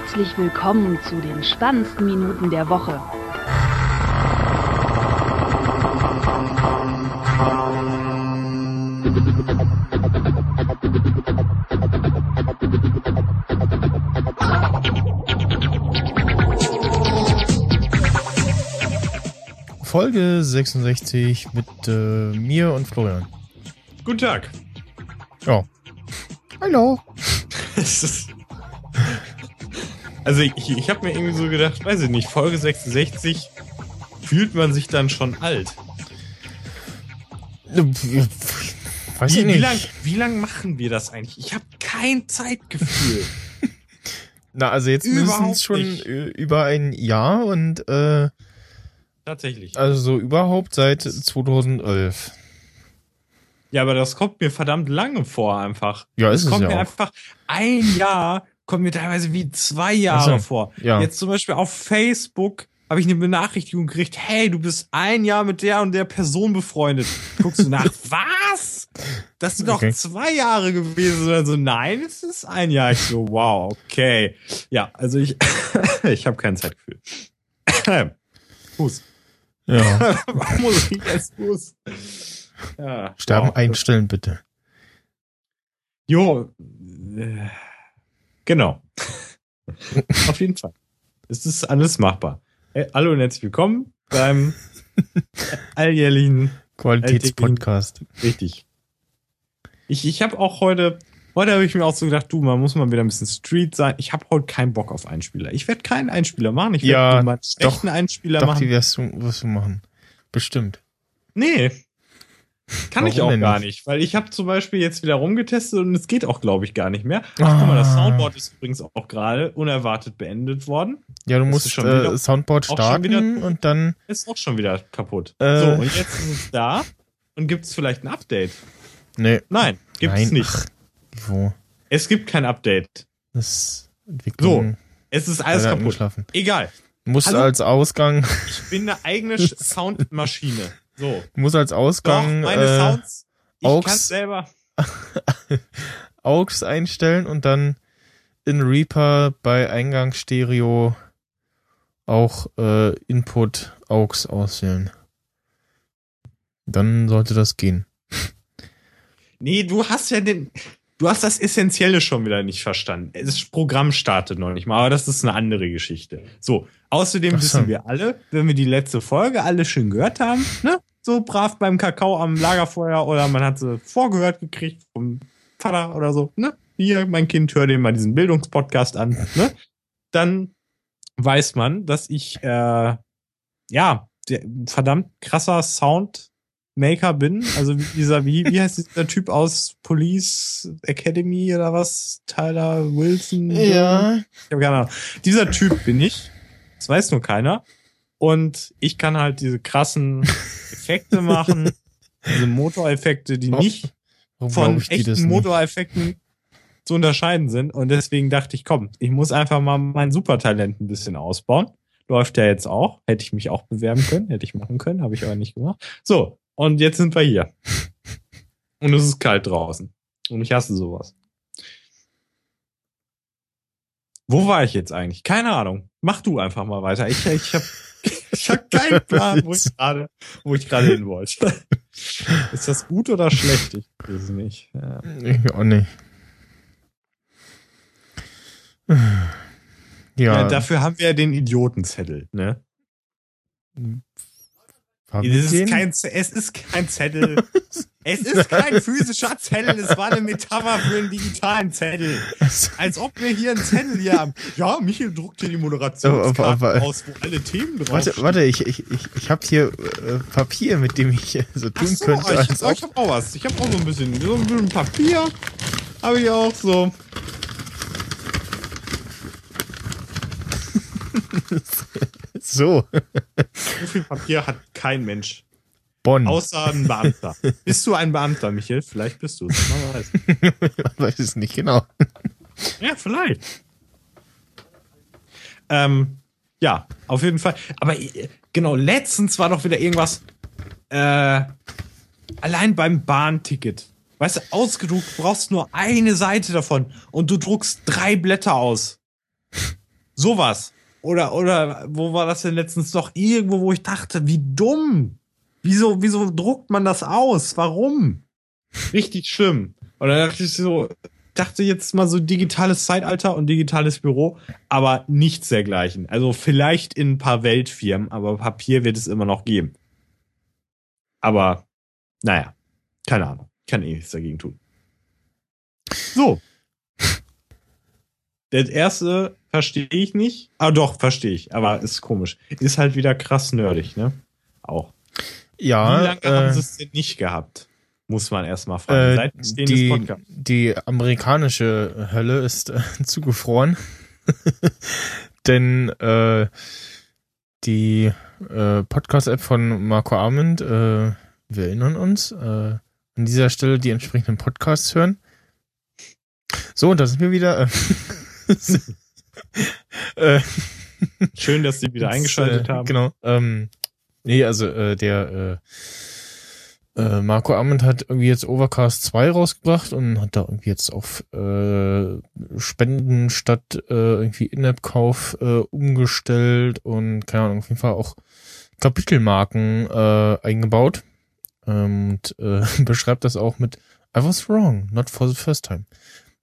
Herzlich willkommen zu den spannendsten Minuten der Woche. Folge 66 mit äh, mir und Florian. Guten Tag. Ja. Hallo. also ich, ich habe mir irgendwie so gedacht, weiß ich nicht, Folge 66 fühlt man sich dann schon alt. Weiß wie, ich nicht. Wie lang, wie lang machen wir das eigentlich? Ich habe kein Zeitgefühl. Na, also jetzt müssen es schon nicht. äh, über ein Jahr und äh, Tatsächlich. also so überhaupt seit 2011. Ja, aber das kommt mir verdammt lange vor einfach. Ja, ist Es es kommt ja mir auch. einfach ein Jahr, kommt mir teilweise wie zwei Jahre so, vor. ja. Jetzt zum Beispiel auf Facebook habe ich eine Benachrichtigung gekriegt, hey, du bist ein Jahr mit der und der Person befreundet. Guckst du nach, was? Das sind doch Okay. zwei Jahre gewesen. Oder so, nein, es ist ein Jahr. Ich so, wow, okay. Ja, also ich, ich habe kein Zeitgefühl. Fuß. Ja. Warum muss ich als Fuß? Ja, Sterben wow. einstellen, bitte. Jo, äh, genau. Auf jeden Fall. Es ist alles machbar. Hey, hallo und herzlich willkommen beim alljährlichen, Qualitätspodcast. richtig. Ich, ich habe auch heute, heute habe ich mir auch so gedacht, du, man muss mal wieder ein bisschen Street sein. Ich habe heute keinen Bock auf Einspieler. Ich werde keinen Einspieler machen. Ich Ja, werde mal einen schlechten Einspieler Doch, die machen. wirst du, wirst du machen. Bestimmt. Nee. Kann ich Warum auch denn gar nicht? weil ich habe zum Beispiel jetzt wieder rumgetestet und es geht auch, glaube ich, gar nicht mehr. Ach, guck mal, das Ah. Soundboard ist übrigens auch gerade unerwartet beendet worden. Ja, du Das musst schon wieder- äh, Soundboard auch starten wieder- und dann. Ist auch schon wieder kaputt. Äh. So, und jetzt ist es da. Und gibt es vielleicht ein Update? Nee. Nein, gibt es nicht. Ach, wo? Es gibt kein Update. Das Entwicklung. Es ist alles kaputt. Egal. Du musst Hallo? als Ausgang, Ich bin eine eigene Sch- Soundmaschine. So. du musst als Doch, Ausgang meine äh, Sounds. Ich Aux. kann selber. AUX einstellen und dann in Reaper bei Eingang Stereo auch äh, Input AUX auswählen. Dann sollte das gehen. Nee, du hast ja den. Du hast das Essentielle schon wieder nicht verstanden. Das Programm startet noch nicht mal, aber das ist eine andere Geschichte. So, außerdem so. wissen wir alle, wenn wir die letzte Folge alle schön gehört haben, ne? So brav beim Kakao am Lagerfeuer oder man hat sie vorgehört gekriegt vom Vater oder so, ne? Hier, mein Kind, hör dir mal diesen Bildungspodcast an, ne? Dann weiß man, dass ich, äh, ja, der verdammt krasser Soundmaker bin. Also wie dieser, wie, wie heißt dieser Typ aus Police Academy oder was? Tyler Wilson? Ich habe keine Ahnung. Dieser Typ bin ich. Das weiß nur keiner. Und ich kann halt diese krassen Effekte machen. Diese Motoreffekte, die Oh, nicht Warum von echten? Motoreffekten zu unterscheiden sind. Und deswegen dachte ich, komm, ich muss einfach mal mein Supertalent ein bisschen ausbauen. Läuft ja jetzt auch. Hätte ich mich auch bewerben können, hätte ich machen können, habe ich aber nicht gemacht. So, und jetzt sind wir hier. Und es ist kalt draußen. Und ich hasse sowas. Wo war ich jetzt eigentlich? Keine Ahnung. Mach du einfach mal weiter. Ich, ich habe ich hab keinen Plan, wo ich gerade, wo ich gerade hin wollte. Ist das gut oder schlecht? Ich weiß es nicht. Ja. Ich auch nicht. Ja. Ja, dafür haben wir ja den Idiotenzettel, ne? haben es ist kein Zettel. es ist kein physischer Zettel. Es war eine Metapher für einen digitalen Zettel. Als ob wir hier einen Zettel hier haben. Ja, Michael druckt hier die Aber- aber- aus, wo alle Themen drauf Warte, warte, ich, ich, ich, ich habe hier äh, Papier, mit dem ich so tun so, könnte. ich, als ich habe auch was. Ich habe auch so ein bisschen, so ein bisschen Papier. Habe ich auch so. so, So viel Papier hat kein Mensch. Bonn. Außer ein Beamter. bist du ein Beamter, Michael? Vielleicht bist du es. Man weiß. weiß es nicht genau. Ja, vielleicht. Ähm, ja, auf jeden Fall. Aber äh, genau, letztens war doch wieder irgendwas. Äh, allein beim Bahnticket. Weißt du, ausgedruckt brauchst nur eine Seite davon und du druckst drei Blätter aus. Sowas. Oder, oder, wo war das denn letztens doch irgendwo, wo ich dachte, wie dumm. Wieso, wieso druckt man das aus? Warum? Richtig schlimm. Und dann dachte ich so, dachte jetzt mal so digitales Zeitalter und digitales Büro, aber nichts dergleichen. Also vielleicht in ein paar Weltfirmen, aber Papier wird es immer noch geben. Aber, naja, keine Ahnung. Kann eh nichts dagegen tun. So. Das erste verstehe ich nicht. Ah, doch, verstehe ich. Aber ist komisch. Ist halt wieder krass nerdig, ne? Auch. Ja. Wie lange äh, haben sie es denn nicht gehabt? Muss man erstmal fragen. Äh, Seit die, die amerikanische Hölle ist äh, zugefroren. Denn äh, die äh, Podcast-App von Marco Arment, äh, wir erinnern uns, äh, an dieser Stelle die entsprechenden Podcasts hören. So, und da sind wir wieder. Äh, Schön, dass sie wieder eingeschaltet äh, haben. Genau. Ähm, nee, also äh, der äh, äh, Marco Arment hat irgendwie jetzt Overcast 2 rausgebracht und hat da irgendwie jetzt auf äh, Spenden statt äh, irgendwie In-App-Kauf äh, umgestellt und keine Ahnung, auf jeden Fall auch Kapitelmarken äh, eingebaut. Ähm, und äh, beschreibt das auch mit I was wrong, not for the first time.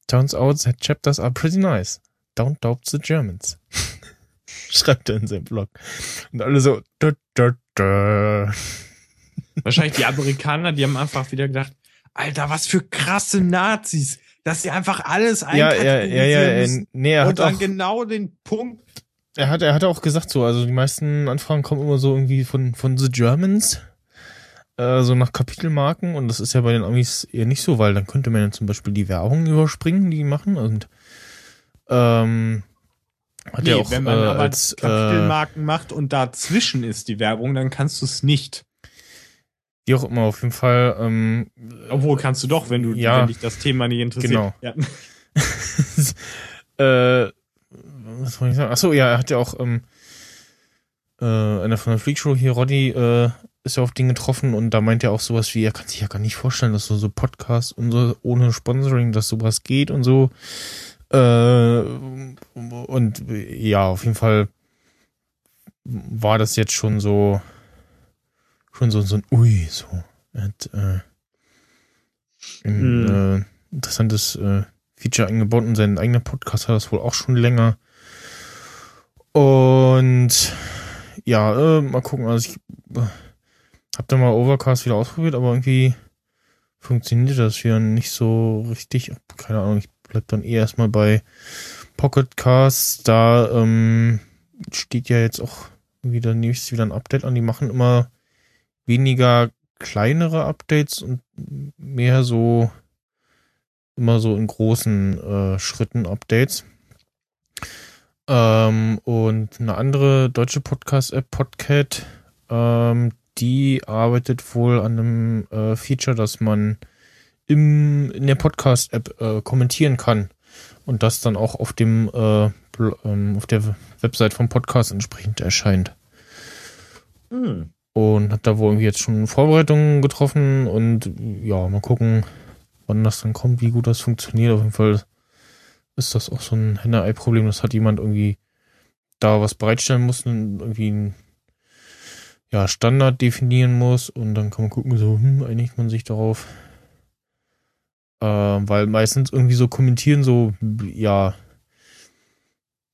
Turns out that chapters are pretty nice. Don't doubt the Germans. Schreibt er in seinem Blog. Und alle so, da, da, da. Wahrscheinlich die Amerikaner, die haben einfach wieder gedacht, Alter, was für krasse Nazis, dass sie einfach alles Ja, ja, ja, ja, ja, nee, er und hat dann auch, genau den Punkt. er hat, er hat auch gesagt so, also die meisten Anfragen kommen immer so irgendwie von, von the Germans, äh, so nach Kapitelmarken und das ist ja bei den Amis eher nicht so, weil dann könnte man ja zum Beispiel die Werbung überspringen, die die machen und, ähm, hat Nee, auch, wenn man äh, aber als, äh, Kapitelmarken macht und dazwischen ist die Werbung, dann kannst du es nicht. wie auch immer, auf jeden Fall, ähm, Obwohl kannst du doch, wenn du, Ja. wenn dich das Thema nicht interessiert. Genau. Ja. äh, was wollte ich sagen? Achso, ja, er hat ja auch, ähm, äh, einer von der Freak Show hier, Roddy, äh, ist ja auf den getroffen und da meint er auch sowas wie, er kann sich ja gar nicht vorstellen, dass so, so Podcasts und so ohne Sponsoring, dass sowas geht und so. Äh, und ja, auf jeden Fall war das jetzt schon so, schon so, so ein Ui, so. Hat, äh, ein, Hm. äh, interessantes äh, Feature eingebaut und seinen eigenen Podcast hat das wohl auch schon länger. Und ja, äh, mal gucken. Also ich äh, hab da mal Overcast wieder ausprobiert, aber irgendwie funktioniert das wieder nicht so richtig. Keine Ahnung, ich bleib dann eher erstmal bei Pocketcast. Da ähm, steht ja jetzt auch wieder nächstes wieder ein Update an. Die machen immer weniger kleinere Updates und mehr so immer so in großen äh, Schritten Updates. Ähm, und eine andere deutsche Podcast-App, Podcat, ähm, die arbeitet wohl an einem äh, Feature, dass man im, in der Podcast-App äh, kommentieren kann und das dann auch auf dem äh, ähm, auf der Website vom Podcast entsprechend erscheint Hm. und hat da wohl irgendwie jetzt schon Vorbereitungen getroffen und ja, mal gucken, wann das dann kommt, wie gut das funktioniert. Auf jeden Fall ist das auch so ein Henne-Ei-Problem, dass hat jemand irgendwie da was bereitstellen muss und irgendwie ein ja, Standard definieren muss und dann kann man gucken, so, hm, einigt man sich darauf. Äh, weil meistens irgendwie so kommentieren, so, ja,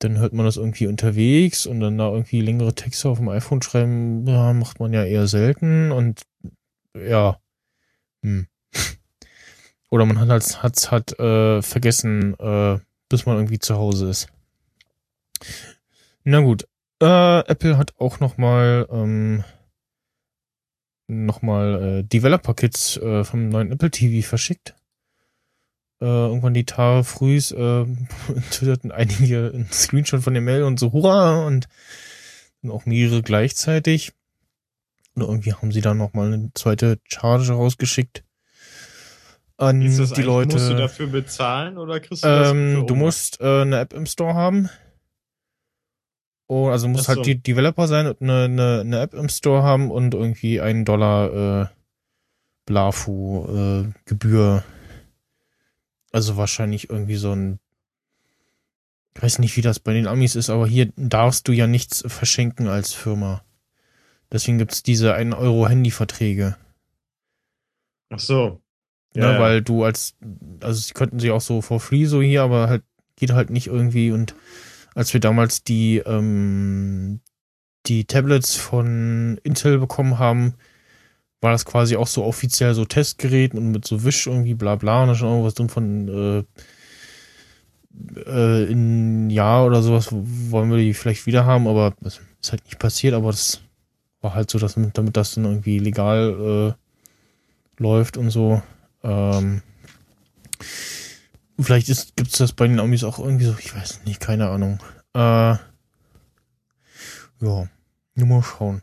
dann hört man das irgendwie unterwegs und dann da irgendwie längere Texte auf dem iPhone schreiben, ja, macht man ja eher selten und ja. Hm. Oder man hat halt, hat's halt äh, vergessen, äh, bis man irgendwie zu Hause ist. Na gut. Äh, Apple hat auch noch mal ähm, noch mal äh, Developer-Kits äh, vom neuen Apple TV verschickt. Äh, irgendwann die Tage frühs äh, twitterten einige einen Screenshot von der Mail und so hurra und dann auch mehrere gleichzeitig. Und irgendwie haben sie dann noch mal eine zweite Charge rausgeschickt an die Leute. Musst du dafür bezahlen oder kriegst du Ähm, du musst äh, eine App im Store haben. Oh, also musst so. halt die Developer sein und eine, eine, eine App im Store haben und irgendwie einen Dollar äh, Blafu äh, Gebühr. Also wahrscheinlich irgendwie so ein Ich weiß nicht, wie das bei den Amis ist, aber hier darfst du ja nichts verschenken als Firma. Deswegen gibt's diese 1 Euro Handyverträge. Ach so. Ja, ne, weil du als, also sie könnten sie auch so for free so hier, aber halt geht halt nicht irgendwie. Und als wir damals die, ähm, die Tablets von Intel bekommen haben, war das quasi auch so offiziell so Testgerät und mit so Wisch irgendwie bla bla und da schon irgendwas drin von äh, äh, in ein Jahr oder sowas wollen wir die vielleicht wieder haben, aber das ist halt nicht passiert, aber das war halt so, dass damit das dann irgendwie legal äh, läuft und so. Ähm, vielleicht gibt es das bei den Amis auch irgendwie so, ich weiß nicht, keine Ahnung. Äh, ja, nur mal schauen.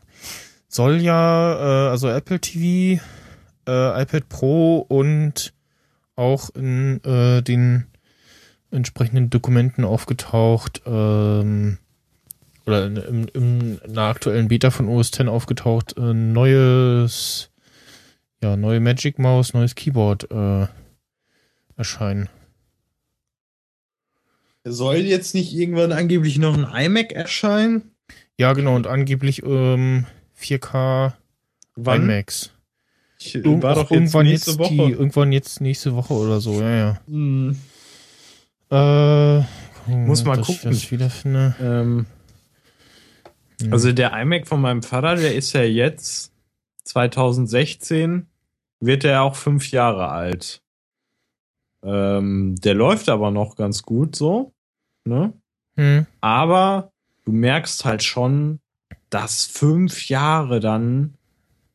Soll ja, äh, also Apple TV, äh, iPad Pro und auch in äh, den entsprechenden Dokumenten aufgetaucht, ähm, oder in, in, in einer aktuellen Beta von OS X aufgetaucht, äh, neues, ja, neue Magic Mouse, neues Keyboard äh, erscheinen. Soll jetzt nicht irgendwann angeblich noch ein iMac erscheinen? Ja, genau, und angeblich ähm, 4K Wann? iMacs. Ich, war doch irgendwann jetzt nächste Woche. Die, irgendwann jetzt nächste Woche oder so, ja, ja. Hm. Äh, Muss mal gucken. Ich wiederfinde. Ähm, hm. Also der iMac von meinem Vater, der ist ja jetzt 2016, wird er auch fünf Jahre alt. Ähm, der läuft aber noch ganz gut so. Ne? Hm. Aber du merkst halt schon, dass fünf Jahre dann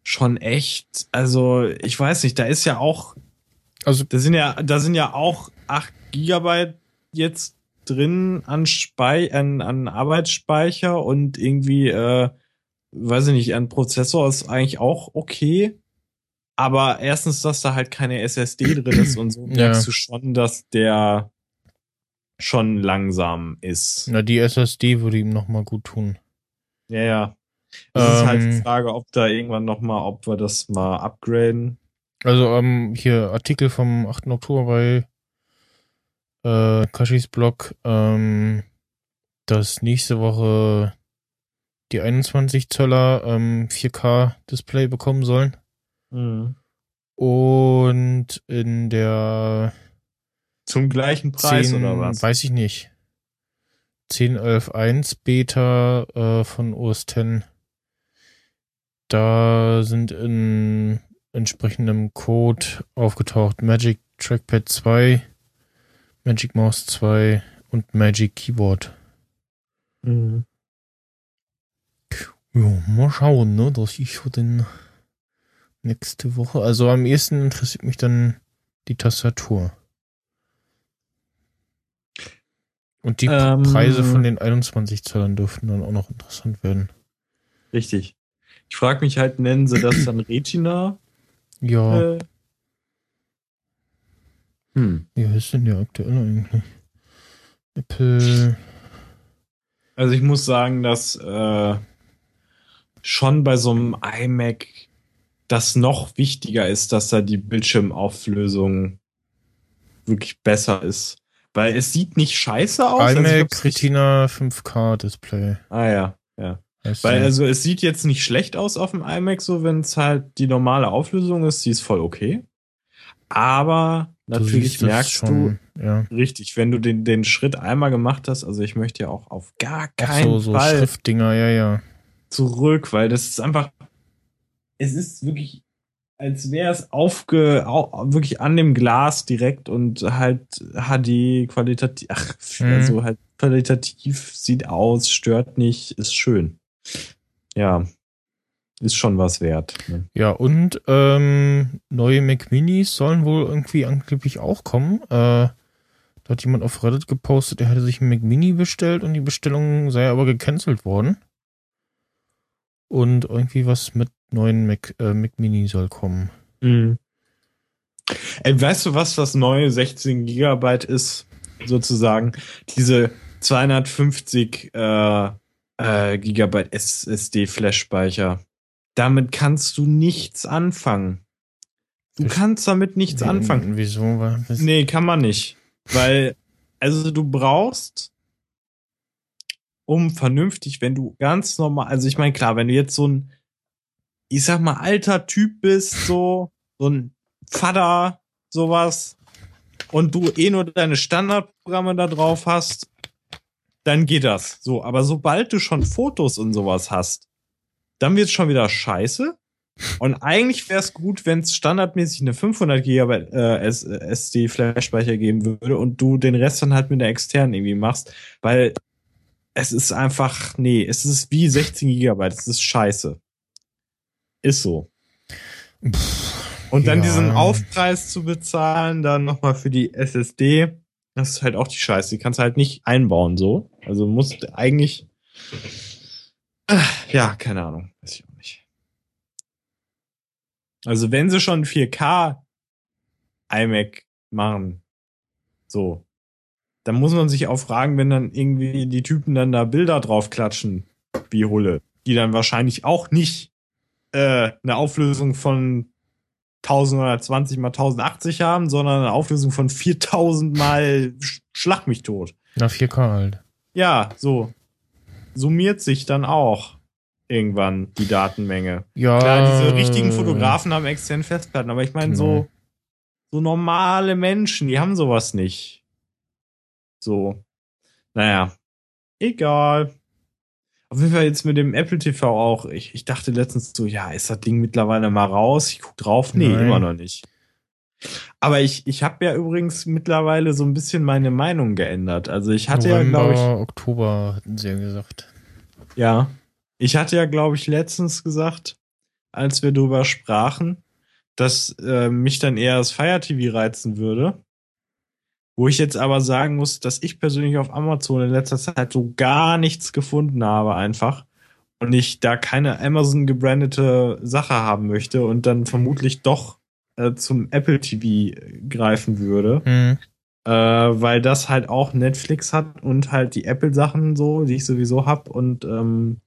schon echt, also ich weiß nicht, da ist ja auch, also da sind ja, da sind ja auch acht Gigabyte jetzt drin an, Spei an, an Arbeitsspeicher und irgendwie, äh, weiß ich nicht, ein Prozessor ist eigentlich auch okay. Aber erstens, dass da halt keine SSD drin ist und so merkst ja. du schon, dass der schon langsam ist. Na, die SSD würde ihm noch mal gut tun. Ja, ja. Das ähm, ist halt die ähm. Frage, ob da irgendwann noch mal, ob wir das mal upgraden. Also ähm, hier Artikel vom 8. Oktober bei äh, Kashis Blog, ähm, dass nächste Woche die 21 Zöller ähm, 4K Display bekommen sollen. Mhm. Und in der zum gleichen Preis 10, oder was? Weiß ich nicht. 10.11.1 Beta äh, von OS X. Da sind in entsprechendem Code aufgetaucht Magic Trackpad 2 Magic Mouse 2 und Magic Keyboard. Mhm. Ja, mal schauen, ne, dass ich für den nächste Woche. Also am ehesten interessiert mich dann die Tastatur. Und die ähm, Preise von den 21 Zöllern dürften dann auch noch interessant werden. Richtig. Ich frage mich halt, nennen sie das dann Retina? Ja. Äh, hm. Wie heißt denn der aktuell eigentlich? Apple. Also ich muss sagen, dass äh, schon bei so einem iMac das noch wichtiger ist, dass da die Bildschirmauflösung wirklich besser ist. Weil es sieht nicht scheiße aus. IMac also Retina 5K Display. Ah ja, ja. Weil also es sieht jetzt nicht schlecht aus auf dem iMac, so wenn es halt die normale Auflösung ist, die ist voll okay. Aber natürlich merkst schon, du, ja. richtig, wenn du den, den Schritt einmal gemacht hast, also ich möchte ja auch auf gar keinen Ach so, so Fall Schriftdinger, ja, ja. zurück, weil das ist einfach, es ist wirklich, als wäre es aufge, au, wirklich an dem Glas direkt und halt HD qualitativ, ach, mhm. also halt qualitativ sieht aus, stört nicht, ist schön. Ja, ist schon was wert. Ne? Ja, und ähm, neue Mac Minis sollen wohl irgendwie angeblich auch kommen. Äh, da hat jemand auf Reddit gepostet, er hätte sich ein Mac Mini bestellt und die Bestellung sei aber gecancelt worden. Und irgendwie was mit neuen Mac, äh, Mac Mini soll kommen. Mhm. Ey, weißt du, was das neue 16 Gigabyte ist? Sozusagen diese 250 äh, äh, Gigabyte SSD-Flash-Speicher damit kannst du nichts anfangen. Du kannst damit nichts anfangen. Wieso? Nee, kann man nicht. Weil, also du brauchst um vernünftig, wenn du ganz normal, also ich meine, klar, wenn du jetzt so ein, ich sag mal, alter Typ bist, so, so ein Vater, sowas, und du eh nur deine Standardprogramme da drauf hast, dann geht das. So, aber sobald du schon Fotos und sowas hast, dann wird's schon wieder scheiße. Und eigentlich wäre es gut, wenn es standardmäßig eine 500 GB äh, SD-Flash-Speicher geben würde und du den Rest dann halt mit der externen irgendwie machst, weil es ist einfach, nee, es ist wie 16 GB, es ist scheiße. Ist so. und dann ja. diesen Aufpreis zu bezahlen, dann nochmal für die SSD, das ist halt auch die Scheiße. Die kannst du halt nicht einbauen so. Also musst eigentlich, äh, ja, keine Ahnung, weiß ich auch nicht. Also wenn sie schon 4K iMac machen, so, dann muss man sich auch fragen, wenn dann irgendwie die Typen dann da Bilder drauf klatschen, wie Hulle, die dann wahrscheinlich auch nicht äh, eine Auflösung von 1920 mal 1080 haben, sondern eine Auflösung von 4000 mal Sch- Schlag mich tot. Na, 4K halt. Ja, so summiert sich dann auch irgendwann die Datenmenge. Ja. Klar, diese richtigen Fotografen haben externe Festplatten, aber ich meine so Genau. so normale Menschen, die haben sowas nicht. So. Naja. Egal. Auf jeden Fall jetzt mit dem Apple TV auch. Ich, ich dachte letztens so, ja, ist das Ding mittlerweile mal raus? Ich guck drauf. Nee, Nein. immer noch nicht. Aber ich, ich habe ja übrigens mittlerweile so ein bisschen meine Meinung geändert. Also ich hatte ja, November, glaube ich, Oktober hatten sie ja gesagt. ja, ich hatte ja, glaube ich, letztens gesagt, als wir drüber sprachen, dass äh, mich dann eher das Fire TV reizen würde. Wo ich jetzt aber sagen muss, dass ich persönlich auf Amazon in letzter Zeit so gar nichts gefunden habe einfach. Und ich da keine Amazon gebrandete Sache haben möchte und dann vermutlich doch äh, zum Apple TV greifen würde Hm. äh, weil das halt auch Netflix hat und halt die Apple-Sachen so, die ich sowieso hab und ähm,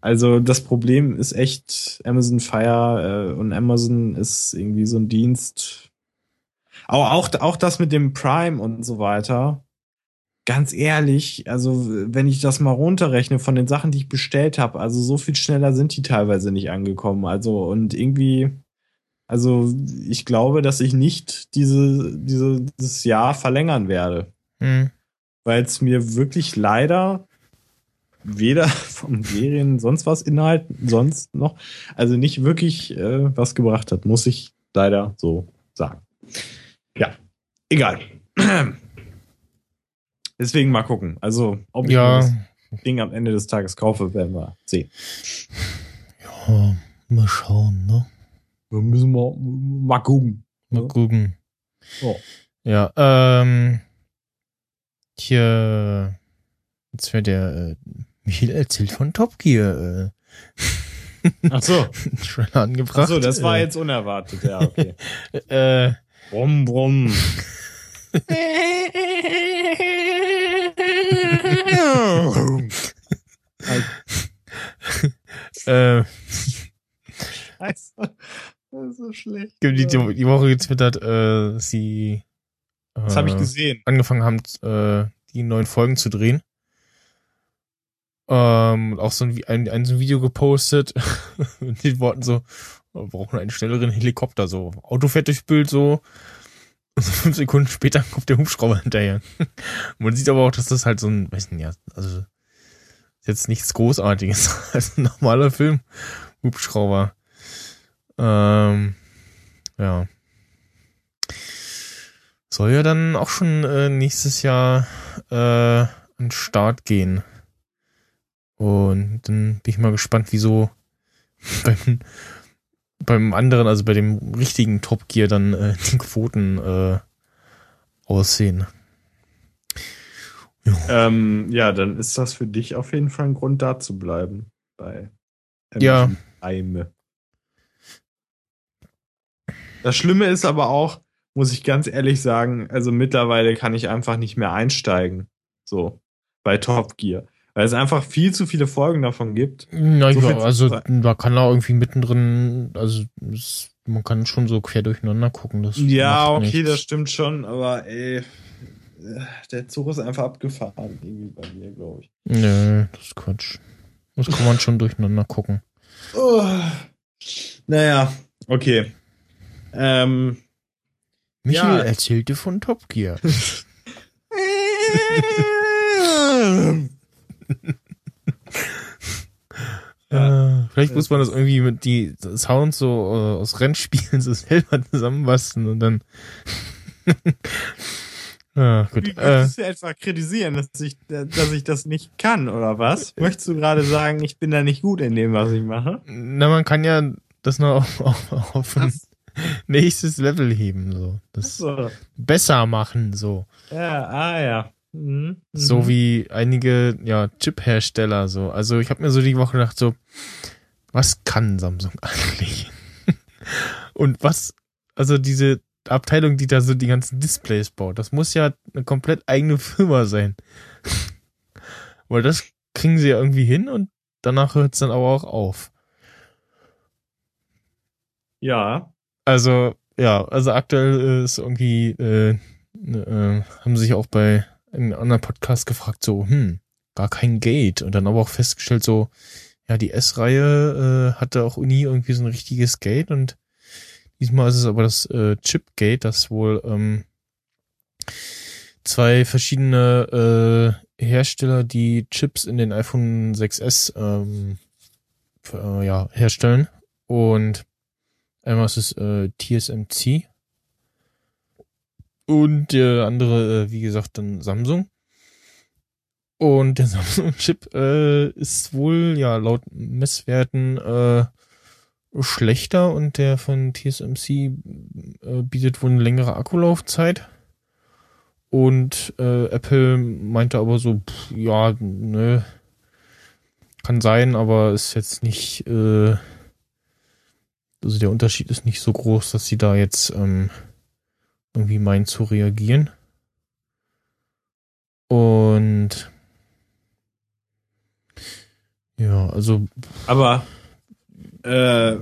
also das Problem ist echt Amazon Fire äh, und Amazon ist irgendwie so ein Dienst. Aber auch auch das mit dem Prime und so weiter. Ganz ehrlich, also wenn ich das mal runterrechne von den Sachen, die ich bestellt habe, also so viel schneller sind die teilweise nicht angekommen. Also und irgendwie, also ich glaube, dass ich nicht diese, diese, dieses Jahr verlängern werde, Hm. weil es mir wirklich leider weder vom Serien sonst was Inhalt sonst noch, also nicht wirklich äh, was gebracht hat, muss ich leider so sagen. Egal. Deswegen mal gucken. Also, ob ich Ja. das Ding am Ende des Tages kaufe, werden wir sehen. ja. Mal schauen, ne? Wir müssen mal, mal gucken. Mal Ja. gucken. Ja. Ja, ähm. Hier. Jetzt wird der äh, Michael erzählt von Top Gear äh, Ach so. Trailer angebracht. Ach so, das war äh, jetzt unerwartet. Ja, okay. Äh, brumm, brumm. äh, Scheiße. Das ist so schlecht. die, die, die Woche getwittert, äh, sie äh, Das habe ich gesehen. angefangen haben, äh, die neuen Folgen zu drehen. Ähm, und auch so ein, ein, ein, so ein Video gepostet mit den Worten so, wir brauchen einen schnelleren Helikopter, so Auto fährt durchs Bild so. Und so fünf Sekunden später kommt der Hubschrauber hinterher. Man sieht aber auch, dass das halt so ein, weiß nicht, ja, also jetzt nichts Großartiges als ein normaler Film. Hubschrauber. Ähm, ja. Soll ja dann auch schon äh, nächstes Jahr äh, an den Start gehen. Und dann bin ich mal gespannt, wieso beim, beim anderen, also bei dem richtigen Top Gear dann äh, die Quoten äh, aussehen. Ähm, ja, dann ist das für dich auf jeden Fall ein Grund, da zu bleiben. Bei Ja. Prime. Das Schlimme ist aber auch, muss ich ganz ehrlich sagen, also mittlerweile kann ich einfach nicht mehr einsteigen. So, bei Top Gear. Weil es einfach viel zu viele Folgen davon gibt. Na, So ja, viel- also da kann er irgendwie mittendrin, also es, man kann schon so quer durcheinander gucken. Das Ja, okay, nichts. das stimmt schon, aber ey, äh, der Zug ist einfach abgefahren, irgendwie bei mir, glaube ich. Nö, das ist Quatsch. Das kann man schon durcheinander gucken. Oh. Naja, okay. Ähm, Michael Ja. erzählte von Top Gear. Äh, vielleicht muss man das irgendwie mit die Sounds so äh, aus Rennspielen so selber zusammenbasteln und dann. ja, gut. Wie Äh, möchtest du etwa kritisieren, dass ich, dass ich das nicht kann, oder was? Möchtest du gerade sagen, ich bin da nicht gut in dem, was ich mache? na, man kann ja das noch auf, auf, auf ein nächstes Level heben, so. Das So. besser machen, so. Ja, ah ja. Mhm. So Mhm. wie einige, ja, Chip-Hersteller, so. Also ich habe mir so die Woche gedacht, so, was kann Samsung eigentlich? Und was, also diese Abteilung, die da so die ganzen Displays baut, das muss ja eine komplett eigene Firma sein. Weil das kriegen sie ja irgendwie hin und danach hört es dann aber auch auf. Ja. Also, ja, also aktuell ist irgendwie, äh, äh, haben sich auch bei einem anderen Podcast gefragt, so, hm, gar kein Gate. Und dann aber auch festgestellt, so, ja, die S-Reihe äh, hatte auch nie irgendwie so ein richtiges Gate und diesmal ist es aber das äh, Chip-Gate, das wohl ähm, zwei verschiedene äh, Hersteller, die Chips in den iPhone 6S ähm, äh, ja, herstellen. Und Einmal ist es äh, TSMC und der andere, äh, wie gesagt, dann Samsung. Und der Samsung-Chip äh, ist wohl, ja, laut Messwerten äh, schlechter und der von TSMC äh, bietet wohl eine längere Akkulaufzeit. Und äh, Apple meinte aber so, pff, ja, ne, kann sein, aber ist jetzt nicht, äh, also der Unterschied ist nicht so groß, dass sie da jetzt ähm, irgendwie meinen zu reagieren. Und ja, also Aber äh,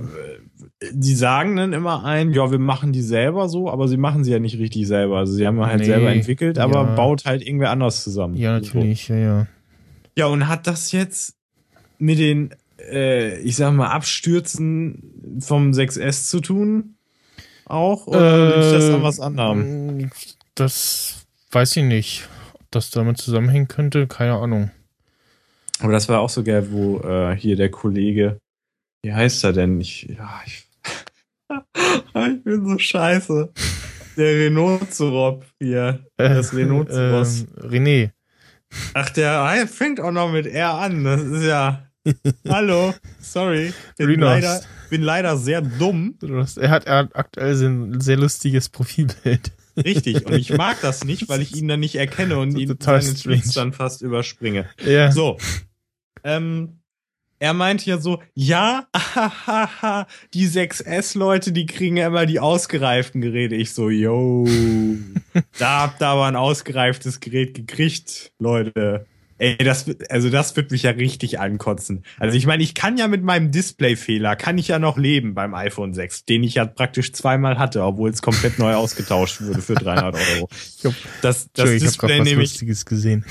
die sagen dann immer ein, ja, wir machen die selber so, aber sie machen sie ja nicht richtig selber. Also sie haben halt Nee, selber entwickelt, aber ja. baut halt irgendwer anders zusammen. ja, natürlich, ja, ja. So. Ja, und hat das jetzt mit den, äh, ich sag mal, Abstürzen vom 6S zu tun? Auch? Oder liegt das an was anderem? äh, Das weiß ich nicht. Ob das damit zusammenhängen könnte, keine Ahnung. Aber das war auch so geil, wo äh, hier der Kollege, wie heißt er denn? Ich, ja, ich, ich bin so scheiße. Der Renault-Zurop hier. Das Renault-Zoros. ähm, René. Ach, der fängt auch noch mit R an. Das ist ja. Hallo, sorry. Bin leider, bin leider sehr dumm. Er hat, er hat aktuell ein sehr lustiges Profilbild. Richtig. Und ich mag das nicht, weil ich ihn dann nicht erkenne und ihn seinen. Tweets dann fast überspringe. Ja. So. Ähm, er meinte ja so, ja, ahaha, die 6S-Leute, die kriegen ja immer die ausgereiften Geräte. Ich so, yo, da habt ihr aber ein ausgereiftes Gerät gekriegt, Leute. Ey, das, also das wird mich ja richtig ankotzen. Also ich meine, ich kann ja mit meinem Displayfehler, kann ich ja noch leben beim iPhone 6, den ich ja praktisch zweimal hatte, obwohl es komplett neu ausgetauscht wurde für 300 Euro. Ich hab, Das, das ich Display nehme ich Lustiges gesehen.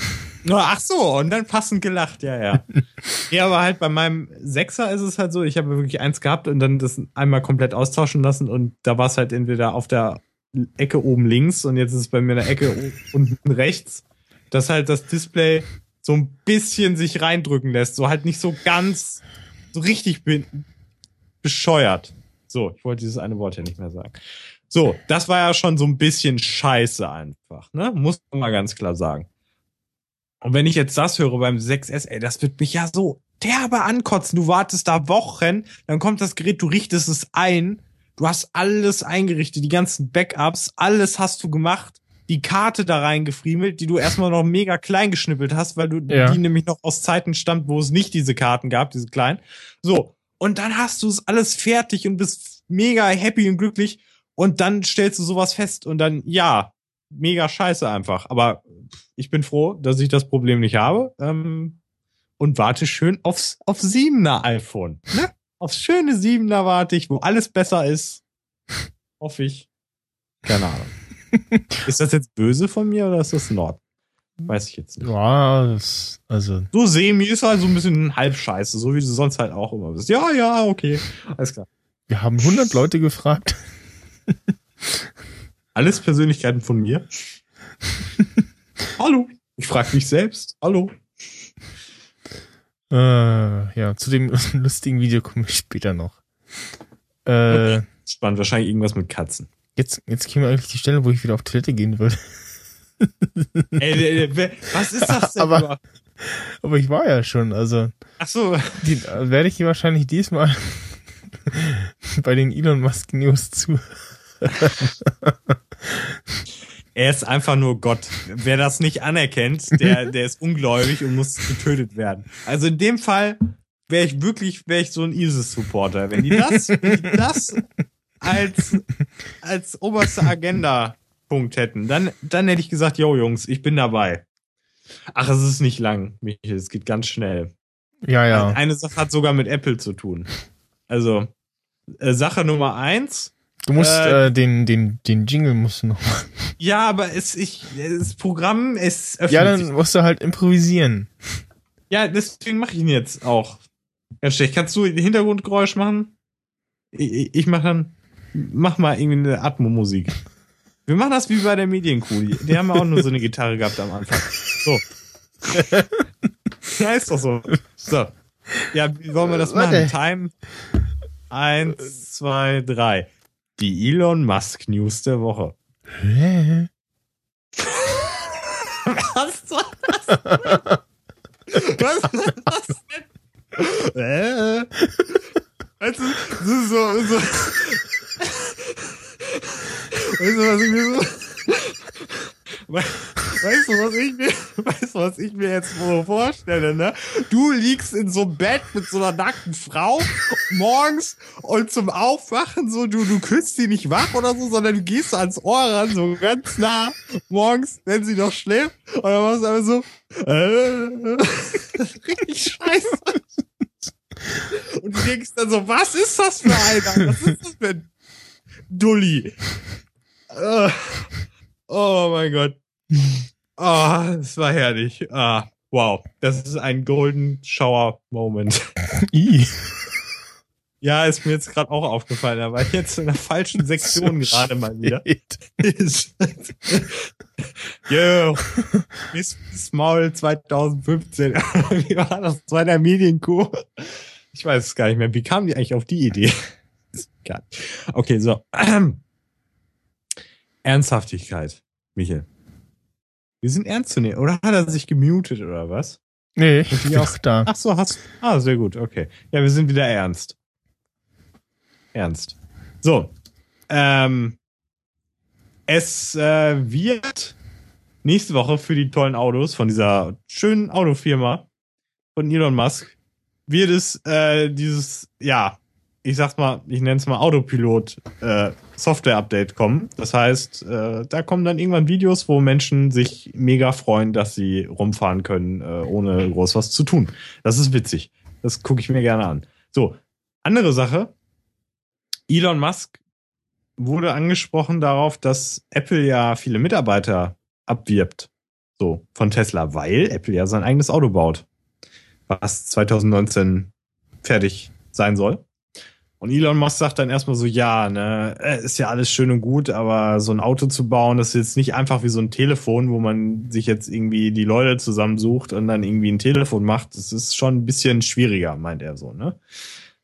Ach so, und dann passend gelacht, ja, ja. ja, aber halt bei meinem Sechser ist es halt so, ich habe wirklich eins gehabt und dann das einmal komplett austauschen lassen und da war es halt entweder auf der Ecke oben links und jetzt ist es bei mir in der Ecke unten rechts, dass halt das Display so ein bisschen sich reindrücken lässt, so halt nicht so ganz, so richtig be bescheuert. So, ich wollte dieses eine Wort ja nicht mehr sagen. So, das war ja schon so ein bisschen scheiße einfach, ne? Muss man mal ganz klar sagen. Und wenn ich jetzt das höre beim 6S, ey, das wird mich ja so derbe ankotzen. Du wartest da Wochen, dann kommt das Gerät, du richtest es ein, du hast alles eingerichtet, die ganzen Backups, alles hast du gemacht, die Karte da reingefriemelt, die du erstmal noch mega klein geschnippelt hast, weil du Ja. die nämlich noch aus Zeiten stammt, wo es nicht diese Karten gab, diese kleinen. So. Und dann hast du es alles fertig und bist mega happy und glücklich und dann stellst du sowas fest und dann, ja, mega scheiße einfach. Aber ich bin froh, dass ich das Problem nicht habe. Ähm, und warte schön aufs, auf 7er iPhone. Ne? Aufs schöne 7er warte ich, wo alles besser ist. Hoffe ich. Keine Ahnung. ist das jetzt böse von mir oder ist das Nord? Weiß ich jetzt nicht. Ja, das, also. So semi ist halt so ein bisschen halb scheiße, so wie du sonst halt auch immer bist. Ja, ja, okay. Alles klar. Wir haben 100 Leute gefragt. Alles Persönlichkeiten von mir. Hallo. Ich frage mich selbst. Hallo. Äh, ja, zu dem lustigen Video komme ich später noch. Äh, Spannend, wahrscheinlich irgendwas mit Katzen. Jetzt, jetzt käme eigentlich die Stelle, wo ich wieder auf Toilette gehen würde. Ey, was ist das denn? Aber-? Aber ich war ja schon, also Ach so. die, werde ich hier wahrscheinlich diesmal bei den Elon Musk News zu. Er ist einfach nur Gott. Wer das nicht anerkennt, der, der ist ungläubig und muss getötet werden. Also in dem Fall wäre ich wirklich, wäre ich so ein ISIS-Supporter. Wenn die das, wenn die das als, als oberste Agenda-Punkt hätten, dann, dann hätte ich gesagt, yo Jungs, ich bin dabei. Ach, es ist nicht lang, Michael, es geht ganz schnell. Ja, ja. Eine Sache hat sogar mit Apple zu tun. Also, äh, Sache Nummer eins, Du musst äh, äh, den, den, den Jingle musst du noch machen. ja, aber es, ich, das Programm, es öffnet Ja, sich dann musst du halt improvisieren. Ja, deswegen mache ich ihn jetzt auch. Ganz schlecht. Kannst du Hintergrundgeräusch machen? Ich, ich- ich mach dann, mach mal irgendwie eine Atmo-Musik. Wir machen das wie bei der Medienkuh. Die, haben auch nur so eine Gitarre gehabt am Anfang. So. ja, ist doch so. So. Ja, wie wollen wir das machen? Time. Eins, zwei, drei. Die Elon Musk News der Woche. Hä? Was soll das? Was soll das denn? Äh? Weißt du, so, so. Weißt du, was ich mir so. We- Weißt du, was ich mir, weißt du, was ich mir jetzt vorstelle, ne? Du liegst in so einem Bett mit so einer nackten Frau morgens und zum Aufwachen so, du, du küsst sie nicht wach oder so, sondern du gehst ans Ohr ran, so ganz nah morgens, wenn sie noch schläft und dann machst du einfach so, äh, richtig scheiße. Und du denkst dann so, was ist das für einer? Was ist das für ein Dulli? Oh mein Gott. Ah, das war herrlich. Ah, wow. Das ist ein Golden Shower Moment. I. Ja, ist mir jetzt gerade auch aufgefallen. Da war ich jetzt in der falschen Sektion gerade mal wieder. Yo, Miss Maul 2015. Wie war das? Der Medienkuh. Ich weiß es gar nicht mehr. Wie kam die eigentlich auf die Idee? Egal. Okay, so. Ernsthaftigkeit, Michael. Wir sind ernst zu nehmen. Oder hat er sich gemutet oder was? Nee, ich bin auch- auch da. Ach so, hast Ah, sehr gut, okay. Ja, wir sind wieder ernst. Ernst. So. Ähm, es äh, wird nächste Woche für die tollen Autos von dieser schönen Autofirma von Elon Musk wird es äh, dieses, ja, ich sag's mal, ich nenne es mal Autopilot äh, Software-Update kommen. Das heißt, äh, da kommen dann irgendwann Videos, wo Menschen sich mega freuen, dass sie rumfahren können, äh, ohne groß was zu tun. Das ist witzig. Das gucke ich mir gerne an. So, andere Sache. Elon Musk wurde angesprochen darauf, dass Apple ja viele Mitarbeiter abwirbt. So, von Tesla, weil Apple ja sein eigenes Auto baut. Was 2019 fertig sein soll. Und Elon Musk sagt dann erstmal so, ja, ne, äh, ist ja alles schön und gut, aber so ein Auto zu bauen, das ist jetzt nicht einfach wie so ein Telefon, wo man sich jetzt irgendwie die Leute zusammensucht und dann irgendwie ein Telefon macht. Das ist schon ein bisschen schwieriger, meint er so, ne?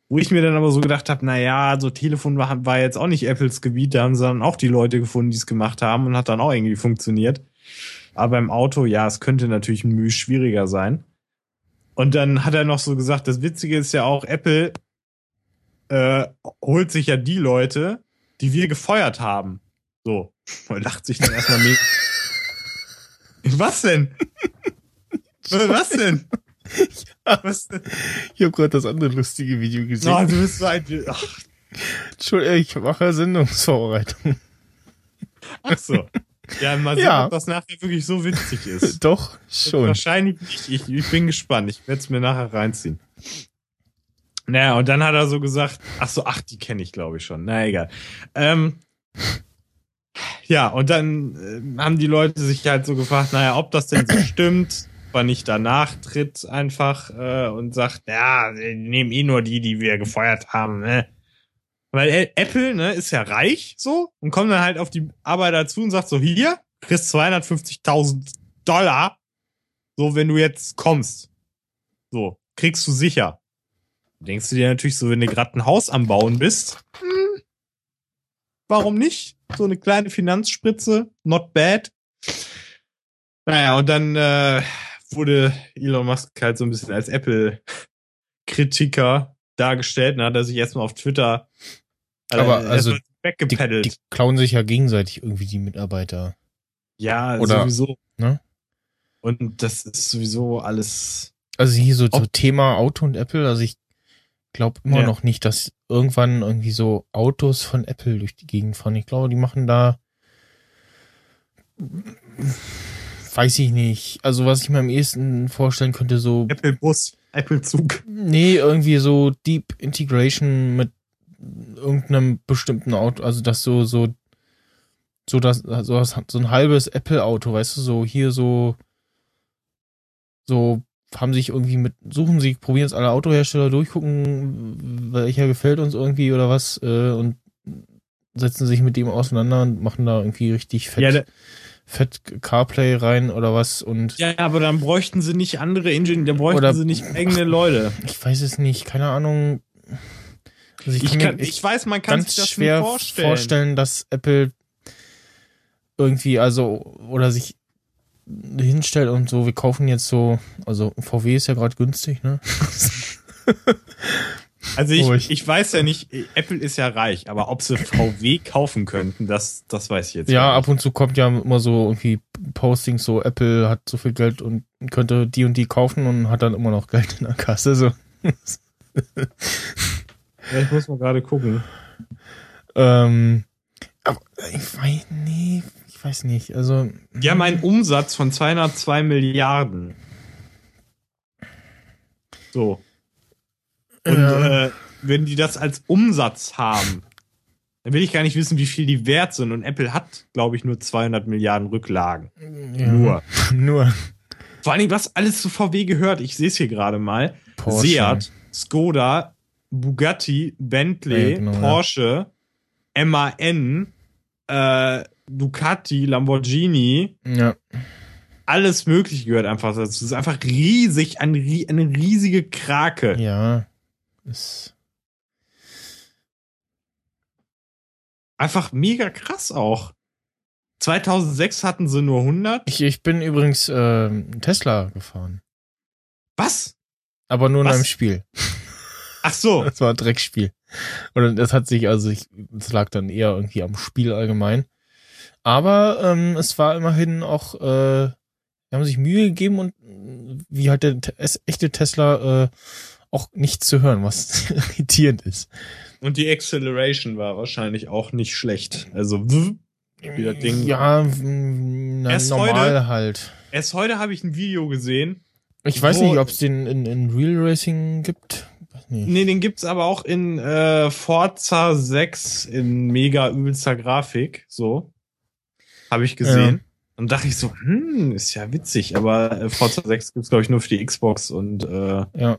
Wo ich mir dann aber so gedacht habe, na ja, so Telefon war, war jetzt auch nicht Apples Gebiet, da haben sie dann auch die Leute gefunden, die es gemacht haben und hat dann auch irgendwie funktioniert. Aber im Auto, ja, es könnte natürlich müh schwieriger sein. Und dann hat er noch so gesagt, das Witzige ist ja auch, Apple äh, holt sich ja die Leute, die wir gefeuert haben. So. Und lacht sich dann erstmal mega. Was denn? Was denn? Was denn? Ich habe gerade das andere lustige Video gesehen. Oh, du bist so ein. Ach, Entschuldigung, ich mache Sendungsvorbereitung. ach so. Ja, mal sehen, Ja. ob das nachher wirklich so witzig ist. Doch, schon. Wahrscheinlich nicht. Ich, ich bin gespannt. Ich werde es mir nachher reinziehen. Naja, und dann hat er so gesagt, ach so, ach, die kenne ich glaube ich schon. Na egal. Ähm, Ja, und dann äh, haben die Leute sich halt so gefragt, naja, ob das denn so stimmt, ob er nicht danach tritt einfach äh, und sagt, ja, nehmen eh nur die, die wir gefeuert haben, ne? Weil Ä- Apple, ne, ist ja reich so und kommt dann halt auf die Arbeiter zu und sagt so, hier, kriegst 250.000 Dollar, so wenn du jetzt kommst. So, kriegst du sicher. Denkst du dir natürlich so, wenn du gerade ein Haus am Bauen bist, hm, warum nicht? So eine kleine Finanzspritze, not bad. Naja, und dann äh, wurde Elon Musk halt so ein bisschen als Apple-Kritiker dargestellt. Dann hat er sich erstmal auf Twitter er Aber also Die, weggepeddelt. die klauen sich ja gegenseitig irgendwie die Mitarbeiter. ja, oder- sowieso. ne? Und das ist sowieso alles. Also hier so, Ob- Thema Auto und Apple, also ich glaube immer Ja. noch nicht, dass irgendwann irgendwie so Autos von Apple durch die Gegend fahren. Ich glaube, die machen da weiß ich nicht. Also was ich mir am ehesten vorstellen könnte, so Apple-Bus, Apple-Zug. nee, irgendwie so Deep Integration mit irgendeinem bestimmten Auto, also das so so so das so, das- so ein halbes Apple Auto, weißt du, so hier so so haben sich irgendwie mit suchen sie probieren es alle Autohersteller durchgucken, welcher gefällt uns irgendwie oder was äh, und setzen sich mit dem auseinander und machen da irgendwie richtig fett Ja, da- fett CarPlay rein oder was und Ja, aber dann bräuchten sie nicht andere Ingenieure, da bräuchten Oder- sie nicht eigene Leute. ich weiß es nicht, keine Ahnung. Also Ich, kann mir kann, ich weiß, man kann ganz sich das schwer vorstellen. vorstellen. dass Apple irgendwie, also, oder sich hinstellt und so, wir kaufen jetzt so, also VW ist ja gerade günstig, ne? Also ich, Ruhig. ich weiß ja nicht, Apple ist ja reich, aber ob sie VW kaufen könnten, das, das weiß ich jetzt ja, gar ab und zu kommt ja immer so irgendwie Postings, so Apple hat so viel Geld und könnte die und die kaufen und hat dann immer noch Geld in der Kasse, so. Ja, ich muss mal gerade gucken. ähm, aber ich weiß, nee, ich weiß nicht, also. Die haben einen Umsatz von 202 Milliarden. So. Und Ja. äh, wenn die das als Umsatz haben, dann will ich gar nicht wissen, wie viel die wert sind. Und Apple hat, glaube ich, nur 200 Milliarden Rücklagen. ja, Nur. Nur. Vor allem, was alles zu VW gehört. Ich sehe es hier gerade mal. Porsche. Seat, Skoda, Bugatti, Bentley, Ja, genau, ja. Porsche, MAN, äh, Ducati, Lamborghini, Ja. alles mögliche gehört einfach dazu. Es ist einfach riesig, ein, rie- eine riesige Krake. Ja. Ist, Einfach mega krass auch. 2006 hatten sie nur 100. ich, ich bin übrigens ähm, Tesla gefahren. Was? Aber nur in Was? einem Spiel. Ach so. Das war ein Dreckspiel. Und das hat sich, also ich, das lag dann eher irgendwie am Spiel allgemein. Aber ähm, es war immerhin auch, äh, die haben sich Mühe gegeben und äh, wie halt der te- echte Tesla äh, auch nichts zu hören, was irritierend ist. Und die Acceleration war wahrscheinlich auch nicht schlecht. Also, Wie das Ding- Ja, na, Erst normal heute- halt. erst heute habe ich ein Video gesehen. Ich weiß nicht, ob es den in, in Real Racing gibt. Nicht. Nee, den gibt's aber auch in äh, Forza 6 in mega übelster Grafik. So. Habe ich gesehen. Und dachte ich so, hm, ist ja witzig, aber äh, Forza 6 gibt's glaube ich, nur für die Xbox und äh, Ja.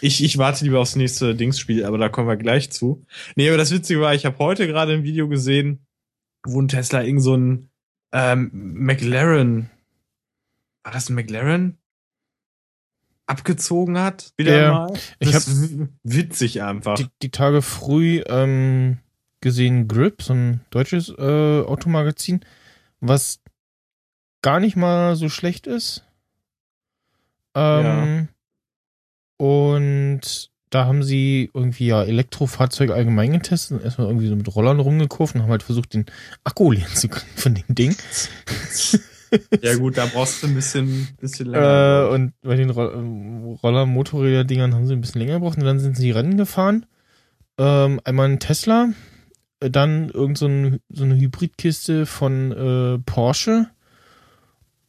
ich, ich warte lieber aufs nächste Dingsspiel, aber da kommen wir gleich zu. Nee, aber das Witzige war, ich habe heute gerade ein Video gesehen, wo ein Tesla irgend so ein ähm, McLaren, war das ein McLaren? Abgezogen hat, wieder Ja, mal. ich Das ist w- witzig einfach. die, die Tage früh ähm, gesehen Grip, so ein deutsches äh, Automagazin, was gar nicht mal so schlecht ist. Ähm, Und da haben sie irgendwie ja Elektrofahrzeuge allgemein getestet und erstmal irgendwie so mit Rollern rumgekauft und haben halt versucht, den Akku leeren zu kriegen von dem Ding. Ja gut, da brauchst du ein bisschen, bisschen Äh, länger. und bei den Ro Roller-Motorräder-Dingern haben sie ein bisschen länger gebraucht und dann sind sie Rennen gefahren. Ähm, einmal ein Tesla, äh, dann irgend so, ein, so eine Hybridkiste von äh, Porsche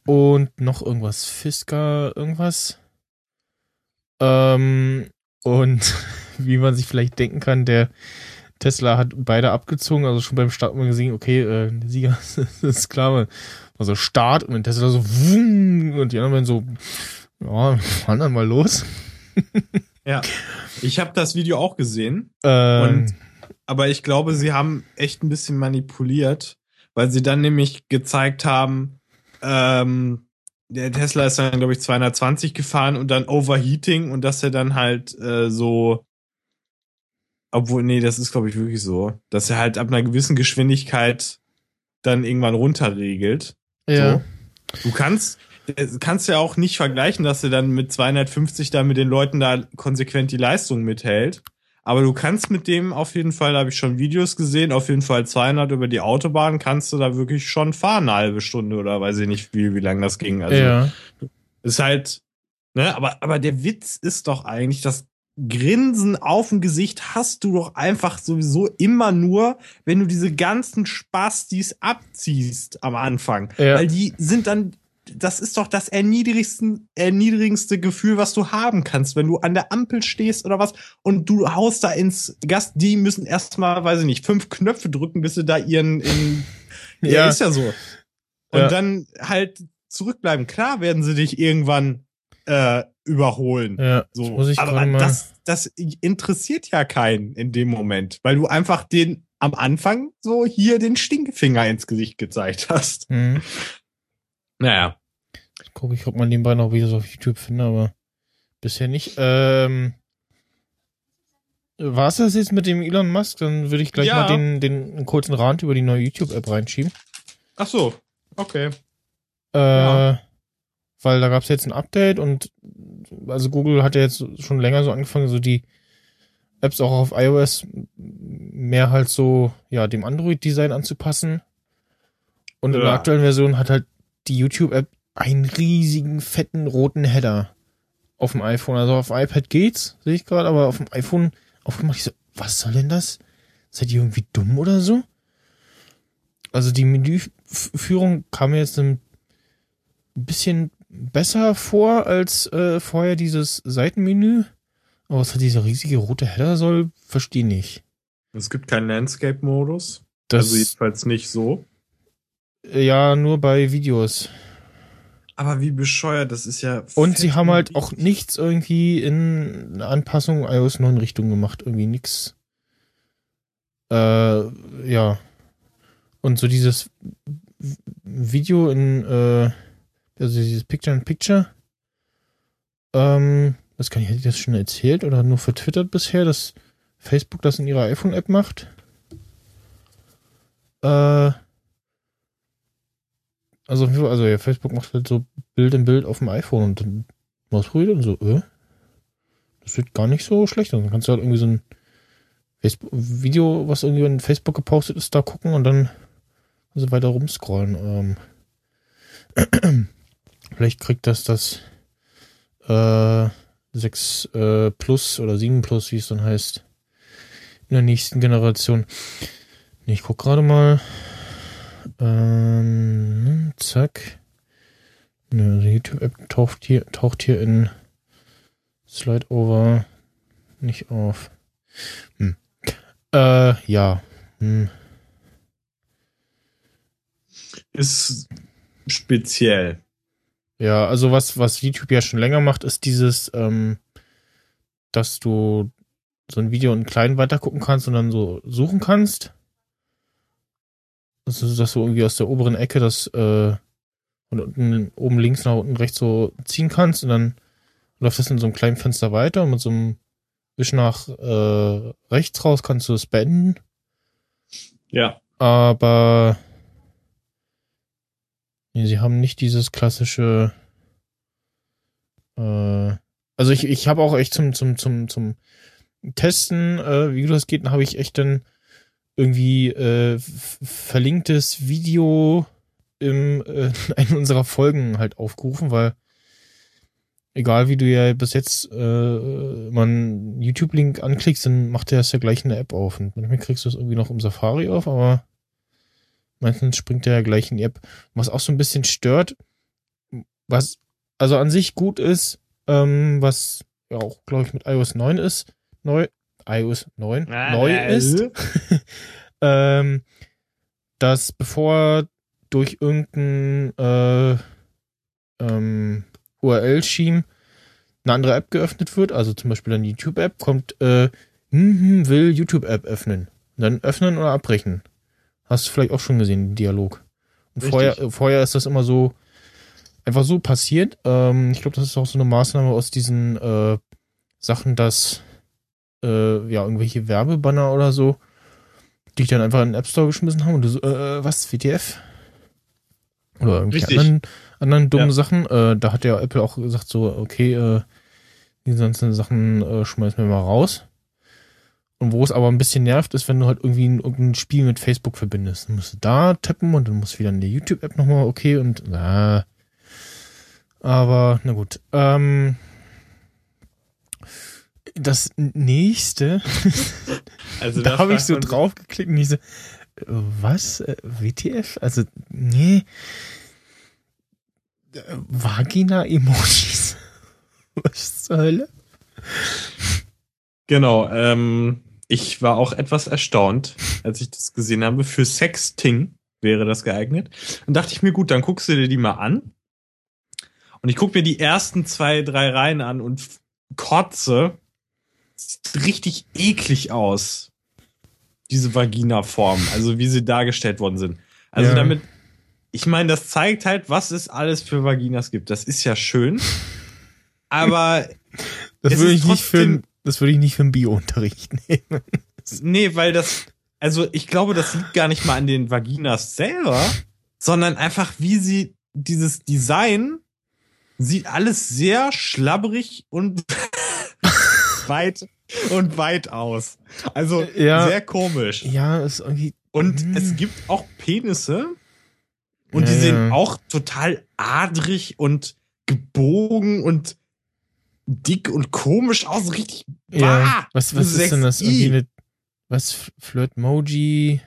und noch irgendwas, Fisker, irgendwas. Ähm, und wie man sich vielleicht denken kann, der Tesla hat beide abgezogen, also schon beim Start mal gesehen, okay, äh, der Sieger ist klar. Also Start und Tesla so wumm, und die anderen so, ja, fahren dann mal los. Ja. Ich habe das Video auch gesehen. Ähm, Und, aber ich glaube, sie haben echt ein bisschen manipuliert, weil sie dann nämlich gezeigt haben, ähm, der Tesla ist dann, glaube ich, 220 gefahren und dann Overheating und dass er dann halt äh, so, obwohl, nee, das ist, glaube ich, wirklich so, dass er halt ab einer gewissen Geschwindigkeit dann irgendwann runterregelt. ja. So. Du kannst, äh, kannst ja auch nicht vergleichen, dass er dann mit 250 da mit den Leuten da konsequent die Leistung mithält. Aber du kannst mit dem auf jeden Fall, da habe ich schon Videos gesehen, auf jeden Fall 200 über die Autobahn kannst du da wirklich schon fahren, eine halbe Stunde oder weiß ich nicht, wie, wie lange das ging. Also ja. ist halt, ne, aber, aber der Witz ist doch eigentlich, das Grinsen auf dem Gesicht hast du doch einfach sowieso immer nur, wenn du diese ganzen Spastis abziehst am Anfang. Ja. Weil die sind dann, das ist doch das erniedrigsten, erniedrigendste Gefühl, was du haben kannst, wenn du an der Ampel stehst oder was und du haust da ins Gas, die müssen erstmal, weiß ich nicht, fünf Knöpfe drücken, bis sie da ihren, in, ja, Ja. ist ja so. Und Ja. dann halt zurückbleiben. Klar werden sie dich irgendwann äh, überholen. Ja, So, das muss ich aber das, das interessiert ja keinen in dem Moment, weil du einfach den am Anfang so hier den Stinkefinger ins Gesicht gezeigt hast. Hm. Naja. Gucke ich, ob man nebenbei noch Videos auf YouTube finde, aber bisher nicht. Ähm, War es das jetzt mit dem Elon Musk? Dann würde ich gleich Ja. mal den, den einen kurzen Rand über die neue YouTube-App reinschieben. Ach so, okay. Äh, Ja. Weil da gab es jetzt ein Update und also Google hat ja jetzt schon länger so angefangen, so die Apps auch auf iOS mehr halt so, ja, dem Android-Design anzupassen. Und in der Ja. aktuellen Version hat halt die YouTube-App einen riesigen, fetten, roten Header auf dem iPhone. Also auf iPad geht's, sehe ich gerade, aber auf dem iPhone aufgemacht, ich so, was soll denn das? Seid ihr irgendwie dumm oder so? Also die Menüführung kam mir jetzt ein bisschen besser vor als äh, vorher dieses Seitenmenü. Aber was hat dieser riesige rote Header soll, verstehe nicht. Es gibt keinen Landscape-Modus. Das Also jedenfalls nicht so. ja nur bei Videos. Aber wie bescheuert, das ist ja. Und sie haben halt auch nichts irgendwie in Anpassung iOS 9 Richtung gemacht. Irgendwie nix. Äh, ja. Und so dieses Video in, äh, also dieses Picture in Picture. Ähm, das kann ich, hätte ich das schon erzählt oder nur vertwittert bisher, dass Facebook das in ihrer iPhone-App macht? Äh, also, also ja, Facebook macht halt so Bild in Bild auf dem iPhone und dann ausprobiert und so, äh, das sieht gar nicht so schlecht aus. Dann kannst du halt irgendwie so ein Facebook Video, was irgendwie in Facebook gepostet ist, da gucken und dann also weiter rumscrollen. Ähm, vielleicht kriegt das das äh, 6 äh, Plus oder 7 Plus, wie es dann heißt, in der nächsten Generation. Ich guck gerade mal. Ähm, zack. Nö, die YouTube-App taucht hier, taucht hier in Slide Over nicht auf. Hm. Äh, ja. Hm. Ist speziell. Ja, also was, was YouTube ja schon länger macht, ist dieses, ähm, dass du so ein Video in klein weitergucken kannst und dann so suchen kannst. Also, dass du irgendwie aus der oberen Ecke das äh, von unten, oben links nach unten rechts so ziehen kannst und dann läuft das in so einem kleinen Fenster weiter und mit so einem Wisch nach äh, rechts raus kannst du es beenden. Ja. Aber nee, sie haben nicht dieses klassische. Äh, also ich, ich habe auch echt zum, zum, zum, zum Testen, äh, wie das geht, habe ich echt dann irgendwie äh, verlinktes Video im, äh, in einer unserer Folgen halt aufgerufen, weil egal wie du ja bis jetzt äh, einen YouTube-Link anklickst, dann macht er das ja gleich in der App auf. Und manchmal kriegst du es irgendwie noch im Safari auf, aber meistens springt er ja gleich in die App. Was auch so ein bisschen stört, was also an sich gut ist, ähm, was ja auch, glaube ich, mit iOS 9 ist, neu, iOS 9 Ah, neu äh, ist, ähm, dass bevor durch irgendein äh, ähm, URL-Scheme eine andere App geöffnet wird, also zum Beispiel eine YouTube-App, kommt, äh, hm, hm, will YouTube-App öffnen. Dann öffnen oder abbrechen. Hast du vielleicht auch schon gesehen, den Dialog. Und vorher, vorher ist das immer so, einfach so passiert. Ähm, ich glaube, das ist auch so eine Maßnahme aus diesen äh, Sachen, dass äh, ja irgendwelche Werbebanner oder so, die ich dann einfach in den App Store geschmissen haben und du so, äh, was, WTF? Oder irgendwelche Richtig. anderen, anderen dummen Ja. Sachen. Äh, da hat ja Apple auch gesagt, so, okay, äh, die ganzen Sachen äh, schmeißen wir mal raus. Und wo es aber ein bisschen nervt, ist, wenn du halt irgendwie ein, irgendein Spiel mit Facebook verbindest. Dann musst du da tappen und dann musst du wieder in die YouTube-App nochmal okay und na. Aber, na gut. Ähm, das nächste, Also da habe ich so drauf geklickt und ich so, was? Äh, WTF? Also, nee. Vagina-Emojis. Was zur Hölle? Genau, ähm, ich war auch etwas erstaunt, als ich das gesehen habe. Für Sexting wäre das geeignet. Und dachte ich mir, gut, dann guckst du dir die mal an. Und ich gucke mir die ersten zwei, drei Reihen an und kotze. Sieht richtig eklig aus. Diese Vagina-Form, also wie sie dargestellt worden sind. Also Ja. damit, ich meine, das zeigt halt, was es alles für Vaginas gibt. Das ist ja schön. Aber Das würde ich nicht für, das würde ich nicht für einen Bio-Unterricht nehmen. Nee, weil das, also ich glaube, das liegt gar nicht mal an den Vaginas selber, sondern einfach, wie sie dieses Design sieht alles sehr schlabberig und weit und weit aus. Also Ja. sehr komisch. Ja, ist irgendwie. Und Hm. es gibt auch Penisse und Ja, die sehen auch total adrig und gebogen und dick und komisch aus, richtig. Bah! Was, was ist denn das? Irgendwie eine. Was? Flirt-Moji?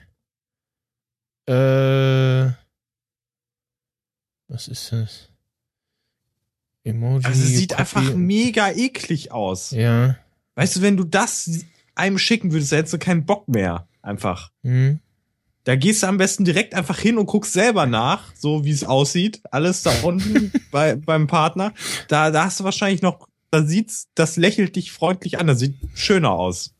Äh. Was ist das? Emoji. Also es sieht Puppy. einfach mega eklig aus. Ja. Weißt du, wenn du das einem schicken würdest, da hättest du keinen Bock mehr. Einfach. Hm. Da gehst du am besten direkt einfach hin und guckst selber nach, so wie es aussieht. Alles da unten bei, beim Partner. Da, da hast du wahrscheinlich noch, da sieht's, das lächelt dich freundlich an. Das sieht schöner aus.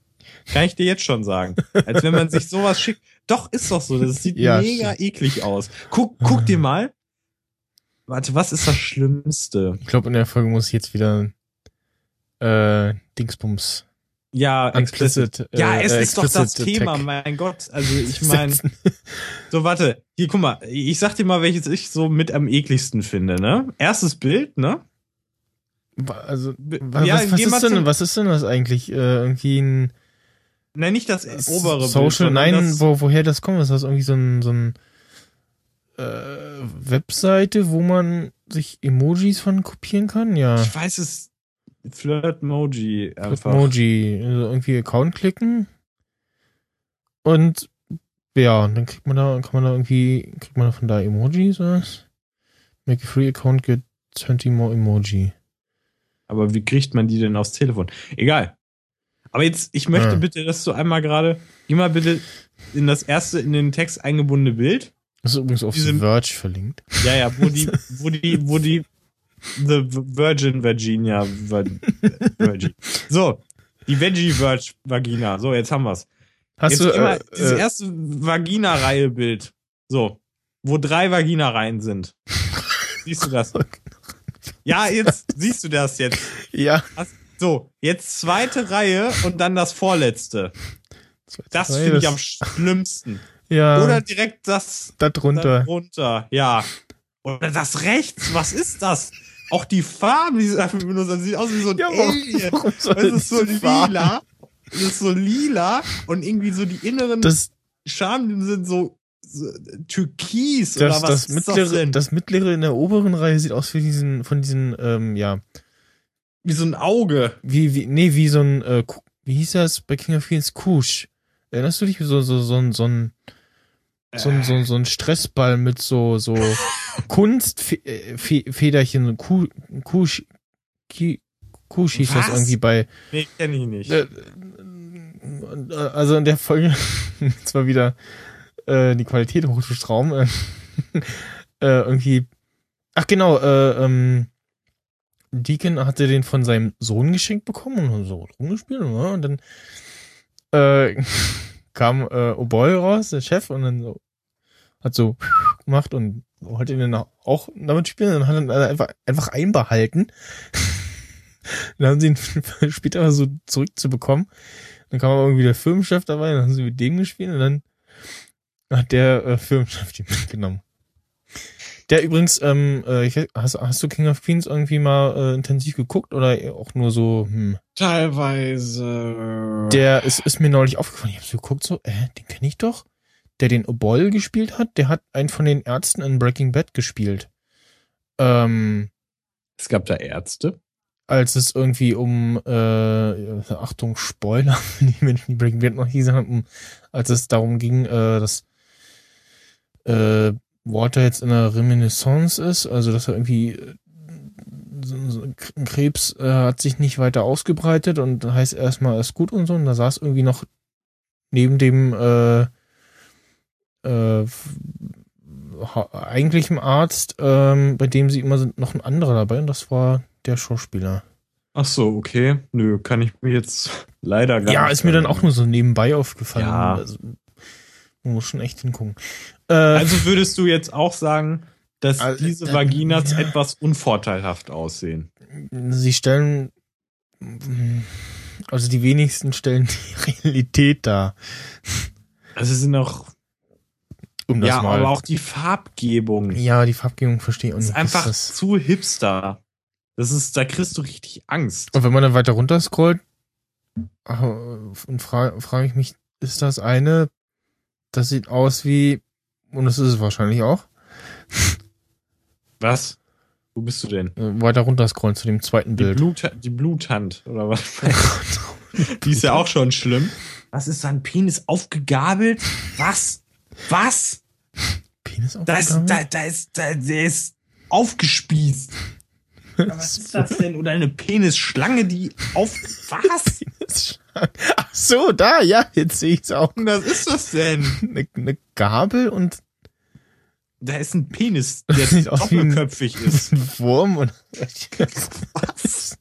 Kann ich dir jetzt schon sagen. Als wenn man sich sowas schickt. Doch, ist doch so. Das sieht Ja, mega eklig aus. Guck, guck dir mal. Warte, was ist das Schlimmste? Ich glaube, in der Folge muss ich jetzt wieder äh, Dingsbums Ja, explicit. explicit. Ja, äh, es äh, ist doch das Thema, Tag mein Gott. Also ich meine, so warte, hier guck mal, ich sag dir mal, welches ich so mit am ekligsten finde, ne? Erstes Bild, ne? Also, B- wa- ja, was, was, ist denn, was ist denn das eigentlich? Äh, irgendwie ein Nein, nicht das obere Bild. Social, sondern nein, wo, woher das kommt? Ist das irgendwie so ein, so ein äh, Webseite, wo man sich Emojis von kopieren kann? Ja. Ich weiß es, Flirt-Moji einfach. Emoji. Also irgendwie Account klicken. Und ja, und dann kriegt man da, kann man da irgendwie, kriegt man da von da Emojis oder was? Make a free account, get 20 more Emoji. Aber wie kriegt man die denn aufs Telefon? Egal. Aber jetzt, ich möchte Ah. bitte, dass du einmal gerade, geh mal bitte in das erste, in den Text eingebundene Bild. Das ist übrigens auf Diese- Verge verlinkt. Ja, ja, wo die, wo die, wo die The Virgin Virginia Vir- Virgin. So, die Veggie Virg Vagina. So, jetzt haben wir's. Hast jetzt du, mal äh, dieses äh, erste Vagina-Reihe-Bild. So, wo drei Vagina-Reihen sind. Siehst du das? Ja, jetzt siehst du das jetzt. ja. So, jetzt zweite Reihe und dann das vorletzte. Das Reihe, finde ich das- am schlimmsten. Ja, Oder direkt das da drunter. Darunter, ja. Oder das rechts, was ist das? Auch die Farben, die sie einfach benutzt, das sieht aus wie so ein Ja, Alien. warum soll Es ist so lila. Es ist so lila und irgendwie so die inneren Das, Schaben sind so, so türkis das, oder was das, ist mittlere, das denn? das mittlere in der oberen Reihe sieht aus wie diesen, von diesen, ähm, ja, wie so ein Auge. wie, wie, nee, wie so ein, äh, wie hieß das bei King of Queens? Kusch. Erinnerst du dich? So, so, so, ein- so ein, so ein, so ein, so ein Stressball mit so, so Kunstfederchen, so Kuh, hieß das Was? irgendwie bei, Nee, kenne ich nicht. äh, also in der Folge zwar wieder äh, die Qualität hochzustrauben. Äh, äh, irgendwie. Ach genau, äh, ähm, Deacon hatte den von seinem Sohn geschenkt bekommen und so rumgespielt ne? und dann äh, kam äh, O'Boy raus, der Chef, und dann so hat so gemacht und wollte ihn dann auch damit spielen und hat dann einfach, einfach einbehalten. dann haben sie ihn später so zurückzubekommen. Dann kam aber irgendwie der Firmenchef dabei, dann haben sie mit dem gespielt und dann hat der äh, Firmenchef die mitgenommen. Der übrigens, ähm, äh, hast, hast du King of Queens irgendwie mal äh, intensiv geguckt oder auch nur so, hm? Teilweise. Der ist, ist mir neulich aufgefallen. Ich hab so geguckt, so, äh, den kenne ich doch. Der den Obol gespielt hat, der hat einen von den Ärzten in Breaking Bad gespielt. Ähm, es gab da Ärzte? Als es irgendwie um, äh, Achtung, Spoiler, die Menschen, die Breaking Bad noch gesehen haben, als es darum ging, äh, dass äh, Walter jetzt in einer Reminiscence ist, also dass er irgendwie äh, Krebs äh, hat sich nicht weiter ausgebreitet und heißt erstmal ist gut und so und da saß irgendwie noch neben dem äh, äh, eigentlichen Arzt, ähm, bei dem sie immer sind, noch ein anderer dabei und das war der Schauspieler. Ach so, okay. Nö, kann ich mir jetzt leider gar ja, nicht. Ja, ist mir dann auch nur so nebenbei aufgefallen. Ja. Also, man muss schon echt hingucken. Äh, also würdest du jetzt auch sagen, dass also, diese Vaginas ja. etwas unvorteilhaft aussehen? Sie stellen, also die wenigsten stellen die Realität dar. Also sind auch um das ja, mal. aber auch die Farbgebung. Ja, die Farbgebung verstehe ich auch ist nicht. einfach das zu hipster. Das ist, da kriegst du richtig Angst. Und wenn man dann weiter runter scrollt, und frage frag ich mich, ist das eine, das sieht aus wie, und das ist es wahrscheinlich auch. Was? Wo bist du denn? Weiter runter scrollen zu dem zweiten Die, Bild. Blut, die Bluthand, oder was? die ist ja auch schon schlimm. Was ist sein Penis aufgegabelt? Was? Was? Penis Da ist, da, da ist, da, der ist aufgespießt. Was ist das denn? Oder eine Penisschlange, die auf. Was? Ach so, da, ja, jetzt sehe ich es auch. Was ist das denn? Eine, eine Gabel und. Da ist ein Penis, der doppelköpfig ist. Ein Wurm und. Was?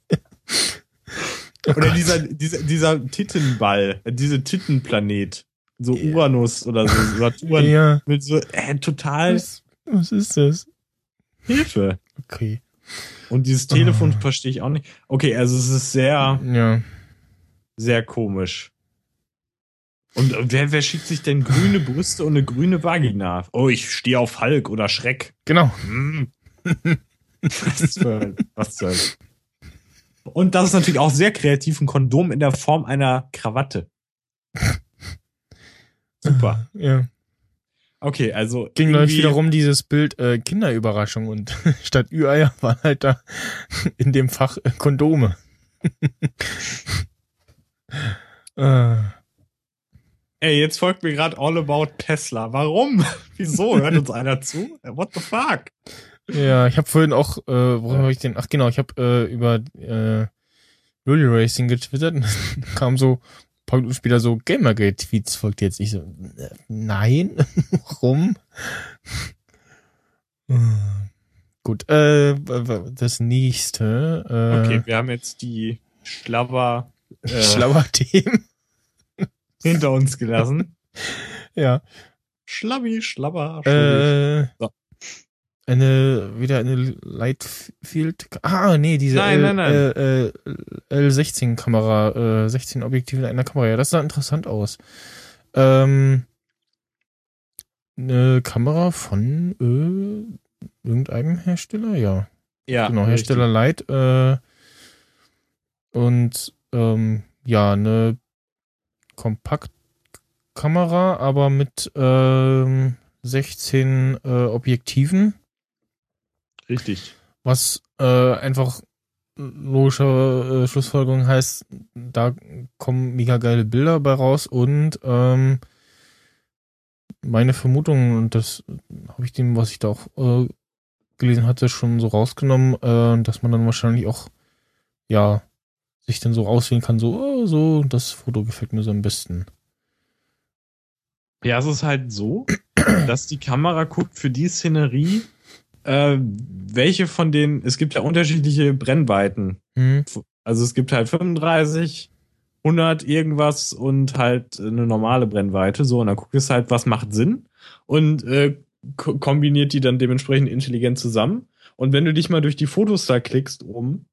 Oder dieser, dieser, dieser Tittenball, diese Tittenplanet. So. Uranus oder so. Saturn Ja. mit so, äh, total Was, was ist das? Hilfe. Okay. Und dieses Telefon Ah. verstehe ich auch nicht. Okay, also es ist sehr, Ja. Sehr komisch. Und wer, wer schickt sich denn grüne Brüste und eine grüne Vagina? Oh, ich stehe auf Hulk oder Schreck. Genau. Hm. was soll, was soll. Und das ist natürlich auch sehr kreativ, ein Kondom in der Form einer Krawatte. Super. Ja. Okay, also. Ging irgendwie- wiederum dieses Bild äh, Kinderüberraschung und statt Ü-Eier waren halt da in dem Fach äh, Kondome. äh, Ey, jetzt folgt mir gerade All About Tesla. Warum? Wieso? Hört uns einer zu? What the fuck? ja, ich habe vorhin auch, äh, worüber habe ich den? Ach genau, ich habe äh, über äh, Rally Racing getwittert und kam so ein paar Minuten später so Gamergate-Tweets folgt jetzt. Ich so, äh, nein, warum? Äh, Gut, äh, das nächste. Äh, Okay, wir haben jetzt die Schlabber äh, Schlauer Themen. hinter uns gelassen. Ja. Schlabbi, Schlabber. Äh, So. Eine, wieder eine Lightfield. Ah, nee, diese Nein, L, nein, nein. Äh, äh, L16-Kamera, äh, 16 Objektive in einer Kamera. Ja, das sah interessant aus. Ähm, eine Kamera von äh, irgendeinem Hersteller, ja. ja, genau, Hersteller Light. Äh, und ähm, ja, eine Kompaktkamera, aber mit ähm, 16 äh, Objektiven, Richtig. was äh, einfach logische äh, Schlussfolgerung heißt, da kommen mega geile Bilder bei raus und ähm, meine Vermutung, und das habe ich dem, was ich da auch äh, gelesen hatte, schon so rausgenommen, äh, dass man dann wahrscheinlich auch ja sich dann so auswählen kann, so, oh, so, das Foto gefällt mir so am besten. Ja, es ist halt so, dass die Kamera guckt für die Szenerie, äh, welche von den, es gibt ja unterschiedliche Brennweiten. Hm. Also es gibt halt 35, 100 irgendwas und halt eine normale Brennweite. So, und dann guckt es halt, was macht Sinn und äh, ko kombiniert die dann dementsprechend intelligent zusammen. Und wenn du dich mal durch die Fotos da klickst oben,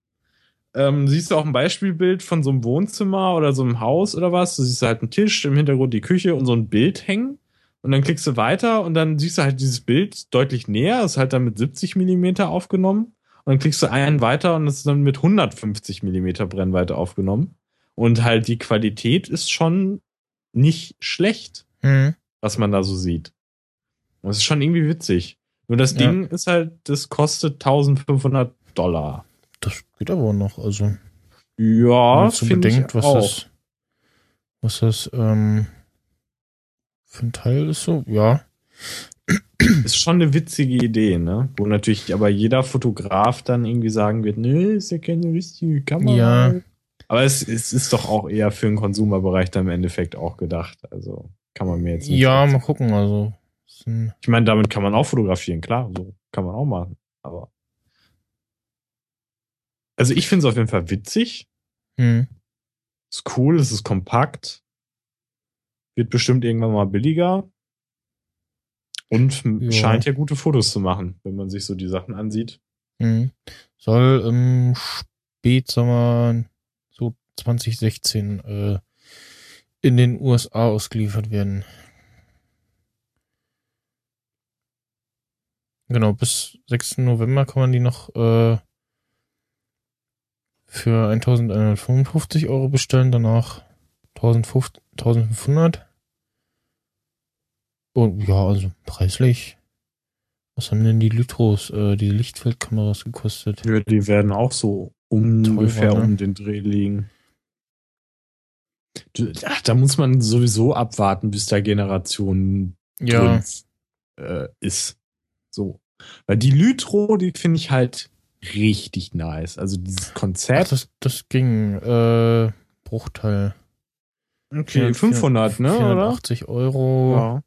ähm, siehst du auch ein Beispielbild von so einem Wohnzimmer oder so einem Haus oder was. Du siehst halt einen Tisch, im Hintergrund die Küche und so ein Bild hängen. Und dann klickst du weiter und dann siehst du halt dieses Bild deutlich näher. Ist halt dann mit 70 Millimeter aufgenommen. Und dann klickst du einen weiter und es ist dann mit 150 Millimeter Brennweite aufgenommen. Und halt die Qualität ist schon nicht schlecht, Hm. was man da so sieht. Und es ist schon irgendwie witzig. Nur das Ja. Ding ist halt, das kostet 1500 Dollar. Das geht aber auch noch. Also, Ja, wenn man bedenkt, was das, was das, ähm, für ein Teil ist so, ja. Ist schon eine witzige Idee, ne? Wo natürlich aber jeder Fotograf dann irgendwie sagen wird, nee, ist ja keine richtige Kamera. Ja. Aber es, es ist doch auch eher für den Konsumerbereich dann im Endeffekt auch gedacht. Also kann man mir jetzt nicht Ja, erzählen. mal gucken, also. Ich meine, damit kann man auch fotografieren, klar, so kann man auch machen. Aber also ich finde es auf jeden Fall witzig. Hm. Ist cool, es ist kompakt. Wird bestimmt irgendwann mal billiger. Und Ja. scheint ja gute Fotos zu machen, wenn man sich so die Sachen ansieht. Hm. Soll im Spätsommer so 2016 äh, in den USA ausgeliefert werden. Genau, bis 6. November kann man die noch äh, für 1155 Euro bestellen, danach 1500. 1500. Und ja, also preislich. Was haben denn die Lytros, äh, die Lichtfeldkameras gekostet? Ja, die werden auch so ungefähr Teurer, ne? um den Dreh liegen. Ach, da muss man sowieso abwarten, bis da Generation Ja, drin äh, ist. So. Weil die Lytro, die finde ich halt richtig nice. Also dieses Ach, Konzept. das, das ging, äh, Bruchteil. okay, 500, ne, oder? 480 Euro. Ja.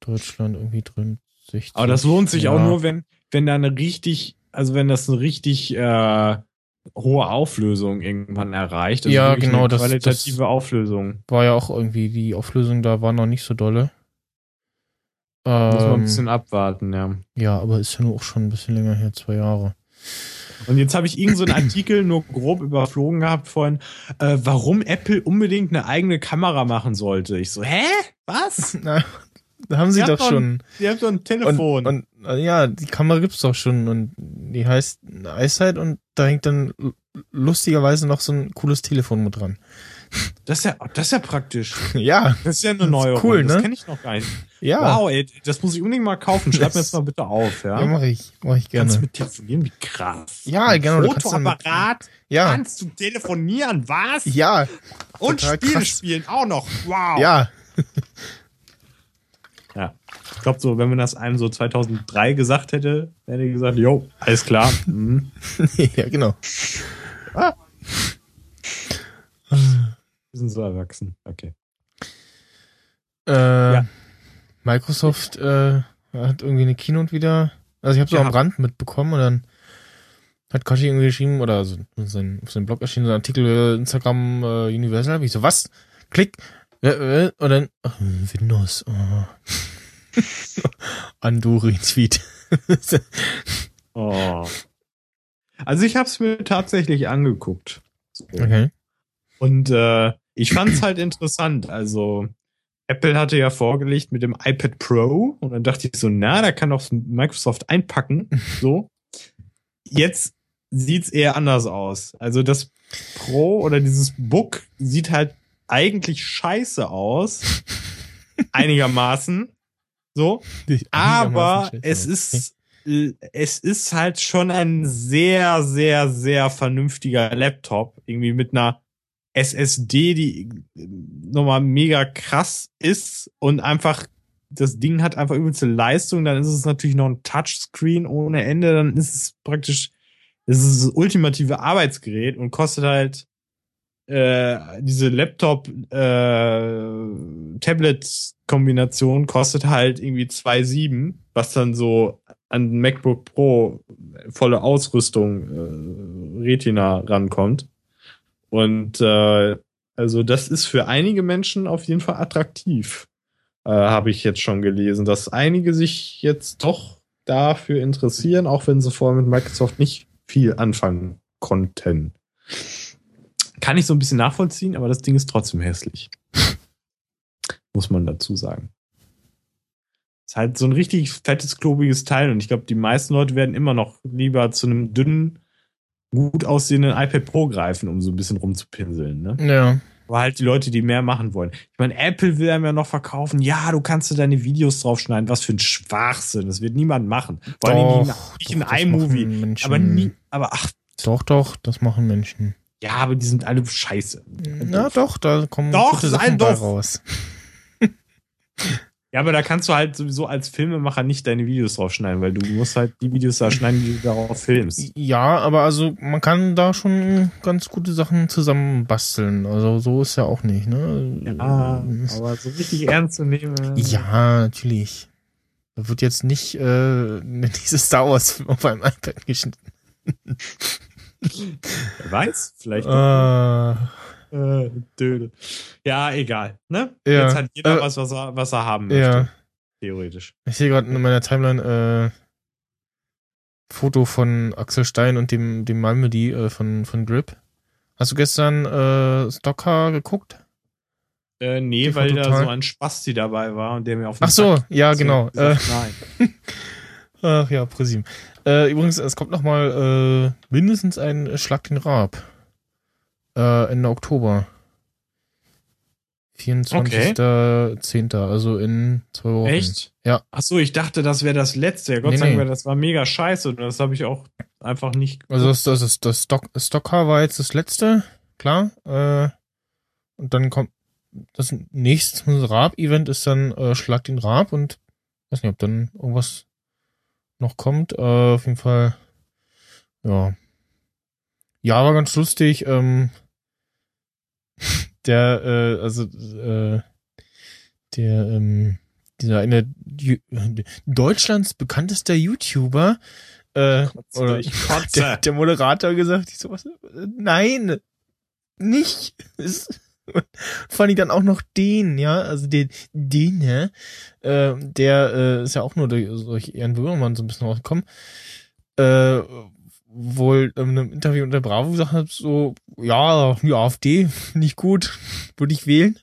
Deutschland irgendwie drin. 60. Aber das lohnt sich ja. auch nur, wenn, wenn da eine richtig, also wenn das eine richtig äh, hohe Auflösung irgendwann erreicht. Also Ja, genau, Eine das- qualitative das- Auflösung. War ja auch irgendwie, die Auflösung da war noch nicht so dolle. Muss man ein Ähm, bisschen abwarten, ja. ja, aber ist ja nur auch schon ein bisschen länger her, zwei Jahre. Und jetzt habe ich irgend so einen Artikel nur grob überflogen gehabt vorhin, äh, warum Apple unbedingt eine eigene Kamera machen sollte. Ich so, hä? Was? Na, da haben sie Ihr doch schon. Ihr habt doch ein Und, Telefon. und äh, ja, die Kamera gibt's doch schon und die heißt iSight und da hängt dann lustigerweise noch so ein cooles Telefon mit dran. Das, ist ja, das ist ja praktisch. Ja, Das ist ja eine Das neue cool, Das ne? kenne ich noch gar nicht. ja. Wow, ey, das muss ich unbedingt mal kaufen. Schreib mir Das- jetzt mal bitte auf, ja? Ja, mache ich, mach ich Kannst du gerne. mit telefonieren? Wie krass. Ja, genau, mit- Fotoapparat Ja, kannst du telefonieren, was? ja, Und Spiele krass. spielen auch noch. Wow. ja. Ja. Ich glaube so, wenn man das einem so 2003 gesagt hätte, hätte ich gesagt, jo, alles klar. Mhm. ja, genau. Ah. Wir sind so erwachsen. Okay. Äh, Ja. Microsoft äh, hat irgendwie eine Keynote wieder. Also ich habe so Ja. am Rand mitbekommen und dann hat Kashi irgendwie geschrieben oder also auf seinem Blog erschienen so ein Artikel äh, Instagram äh, Universal. Hab ich so was? Klick äh, äh, und dann ach, Windows. Oh. Anduri Tweet. Oh. Also ich habe es mir tatsächlich angeguckt. So. okay. Und äh, ich fand es halt interessant. Also Apple hatte ja vorgelegt mit dem iPad Pro und dann dachte ich so, na, da kann doch Microsoft einpacken. So. Jetzt sieht's eher anders aus. Also das Pro oder dieses Book sieht halt eigentlich scheiße aus. einigermaßen. So. Aber es ist, es ist halt schon ein sehr, sehr, sehr vernünftiger Laptop. Irgendwie mit einer SSD, die äh, nochmal mega krass ist und einfach, das Ding hat einfach übelste Leistung. Dann ist es natürlich noch ein Touchscreen ohne Ende. Dann ist es praktisch Es ist das ultimative Arbeitsgerät und kostet halt äh, diese Laptop-Tablet-Kombination kostet halt irgendwie 2,7, was dann so an MacBook Pro volle Ausrüstung äh, Retina rankommt. Und äh, also das ist für einige Menschen auf jeden Fall attraktiv, äh, habe ich jetzt schon gelesen, dass einige sich jetzt doch dafür interessieren, auch wenn sie vorher mit Microsoft nicht viel anfangen konnten. Kann ich so ein bisschen nachvollziehen, aber das Ding ist trotzdem hässlich. Muss man dazu sagen. Ist halt so ein richtig fettes, klobiges Teil und ich glaube, die meisten Leute werden immer noch lieber zu einem dünnen, gut aussehenden iPad Pro greifen, um so ein bisschen rumzupinseln. Ne? Ja. Aber halt die Leute, die mehr machen wollen. Ich meine, Apple will einem ja noch verkaufen, ja, du kannst du deine Videos draufschneiden. Was für ein Schwachsinn. Das wird niemand machen. Vor allem nicht in iMovie. Aber nie, aber ach, Doch, doch, das machen Menschen. ja, aber die sind alle scheiße. Na doch, da kommen Doch, gute Sachen doch. raus. Ja, aber da kannst du halt sowieso als Filmemacher nicht deine Videos draufschneiden, weil du musst halt die Videos da schneiden, die du darauf filmst. Ja, aber also man kann da schon ganz gute Sachen zusammenbasteln. Also so ist ja auch nicht, ne? Ah, aber so richtig ernst zu nehmen. äh, Ja, natürlich. Da wird jetzt nicht äh, diese Star Wars Film auf einem iPad geschnitten. Wer weiß, vielleicht. Äh, Äh, Döde. Ja, egal. Ne? Ja, Jetzt hat jeder äh, was, was er, was er haben möchte. ja, Theoretisch. ich sehe gerade in meiner Timeline äh, Foto von Axel Stein und dem dem Malmedy äh, von von Grip. Hast du gestern äh, Stocker geguckt? Äh, nee, TV weil da Total. so ein Spasti dabei war und der mir auf den Ach so, Sack ja genau. Äh, gesagt, nein. Ach ja, Präsim. Äh, übrigens, es kommt noch mal äh, mindestens ein Schlag den Raab. Äh, Ende Oktober. 24.10. Also in zwei Wochen. Echt? Ja. Ach so, ich dachte, das wäre das letzte. Ja, Gott Nee, sei Dank, nee. das war mega scheiße und das habe ich auch einfach nicht. Also das, das ist das Stock, Stockcar war jetzt das letzte, klar. Äh, und dann kommt das nächste Raab-Event ist dann äh, Schlag den Raab und weiß nicht, ob dann irgendwas noch kommt. Äh, auf jeden Fall, ja. Ja, war ganz lustig. Ähm, der, äh, also, äh, der, ähm, dieser eine Ju- Deutschlands bekanntester YouTuber, äh, oder ich kotze. der, der Moderator gesagt, ich sowas, nein, nicht. Es- Fand ich dann auch noch den, ja, also den, den, ja, äh, der äh, ist ja auch nur durch solche Ehren Böhmermann so ein bisschen rausgekommen, äh, wohl in einem Interview unter Bravo gesagt hat, so, ja, die AfD, nicht gut, würde ich wählen.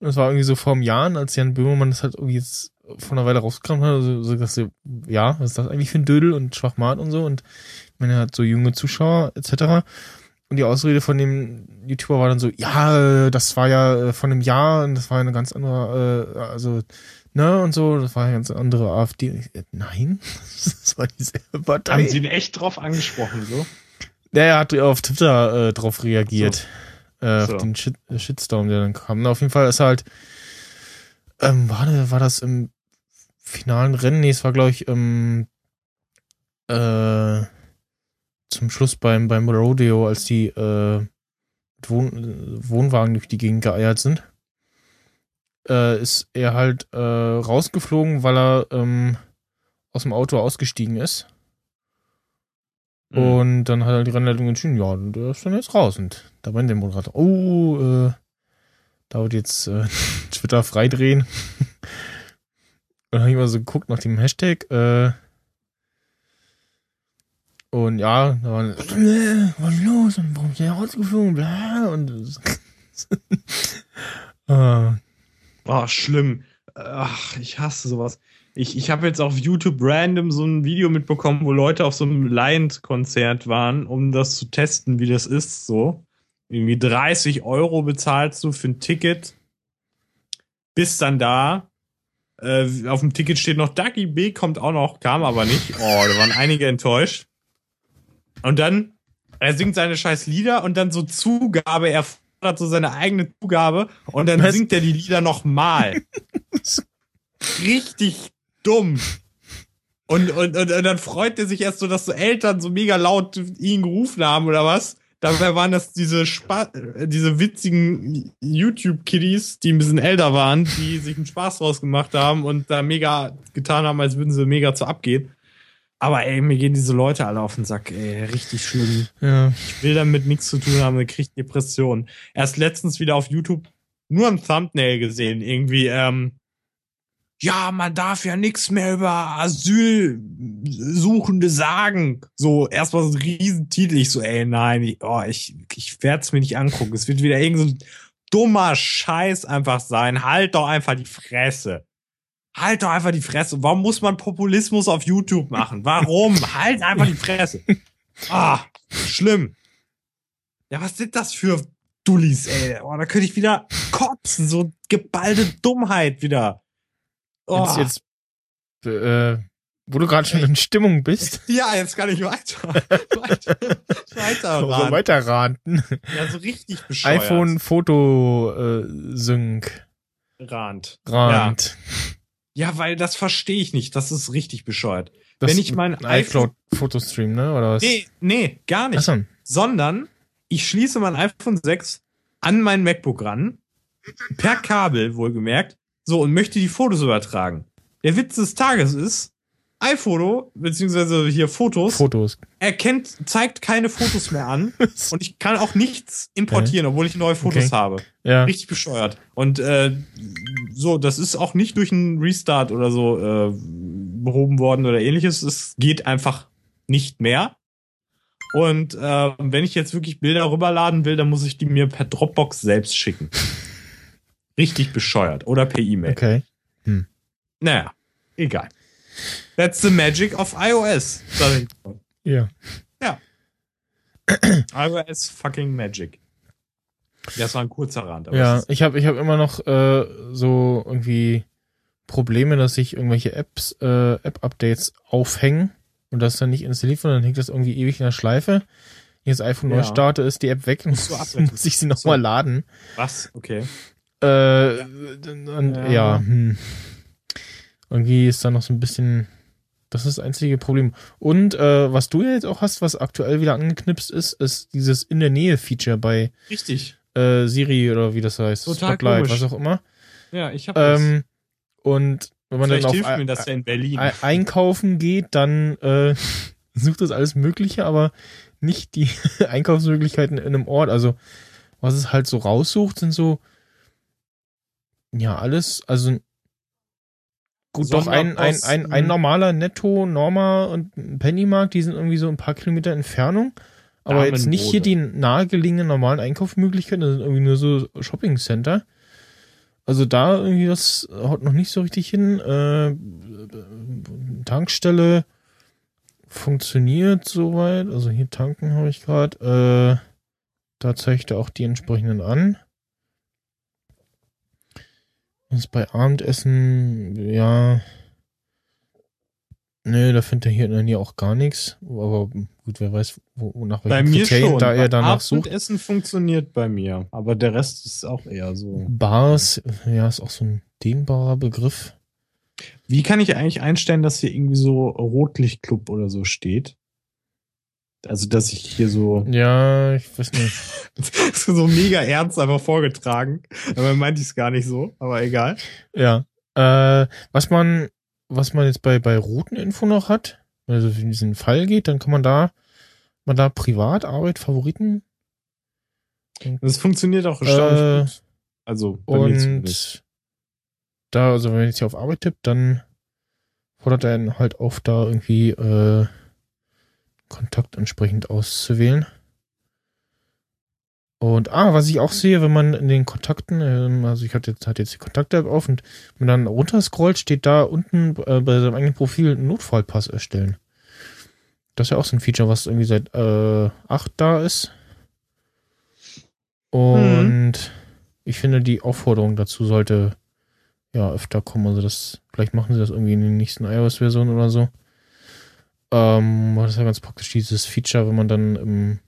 Das war irgendwie so vor einem Jahr, als Jan Böhmermann das halt irgendwie jetzt von einer Weile rausgekramt hat, also so gesagt, so, ja, was ist das eigentlich für ein Dödel und Schwachmat und so und er hat so junge Zuschauer etc. Und die Ausrede von dem YouTuber war dann so, ja, äh, das war ja äh, von einem Jahr und das war eine ganz andere, äh, also, ne, und so, das war eine ganz andere AfD. Ich, nein, das war dieselbe Partei. Haben Sie ihn echt drauf angesprochen, so? Der er hat auf Twitter äh, drauf reagiert. Äh, So. Auf den Shit äh, Shitstorm, der dann kam. Na, auf jeden Fall ist halt, ähm, war, der- war das im finalen Rennen? Nee, es war, glaube ich, ähm, äh, zum Schluss beim, beim Rodeo, als die äh, Wohn Wohnwagen durch die Gegend geeiert sind, äh, ist er halt äh, rausgeflogen, weil er ähm, aus dem Auto ausgestiegen ist. Mhm. Und dann hat er die Rennleitung entschieden, ja, der ist dann jetzt raus. Und da meinte der Moderator, oh, äh, da wird jetzt äh, Twitter freidrehen. Und dann habe ich mal so geguckt nach dem Hashtag, äh, und ja, da war, äh, was ist los? Und warum ist der rausgeflogen? Bla, und äh, Oh, schlimm. Ach, ich hasse sowas. Ich, ich habe jetzt auf YouTube random so ein Video mitbekommen, wo Leute auf so einem Lion-Konzert waren, um das zu testen, wie das ist. So. Irgendwie 30 Euro bezahlst du für ein Ticket. Bist dann da. Äh, auf dem Ticket steht noch Ducky B, kommt auch noch, kam aber nicht. Oh, da waren einige enttäuscht. Und dann, er singt seine scheiß Lieder und dann so Zugabe, er fordert so seine eigene Zugabe und dann Was? singt er die Lieder nochmal. Richtig dumm. Und, und, und, und dann freut er sich erst so, dass so Eltern so mega laut ihn gerufen haben oder was. Dabei waren das diese, Spa diese witzigen YouTube-Kiddies, die ein bisschen älter waren, die sich einen Spaß draus gemacht haben und da mega getan haben, als würden sie mega zu abgehen. Aber ey, mir gehen diese Leute alle auf den Sack, ey, richtig schlimm. Ja. Ich will damit nichts zu tun haben, ich krieg Depressionen. Erst letztens wieder auf YouTube nur ein Thumbnail gesehen, irgendwie, ähm, ja, man darf ja nichts mehr über Asylsuchende sagen. So, erstmal so ein Riesentitel. Ich so, ey, nein, ich, oh, ich, ich werde es mir nicht angucken. Es wird wieder irgend so ein dummer Scheiß einfach sein. Halt doch einfach die Fresse. Halt doch einfach die Fresse. Warum muss man Populismus auf YouTube machen? Warum? halt einfach die Fresse. Ah, schlimm. Ja, was sind das für Dullis, ey? Oh, da könnte ich wieder kotzen. So geballte Dummheit wieder. Oh. Jetzt, jetzt äh, wo du gerade schon in Stimmung bist. Ja, jetzt kann ich weiter. weiter, weiter, So ran. weiter ranten. Ja, so richtig bescheuert. iPhone Foto äh, Sync Rand. rant. Ja, weil das verstehe ich nicht. Das ist richtig bescheuert. Das Wenn ich mein ein iCloud Fotostream, ne? Oder was? Nee, nee, gar nicht. Achso. Sondern ich schließe mein iPhone 6 an mein MacBook ran. Per Kabel, wohlgemerkt. So, und möchte die Fotos übertragen. Der Witz des Tages ist, iPhoto, beziehungsweise hier Fotos, Fotos. erkennt, zeigt keine Fotos mehr an. und ich kann auch nichts importieren, obwohl ich neue Fotos Okay. habe. Ja. Richtig bescheuert. Und äh, so, das ist auch nicht durch einen Restart oder so äh, behoben worden oder ähnliches. Es geht einfach nicht mehr. Und äh, wenn ich jetzt wirklich Bilder rüberladen will, dann muss ich die mir per Dropbox selbst schicken. Richtig bescheuert. Oder per E-Mail. Okay. Naja, egal. That's the magic of iOS. Sag ich mal. Ja. iOS fucking magic. Das war ein kurzer Rand. aber Ja, ich habe ich hab immer noch äh, so irgendwie Probleme, dass sich irgendwelche Apps, äh, App-Updates aufhängen und das dann nicht installiert wird, dann hängt das irgendwie ewig in der Schleife. Wenn ich das iPhone neu Ja. starte, ist die App weg und muss ich sie nochmal So. laden. Was? Okay. Äh, und, Ja. ja, hm. Irgendwie ist da noch so ein bisschen, das ist das einzige Problem. Und äh, was du ja jetzt auch hast, was aktuell wieder angeknipst ist, ist dieses in der Nähe Feature bei Richtig. äh, Siri oder wie das heißt, Total Spotlight, komisch. was auch immer. Ja, ich habe das. Ähm, und wenn man Vielleicht dann auf hilft mir das ja in Berlin. Ei- einkaufen geht, dann äh, sucht das alles Mögliche, aber nicht die Einkaufsmöglichkeiten in einem Ort. Also was es halt so raussucht, sind so ja alles, also gut, doch ein, ein, ein, ein normaler Netto, Norma und Pennymarkt, die sind irgendwie so ein paar Kilometer Entfernung. Aber jetzt nicht hier die nahegelegenen normalen Einkaufsmöglichkeiten, das sind irgendwie nur so Shopping Center. Also da irgendwie das haut noch nicht so richtig hin. Äh, Tankstelle funktioniert soweit. Also hier tanken habe ich gerade. Äh, da zeigt er auch die entsprechenden an. Und bei Abendessen, ja. Nö, da findet er hier in der Nähe auch gar nichts. Aber gut, wer weiß, wo, nach Bei welchen mir Kriterien schon. da er Bei danach sucht. Abendessen funktioniert bei mir. Aber der Rest ist auch eher so. Bars, ja, ist auch so ein dehnbarer Begriff. Wie kann ich eigentlich einstellen, dass hier irgendwie so Rotlichtclub oder so steht? Also, dass ich hier so, Ja, ich weiß nicht. so mega ernst einfach vorgetragen. Aber meinte ich es gar nicht so, aber egal. Ja. Äh, was man, was man jetzt bei, bei Routeninfo noch hat, wenn es also in diesen Fall geht, dann kann man da, man da privat, Arbeit, Favoriten Das funktioniert auch erstaunlich Äh, gut. Also, bei und da, also wenn man jetzt hier auf Arbeit tippt, dann fordert er halt auf, da irgendwie äh, Kontakt entsprechend auszuwählen. Und ah, was ich auch sehe, wenn man in den Kontakten, ähm, also ich hatte jetzt, hatte jetzt die Kontakte-App auf und wenn man dann runterscrollt, steht da unten äh, bei seinem eigenen Profil Notfallpass erstellen. Das ist ja auch so ein Feature, was irgendwie seit äh, 8 da ist. Und ich finde, die Aufforderung dazu sollte ja öfter kommen. Also das, vielleicht machen sie das irgendwie in den nächsten iOS-Versionen oder so. Ähm, das ist ja ganz praktisch, dieses Feature, wenn man dann im,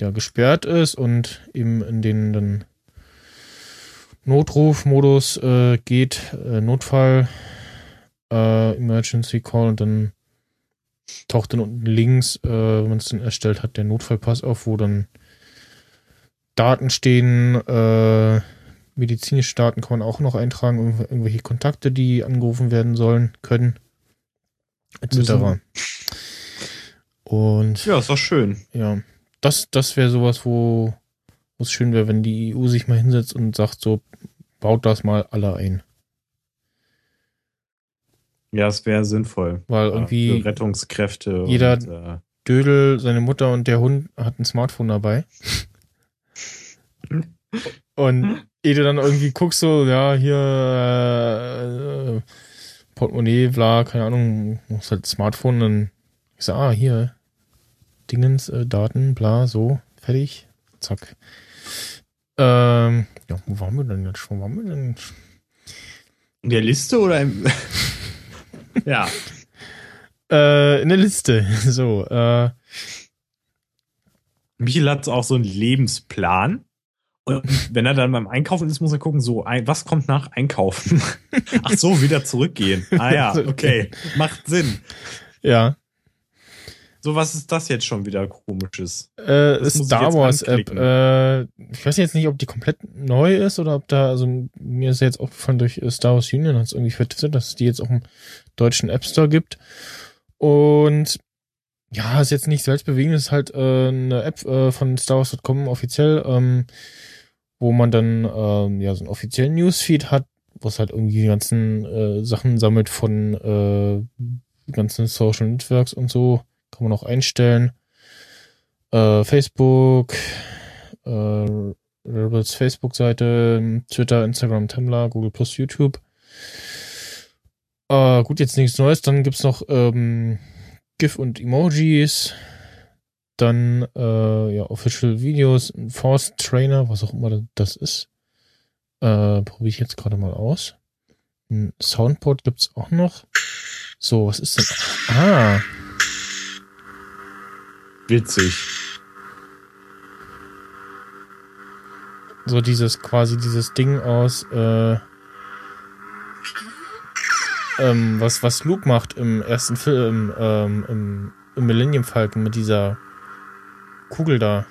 ja, gesperrt ist und eben in den dann Notrufmodus äh, geht, äh, Notfall äh, Emergency Call und dann taucht dann unten links, äh, wenn man es dann erstellt hat, der Notfallpass auf, wo dann Daten stehen, äh, medizinische Daten kann man auch noch eintragen, irgendwelche Kontakte, die angerufen werden sollen, können, etc. Und Ja, ist doch schön. ja, das, das wäre sowas, wo es schön wäre, wenn die EU sich mal hinsetzt und sagt so, baut das mal alle ein. Ja, es wäre sinnvoll. Weil irgendwie für Rettungskräfte. jeder- Und, äh, Dödel, seine Mutter und der Hund hat ein Smartphone dabei. Und ehe du dann irgendwie guckst, so, ja, hier, äh, Portemonnaie, bla, keine Ahnung, muss halt Smartphone, dann ich sag, ah, hier, Dingens, äh, Daten, bla, so, fertig, zack. Ähm, ja, wo waren wir denn jetzt? Wo waren wir denn? in der Liste oder im. ja. Äh, in der Liste, so, äh, Michael hat auch so einen Lebensplan. Und wenn er dann beim Einkaufen ist, muss er gucken, so, was kommt nach Einkaufen? Ach so, wieder zurückgehen. Ah ja, okay. Macht Sinn. ja, So, was ist das jetzt schon wieder komisches? Äh, Star Wars App. Äh, ich weiß jetzt nicht, ob die komplett neu ist oder ob da, also mir ist jetzt aufgefallen durch äh, Star Wars Union, hat es irgendwie vertwittert, dass es die jetzt auch im deutschen App Store gibt. Und ja, ist jetzt nicht selbstbewegend, ist halt äh, eine App äh, von StarWars.com offiziell, ähm, wo man dann ähm, ja so einen offiziellen Newsfeed hat, wo es halt irgendwie die ganzen äh, Sachen sammelt von äh, ganzen Social Networks und so. Kann man auch einstellen äh, Facebook, äh, Rebels Facebook-Seite, Twitter, Instagram, Tumblr, Google Plus, YouTube. Äh, gut, jetzt nichts Neues. Dann gibt's noch ähm, GIF und Emojis. Dann äh, ja, Official Videos, ein Force Trainer, was auch immer das ist. Äh, Probiere ich jetzt gerade mal aus. Ein Soundboard gibt's auch noch. So, was ist denn? Ah, Witzig. so dieses quasi dieses Ding aus äh, ähm, was was Luke macht im ersten Film ähm, im, im Millennium Falcon mit dieser Kugel da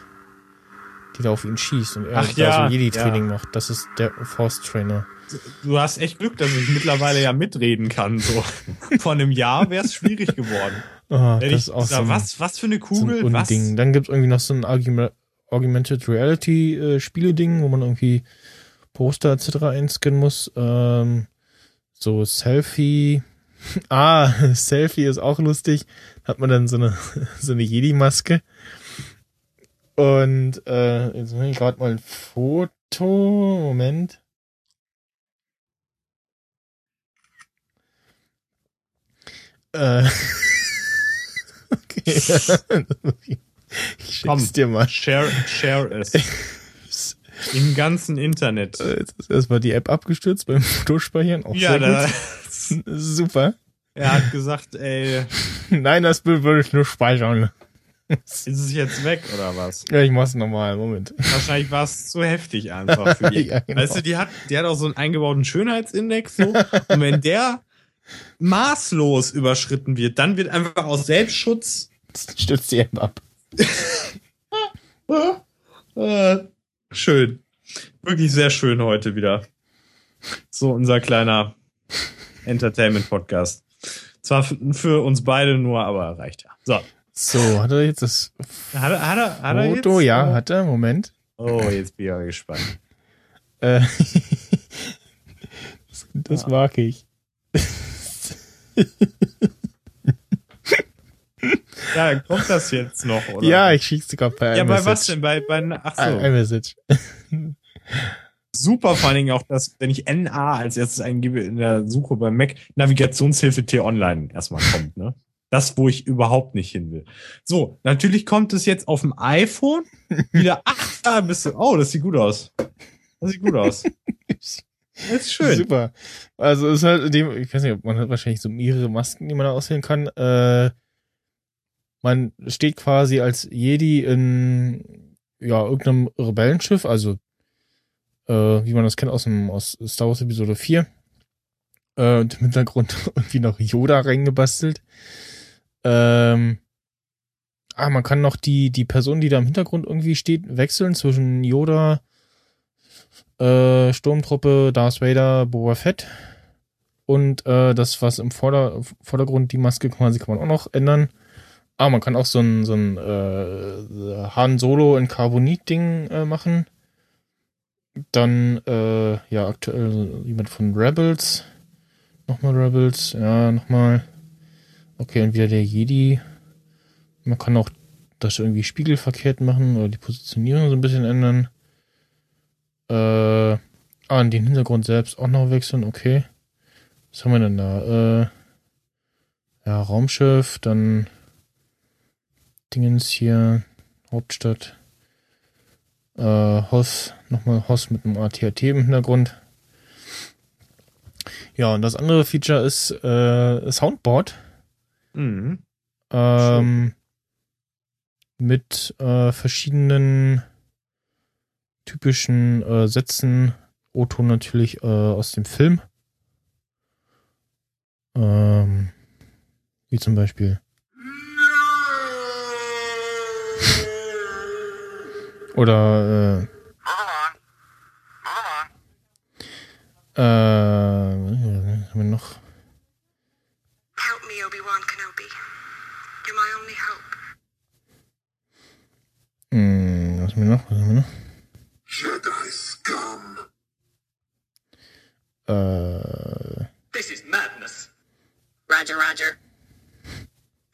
die da auf ihn schießt und er Ach da ja, so Jedi Training macht das ist der Force Trainer Du hast echt Glück, dass ich mittlerweile ja mitreden kann. So. Vor einem Jahr wäre es schwierig geworden. Ah, Hätte das ich ist auch so ein, was, was für eine so Kugel? ein was? Dann gibt's irgendwie noch so ein Argument, Augmented Reality äh, wo man irgendwie Poster etc. einscannen muss ähm, so Selfie ah Selfie ist auch lustig hat man dann so eine so eine Jedi Maske und äh, jetzt mache ich gerade mal ein Foto Moment äh, okay ich schick's Komm. dir mal Share, share es. Im ganzen Internet. Äh, Jetzt ist erstmal die App abgestürzt beim Fotospeichern. Auch Ja, da. Super. er hat gesagt, ey, Nein, das Bild würde ich nur speichern. ist es jetzt weg oder was? Ja, ich mach's nochmal. Moment. Wahrscheinlich war es zu heftig einfach für die. Ja, genau. Weißt du, die hat, die hat auch so einen eingebauten Schönheitsindex so. Und wenn der maßlos überschritten wird, dann wird einfach aus Selbstschutz Stürzt die App ab. äh, schön. Wirklich sehr schön heute wieder. So unser kleiner Entertainment-Podcast. Zwar für uns beide nur, aber reicht ja. So. So, hat er jetzt das Hat er, hat er, hat er Foto? jetzt? Ja, hat er. Moment. Oh, jetzt bin ich aber gespannt. Äh, das das Ja. mag ich. Ja, kommt das jetzt noch, oder? Ja, ich schick's dir gerade per Ja, bei was denn? Bei, bei, ach so. iMessage. Super vor allen Dingen auch, dass, wenn ich NA als erstes eingebe in der Suche beim Mac, Navigationshilfe T-Online erstmal kommt, ne? Das, wo ich überhaupt nicht hin will. So, natürlich kommt es jetzt auf dem iPhone wieder, ach, da bist du, oh, das sieht gut aus. Das sieht gut aus. Das ist schön. Super. Also es ist halt dem, ich weiß nicht, man hat wahrscheinlich so mehrere Masken, die man da auswählen kann. Äh, man steht quasi als Jedi in ja, irgendeinem Rebellenschiff, also äh, wie man das kennt aus dem aus Star Wars Episode 4. Äh, und im Hintergrund irgendwie noch Yoda reingebastelt. Ähm, ah, man kann noch die, die Person, die da im Hintergrund irgendwie steht, wechseln zwischen Yoda, äh, Sturmtruppe, Darth Vader, Boba Fett. Und äh, das, was im Vorder Vordergrund die Maske quasi kann man auch noch ändern. Ah, man kann auch so ein, so ein äh, Han Solo in Carbonit-Ding äh, machen. Dann, äh, ja, aktuell jemand von Rebels. Nochmal Rebels, ja, nochmal. Okay, und wieder der Jedi. Man kann auch das irgendwie spiegelverkehrt machen oder die Positionierung so ein bisschen ändern. Äh, ah, und den Hintergrund selbst auch noch wechseln, okay. Was haben wir denn da? Äh, ja, Raumschiff, dann Dingens hier, Hauptstadt. Äh, Hoss, nochmal Hoss mit einem ATAT im Hintergrund. Ja, und das andere Feature ist äh, Soundboard. Mhm. Ähm, mit äh, verschiedenen typischen äh, Sätzen. O-Ton natürlich äh, aus dem Film. Ähm, wie zum Beispiel. Oder äh, äh, was haben wir noch? Hm, was haben wir noch? Was haben wir noch? Jedi scum. Äh, This is madness. Roger, Roger.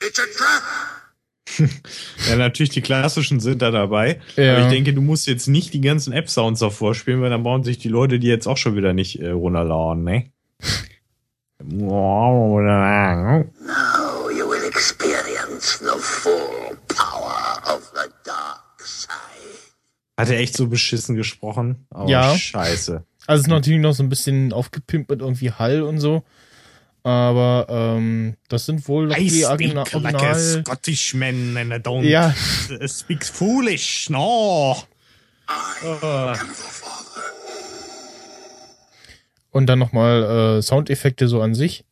It's a trap. Ja, natürlich, die klassischen sind da dabei. Ja. Aber ich denke, du musst jetzt nicht die ganzen App-Sounds davor spielen, weil dann brauchen sich die Leute die jetzt auch schon wieder nicht äh, runterladen, ne? Now you will experience the full power of the dark side. Hat er echt so beschissen gesprochen? Oh, Ja. scheiße. also es ist natürlich noch so ein bisschen aufgepimpt mit irgendwie Hall und so. Aber ähm, das sind wohl noch die Origina Original. Scottish man and I don't Ja, speak foolish, no. I Uh, und dann nochmal äh, Soundeffekte so an sich.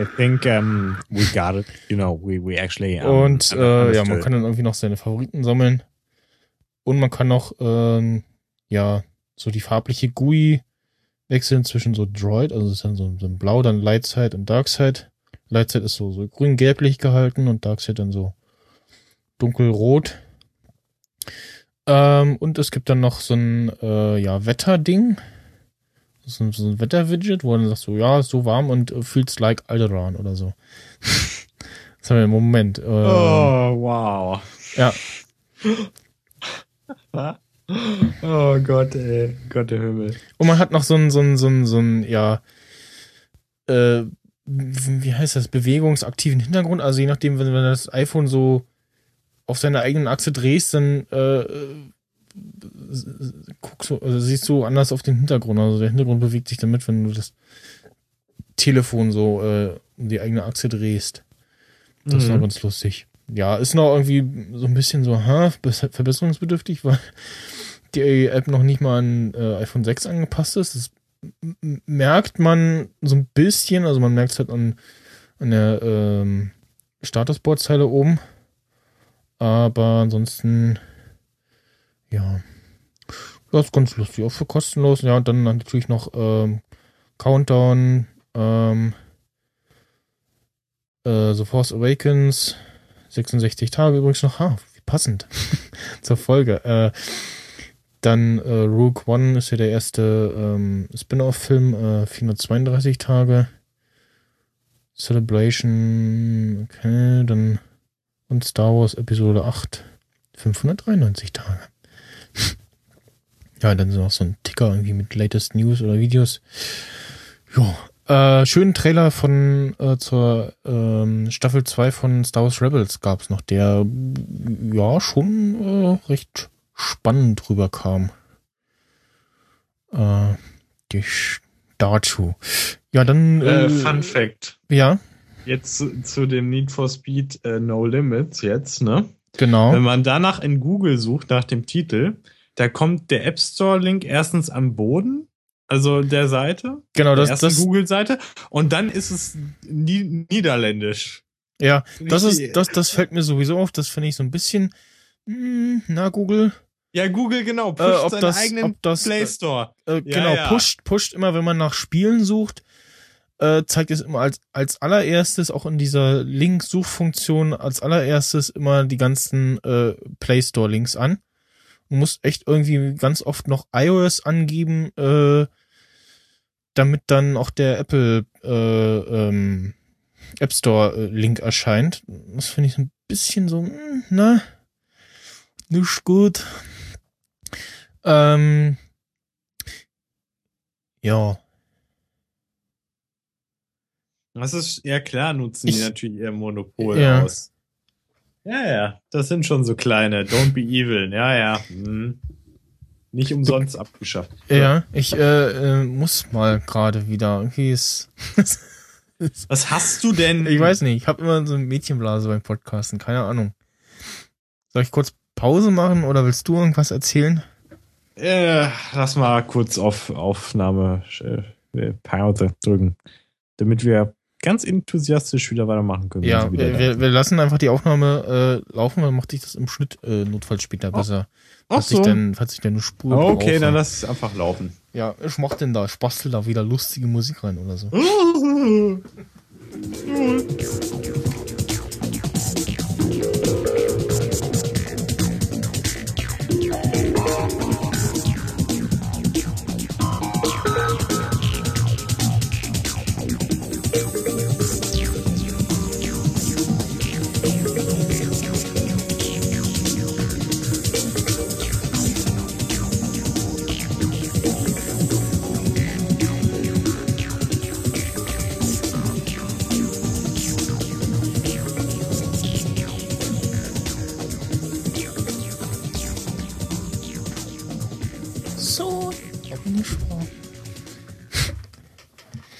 I, think um, we got it. You know, we, we actually. Um, Und äh, ja, man kann dann irgendwie noch seine Favoriten sammeln. Und man kann noch, ähm, ja, so die farbliche GUI wechseln zwischen so Droid, also es ist dann so, so ein Blau, dann Lightside und Darkside. Lightside ist so, so grün-gelblich gehalten und Darkside dann so dunkelrot. Ähm, und es gibt dann noch so ein, äh, ja, Wetterding. So, ein- so ein Wetter-Widget, wo dann sagst so, ja, ist so warm und äh, fühlst like Alderaan oder so. das haben wir im Moment. Ähm, Oh, wow. Ja, Oh Gott, ey. Gott der Himmel. Und man hat noch so ein, so ein, so ein, so ein, ja, äh, wie heißt das, bewegungsaktiven Hintergrund. Also je nachdem, wenn, wenn du das iPhone so auf seiner eigenen Achse drehst, dann äh, guckst du, also siehst du anders auf den Hintergrund. Also der Hintergrund bewegt sich damit, wenn du das Telefon so äh, um die eigene Achse drehst. Das ist Mhm. noch ganz lustig. Ja, ist noch irgendwie so ein bisschen so, ha, verbesserungsbedürftig, weil die App noch nicht mal an äh, iPhone 6 angepasst ist. Das merkt man so ein bisschen, also man merkt es halt an, an der ähm, Statusboard-Zeile oben. Aber ansonsten, ja, das ist ganz lustig. Auch für kostenlos. Ja, und dann natürlich noch ähm, Countdown, ähm, äh, The Force Awakens, 66 Tage übrigens noch. Ha, wie passend zur Folge. Äh, dann äh, Rogue One ist ja der erste ähm, Spin-off-Film, äh, 432 Tage. Celebration, okay, dann und Star Wars Episode 8, 593 Tage. Ja, dann noch so ein Ticker irgendwie mit latest News oder Videos. Ja, Äh, schönen Trailer von äh, zur ähm, Staffel 2 von Star Wars Rebels gab's noch, der ja schon äh, recht spannend rüberkam. Äh, gesch- dazu. Ja, dann Äh, äh, Fun Fact. ja, Jetzt zu, zu dem Need for Speed äh, No Limits jetzt, ne? genau. Wenn man danach in Google sucht, nach dem Titel, da kommt der App Store-Link erstens am Boden, also der Seite, Genau, der das, ersten das, Google-Seite, und dann ist es nie, niederländisch. ja, das ist, das, das fällt mir sowieso auf. Das finde ich so ein bisschen, hm, na Google, Ja, Google, genau, pusht Äh, seinen das- eigenen das, Play äh, Store. äh, Ja, genau, ja. pusht, pusht immer, wenn man nach Spielen sucht, äh, zeigt es immer als, als allererstes, auch in dieser Link-Suchfunktion, als allererstes immer die ganzen äh, Play Store-Links an. Du musst echt irgendwie ganz oft noch iOS angeben, äh, damit dann auch der Apple äh, ähm, App Store äh, Link erscheint. Das finde ich ein bisschen so, hm, na, nicht gut. Ähm, ja, Das ist, ja klar, nutzen die Ich- natürlich ihr Monopol Ja. aus. Ja, ja, das sind schon so kleine. Don't be evil. Ja, ja. Hm. Nicht umsonst abgeschafft. ja, ich äh, äh, muss mal gerade wieder. Irgendwie ist. Was hast du denn? ich weiß nicht, ich habe immer so eine Mädchenblase beim Podcasten, keine Ahnung. Soll ich kurz Pause machen oder willst du irgendwas erzählen? Äh, lass mal kurz auf Aufnahme äh, Pause drücken, damit wir ganz enthusiastisch wieder weitermachen können. Ja, wir, wir, lassen einfach die Aufnahme äh, laufen, dann macht sich das im Schnitt äh, notfalls später besser. Ach Falls ich so. dann, falls ich dann eine Spur Okay, brauche. dann lass es einfach laufen. Ja, ich mach denn da, ich bastel da wieder lustige Musik rein oder. So,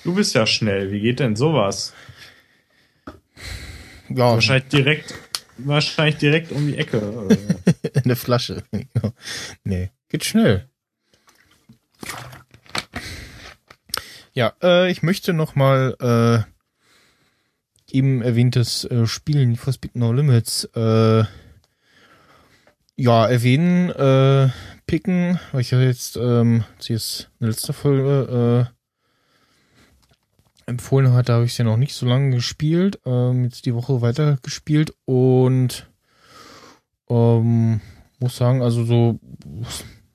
Du bist ja schnell. Wie geht denn sowas? Ja, Wahrscheinlich direkt, wahrscheinlich direkt um die Ecke. eine Flasche. Genau. nee, geht schnell. Ja, äh, ich möchte noch mal äh, eben erwähntes äh, Spiel Need for Speed No Limits äh, ja erwähnen, äh, picken, weil ich ja jetzt ähm, sie ist in letzter Folge äh, empfohlen hatte, habe ich es ja noch nicht so lange gespielt, ähm, jetzt die Woche weiter gespielt und ähm, muss sagen, also so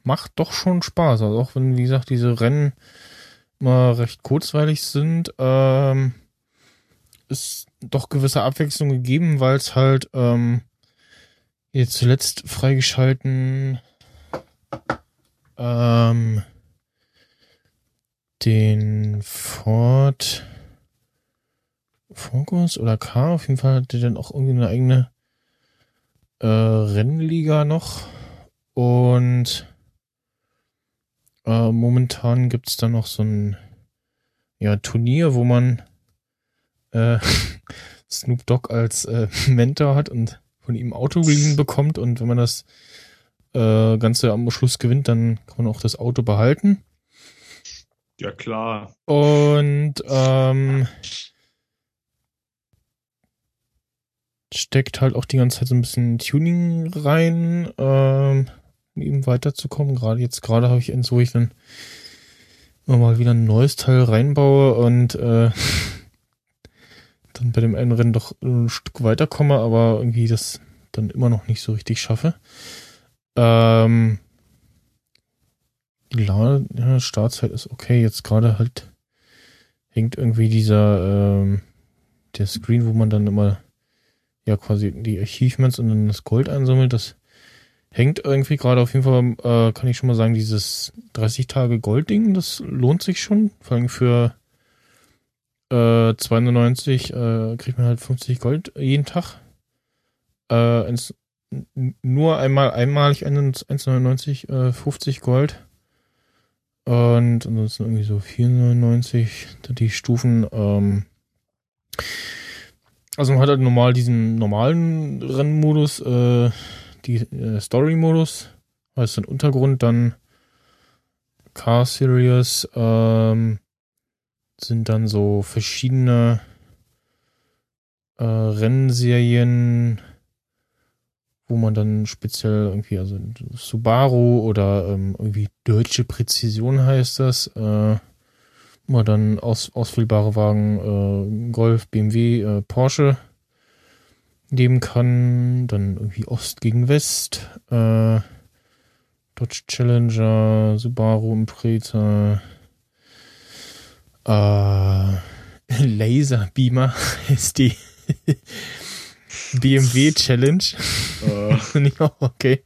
macht doch schon Spaß. Also auch wenn, wie gesagt, diese Rennen mal recht kurzweilig sind, ähm, ist doch gewisse Abwechslung gegeben, weil es halt ähm, jetzt zuletzt freigeschalten ähm, den Ford Focus oder K, auf jeden Fall hat der dann auch irgendwie eine eigene äh, Rennliga noch und äh, momentan gibt's da noch so ein ja, Turnier, wo man äh, Snoop Dogg als äh, Mentor hat und von ihm Auto geliehen bekommt und wenn man das äh, Ganze am Schluss gewinnt, dann kann man auch das Auto behalten. Ja klar. Und ähm, steckt halt auch die ganze Zeit so ein bisschen Tuning rein, ähm, um eben weiterzukommen. Gerade jetzt, gerade habe ich eins, wo ich dann mal wieder ein neues Teil reinbaue und äh, dann bei dem einen Rennen doch ein Stück weiterkomme, aber irgendwie das dann immer noch nicht so richtig schaffe. Ähm, die Lade, ja, Startzeit ist okay. Jetzt gerade halt hängt irgendwie dieser ähm, der Screen, wo man dann immer ja quasi die Achievements und dann das Gold einsammelt. Das hängt irgendwie gerade auf jeden Fall, äh, kann ich schon mal sagen, dieses 30 Tage Gold-Ding, das lohnt sich schon, vor allem für äh, 2,99 äh, kriegt man halt 50 Gold jeden Tag. Äh, ins, nur einmal einmalig 1,99 äh, 50 Gold. Und ansonsten irgendwie so 4,99 die Stufen. Ähm, also man hat halt normal diesen normalen Rennmodus, äh, die äh, Story-Modus, heißt dann Untergrund, dann Car Series, ähm, sind dann so verschiedene äh, Rennserien, wo man dann speziell irgendwie, also Subaru oder ähm, irgendwie deutsche Präzision heißt das, äh, wo man dann aus, auswählbare Wagen, äh, Golf, BMW, äh, Porsche geben kann, dann irgendwie Ost gegen West, äh, Dodge Challenger, Subaru Impreza, äh, Laser Beamer ist die BMW Challenge. ja, okay.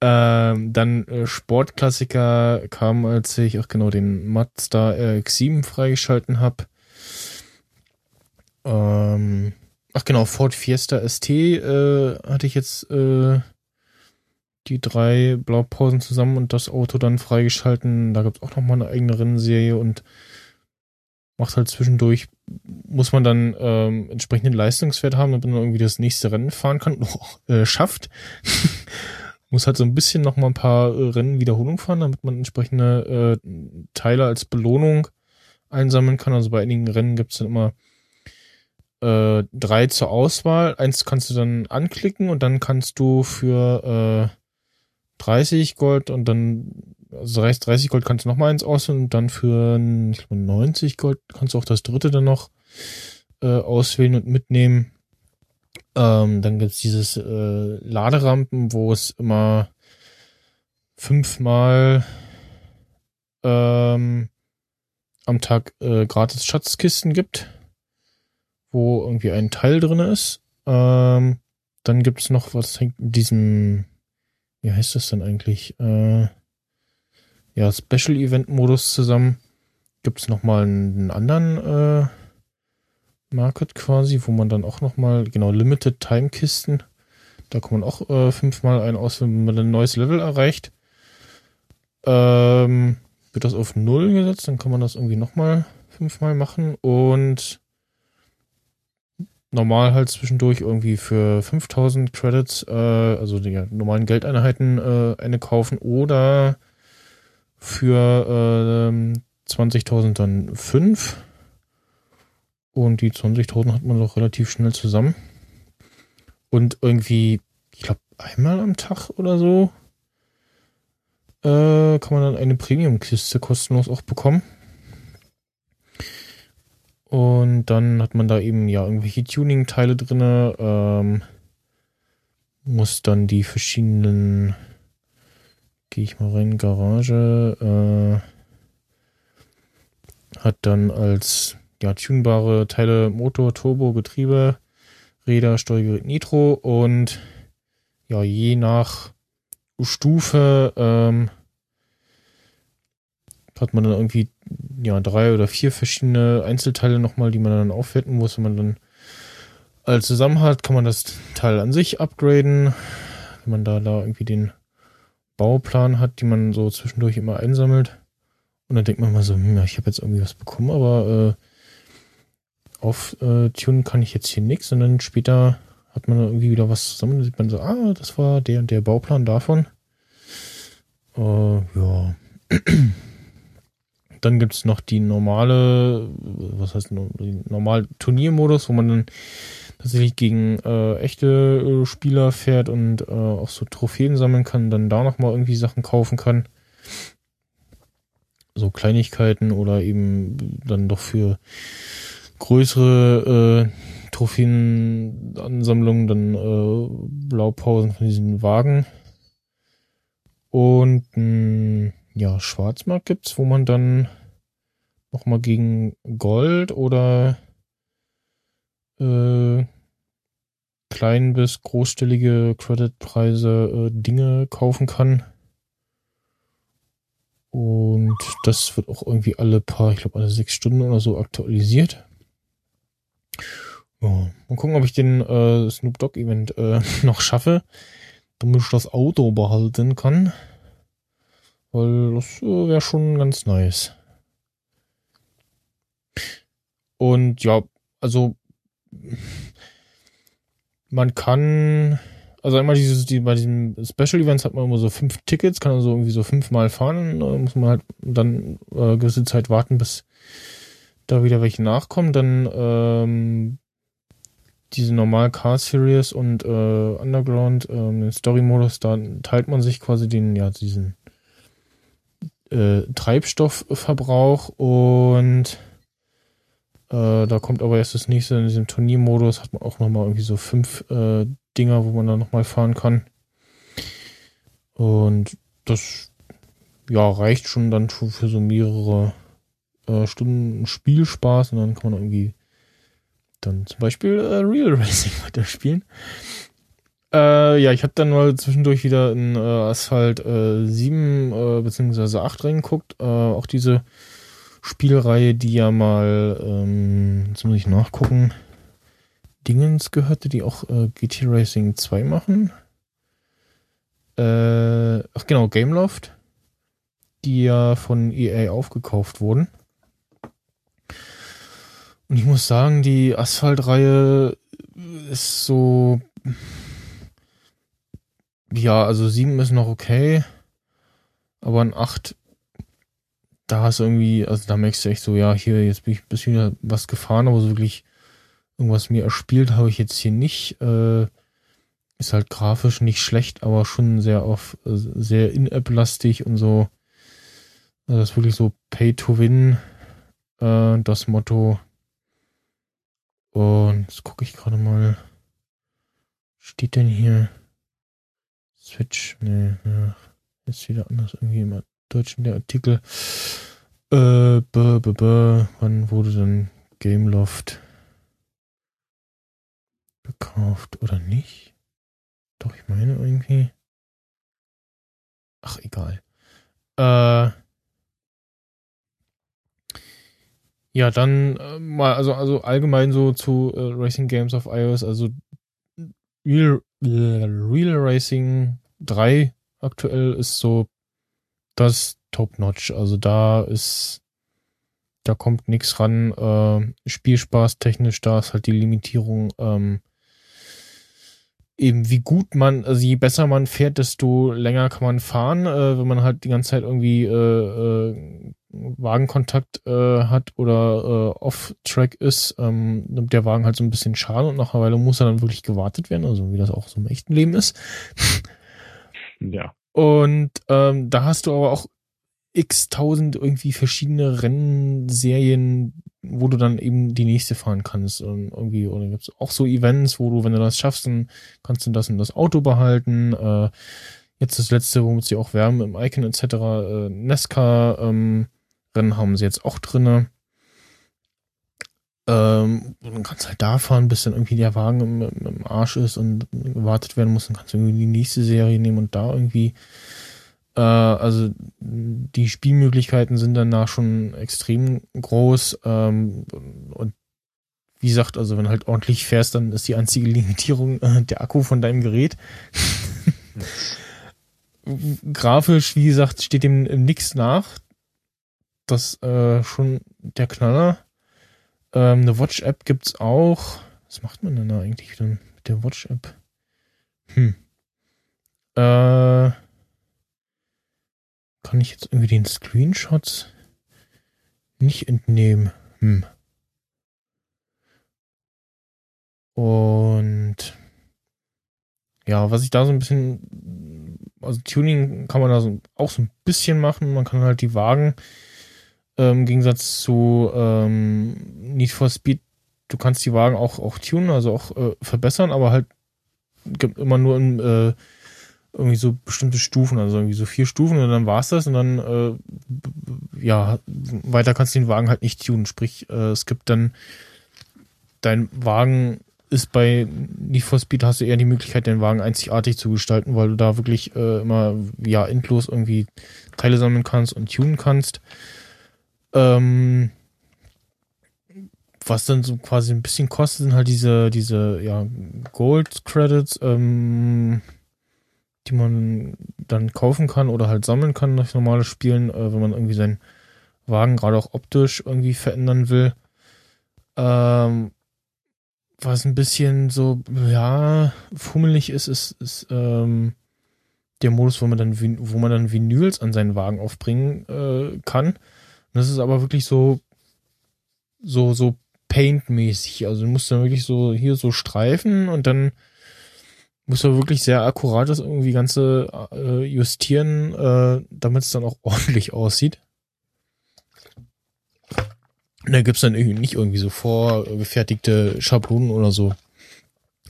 Ähm, dann äh, Sportklassiker kam, als ich auch genau den Mazda RX-7 freigeschalten habe. Ähm, ach genau, Ford Fiesta ST äh, hatte ich jetzt äh, die drei Blaupausen zusammen und das Auto dann freigeschalten. Da gibt's auch noch mal eine eigene Rennserie und macht halt zwischendurch, muss man dann ähm, entsprechenden Leistungswert haben, damit man irgendwie das nächste Rennen fahren kann auch äh, schafft. muss halt so ein bisschen noch mal ein paar äh, Rennen Wiederholung fahren, damit man entsprechende äh, Teile als Belohnung einsammeln kann. Also bei einigen Rennen gibt's dann immer äh, drei zur Auswahl. Eins kannst du dann anklicken und dann kannst du für äh, 30 Gold und dann, also 30 30 Gold kannst du noch mal eins auswählen und dann für ich glaube, 90 Gold kannst du auch das dritte dann noch äh, auswählen und mitnehmen. Ähm, dann gibt's dieses äh, Laderampen, wo es immer fünfmal ähm, am Tag äh, gratis Schatzkisten gibt, wo irgendwie ein Teil drin ist. Ähm, dann gibt's noch was hängt mit diesem, wie heißt das denn eigentlich? Äh, ja, Special Event Modus zusammen. Gibt's noch mal einen, anderen äh, Market quasi, wo man dann auch noch mal genau Limited Time Kisten. Da kann man auch äh, fünfmal einen auswählen, wenn man ein neues Level erreicht. Ähm, wird das auf null gesetzt, dann kann man das irgendwie noch mal fünfmal machen und normal halt zwischendurch irgendwie für 5000 Credits, äh, also die normalen Geldeinheiten äh, eine kaufen oder für äh, 20.000 dann 5 und die 20.000 hat man doch relativ schnell zusammen und irgendwie, ich glaube einmal am Tag oder so äh, kann man dann eine Premium-Kiste kostenlos auch bekommen. Und dann hat man da eben ja irgendwelche Tuning-Teile drinne, ähm, muss dann die verschiedenen, gehe ich mal rein, Garage, äh, hat dann als ja tunbare Teile Motor, Turbo, Getriebe, Räder, Steuergerät, Nitro und ja je nach Stufe ähm, hat man dann irgendwie ja drei oder vier verschiedene Einzelteile nochmal, die man dann aufwerten muss. Wenn man dann alles zusammen hat, kann man das Teil an sich upgraden. Wenn man da, da irgendwie den Bauplan hat, die man so zwischendurch immer einsammelt. Und dann denkt man mal so, hm, ich habe jetzt irgendwie was bekommen, aber äh, auf äh, kann ich jetzt hier nichts. Und dann später hat man irgendwie wieder was zusammen. Dann sieht man so, ah, das war der und der Bauplan davon. Äh, ja. Dann gibt's noch die normale, was heißt normal Turniermodus, wo man dann tatsächlich gegen äh, echte äh, Spieler fährt und äh, auch so Trophäen sammeln kann, dann da nochmal irgendwie Sachen kaufen kann. So Kleinigkeiten oder eben dann doch für größere äh, Trophäenansammlungen dann äh, Blaupausen von diesen Wagen. Und mh, ja, Schwarzmarkt gibt's, wo man dann nochmal gegen Gold oder äh, klein bis großstellige Creditpreise äh, Dinge kaufen kann. Und das wird auch irgendwie alle paar, ich glaube alle sechs Stunden oder so aktualisiert. Ja, mal gucken, ob ich den äh, Snoop Dogg Event äh, noch schaffe, damit ich das Auto behalten kann. Weil das äh, wäre schon ganz nice. Und ja, also man kann, also einmal dieses, die, bei diesen Special Events hat man immer so fünf Tickets, kann also irgendwie so fünfmal fahren, da muss man halt dann äh, gewisse Zeit warten, bis da wieder welche nachkommen. Dann ähm, diese normal Car Series und äh, Underground, ähm, den Story-Modus, da teilt man sich quasi den, ja, diesen äh, Treibstoffverbrauch und äh, da kommt aber erst das nächste in diesem Turniermodus, hat man auch nochmal irgendwie so fünf äh, Dinger, wo man dann nochmal fahren kann. Und das ja, reicht schon dann für so mehrere äh, Stunden Spielspaß und dann kann man irgendwie dann zum Beispiel äh, Real Racing weiterspielen. Äh, ja, ich habe dann mal zwischendurch wieder in äh, Asphalt äh, 7 äh, bzw. 8 reingeguckt. Äh, auch diese Spielreihe, die ja mal, ähm, jetzt muss ich nachgucken, Dingens gehörte, die auch äh, GT Racing 2 machen. Äh, ach genau, Gameloft, die ja von EA aufgekauft wurden. Und ich muss sagen, die Asphalt-Reihe ist so, ja, also 7 ist noch okay, aber ein 8 da du irgendwie, also da merkst du echt so, ja, hier, jetzt bin ich ein bisschen was gefahren, aber so wirklich irgendwas mir erspielt habe ich jetzt hier nicht. Äh, ist halt grafisch nicht schlecht, aber schon sehr auf, äh, sehr in-App-lastig und so. Also das ist wirklich so Pay to Win, äh, das Motto. Und jetzt gucke ich gerade mal. Steht denn hier Switch? Nee, ja, ist wieder anders irgendwie immer. Deutschen der Artikel. Äh, b, b, b, wann wurde dann Gameloft gekauft oder nicht? Doch, ich meine irgendwie. Ach, egal. Äh, ja, dann äh, mal, also, also allgemein so zu äh, Racing Games auf iOS, also Real, Real Racing 3 aktuell ist so das top-notch. Also da ist, da kommt nichts ran. Äh, Spielspaß technisch, da ist halt die Limitierung. Ähm, eben wie gut man, also je besser man fährt, desto länger kann man fahren. Äh, wenn man halt die ganze Zeit irgendwie äh, äh, Wagenkontakt äh, hat oder äh, off-track ist, ähm, nimmt der Wagen halt so ein bisschen Schaden und nach einer Weile muss er dann wirklich gewartet werden, also wie das auch so im echten Leben ist. Ja. Und ähm, da hast du aber auch x tausend irgendwie verschiedene Rennserien, wo du dann eben die nächste fahren kannst. Und irgendwie, oder gibt es auch so Events, wo du, wenn du das schaffst, dann kannst du das in das Auto behalten. Äh, jetzt das letzte, womit sie auch wärmen im Icon etc. Äh, Nesca ähm, Rennen haben sie jetzt auch drinne. Ähm, dann kannst du halt da fahren, bis dann irgendwie der Wagen im, im, Arsch ist und gewartet werden muss. Dann kannst du irgendwie die nächste Serie nehmen und da irgendwie. Äh, also die Spielmöglichkeiten sind danach schon extrem groß. Ähm, und wie gesagt, also wenn du halt ordentlich fährst, dann ist die einzige Limitierung äh, der Akku von deinem Gerät. Grafisch, wie gesagt, steht dem nichts nach. Das äh, schon der Knaller. Ähm, eine Watch-App gibt's auch. Was macht man denn da eigentlich wieder mit der Watch-App? Hm. Äh, kann ich jetzt irgendwie den Screenshots nicht entnehmen? Hm. Und ja, was ich da so ein bisschen, also Tuning kann man da so, auch so ein bisschen machen. Man kann halt die Wagen ähm, Im Gegensatz zu ähm, Need for Speed, du kannst die Wagen auch, auch tunen, also auch äh, verbessern, aber halt gibt immer nur in, äh, irgendwie so bestimmte Stufen, also irgendwie so vier Stufen und dann war's das und dann äh, ja, weiter kannst du den Wagen halt nicht tunen. Sprich, äh, es gibt dann dein Wagen ist bei Need for Speed hast du eher die Möglichkeit, den Wagen einzigartig zu gestalten, weil du da wirklich äh, immer ja endlos irgendwie Teile sammeln kannst und tunen kannst. Ähm, was dann so quasi ein bisschen kostet, sind halt diese, diese, ja, Gold Credits, ähm, die man dann kaufen kann oder halt sammeln kann durch normales Spielen, äh, wenn man irgendwie seinen Wagen gerade auch optisch irgendwie verändern will. Ähm, was ein bisschen so, ja, fummelig ist, ist, ist ähm, der Modus, wo man dann, wo man dann Vinyls an seinen Wagen aufbringen äh, kann. Und das ist aber wirklich so, so, so Paint-mäßig. Also du musst dann wirklich so hier so streifen und dann musst du wirklich sehr akkurat das irgendwie ganze äh, justieren, äh, damit es dann auch ordentlich aussieht. Und da gibt's dann irgendwie nicht irgendwie so vorgefertigte Schablonen oder so.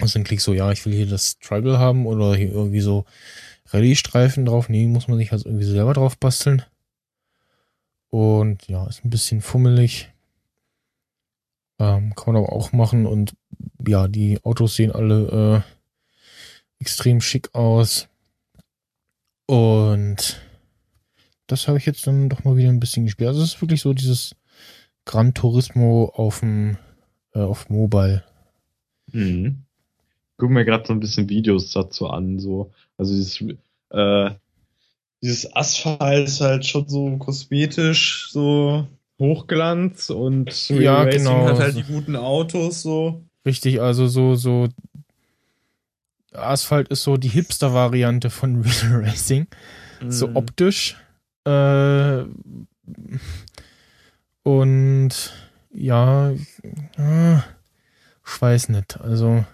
Also dann klickst du, ja, ich will hier das Tribal haben oder hier irgendwie so Rallye-Streifen drauf. Nee, muss man sich halt irgendwie selber drauf basteln. Und ja, ist ein bisschen fummelig. Ähm, kann man aber auch machen und ja, die Autos sehen alle äh, extrem schick aus. Und das habe ich jetzt dann doch mal wieder ein bisschen gespielt. Also es ist wirklich so dieses Gran Turismo auf dem äh, auf Mobile. Mhm. Guck mir gerade so ein bisschen Videos dazu an, so. Also dieses, äh, dieses Asphalt ist halt schon so kosmetisch, so Hochglanz und Ja, Racing genau. hat halt die guten Autos, so. Richtig, also so, so Asphalt ist so die Hipster-Variante von Real Racing. So Mhm. optisch. Äh, und ja, äh, ich weiß nicht. Also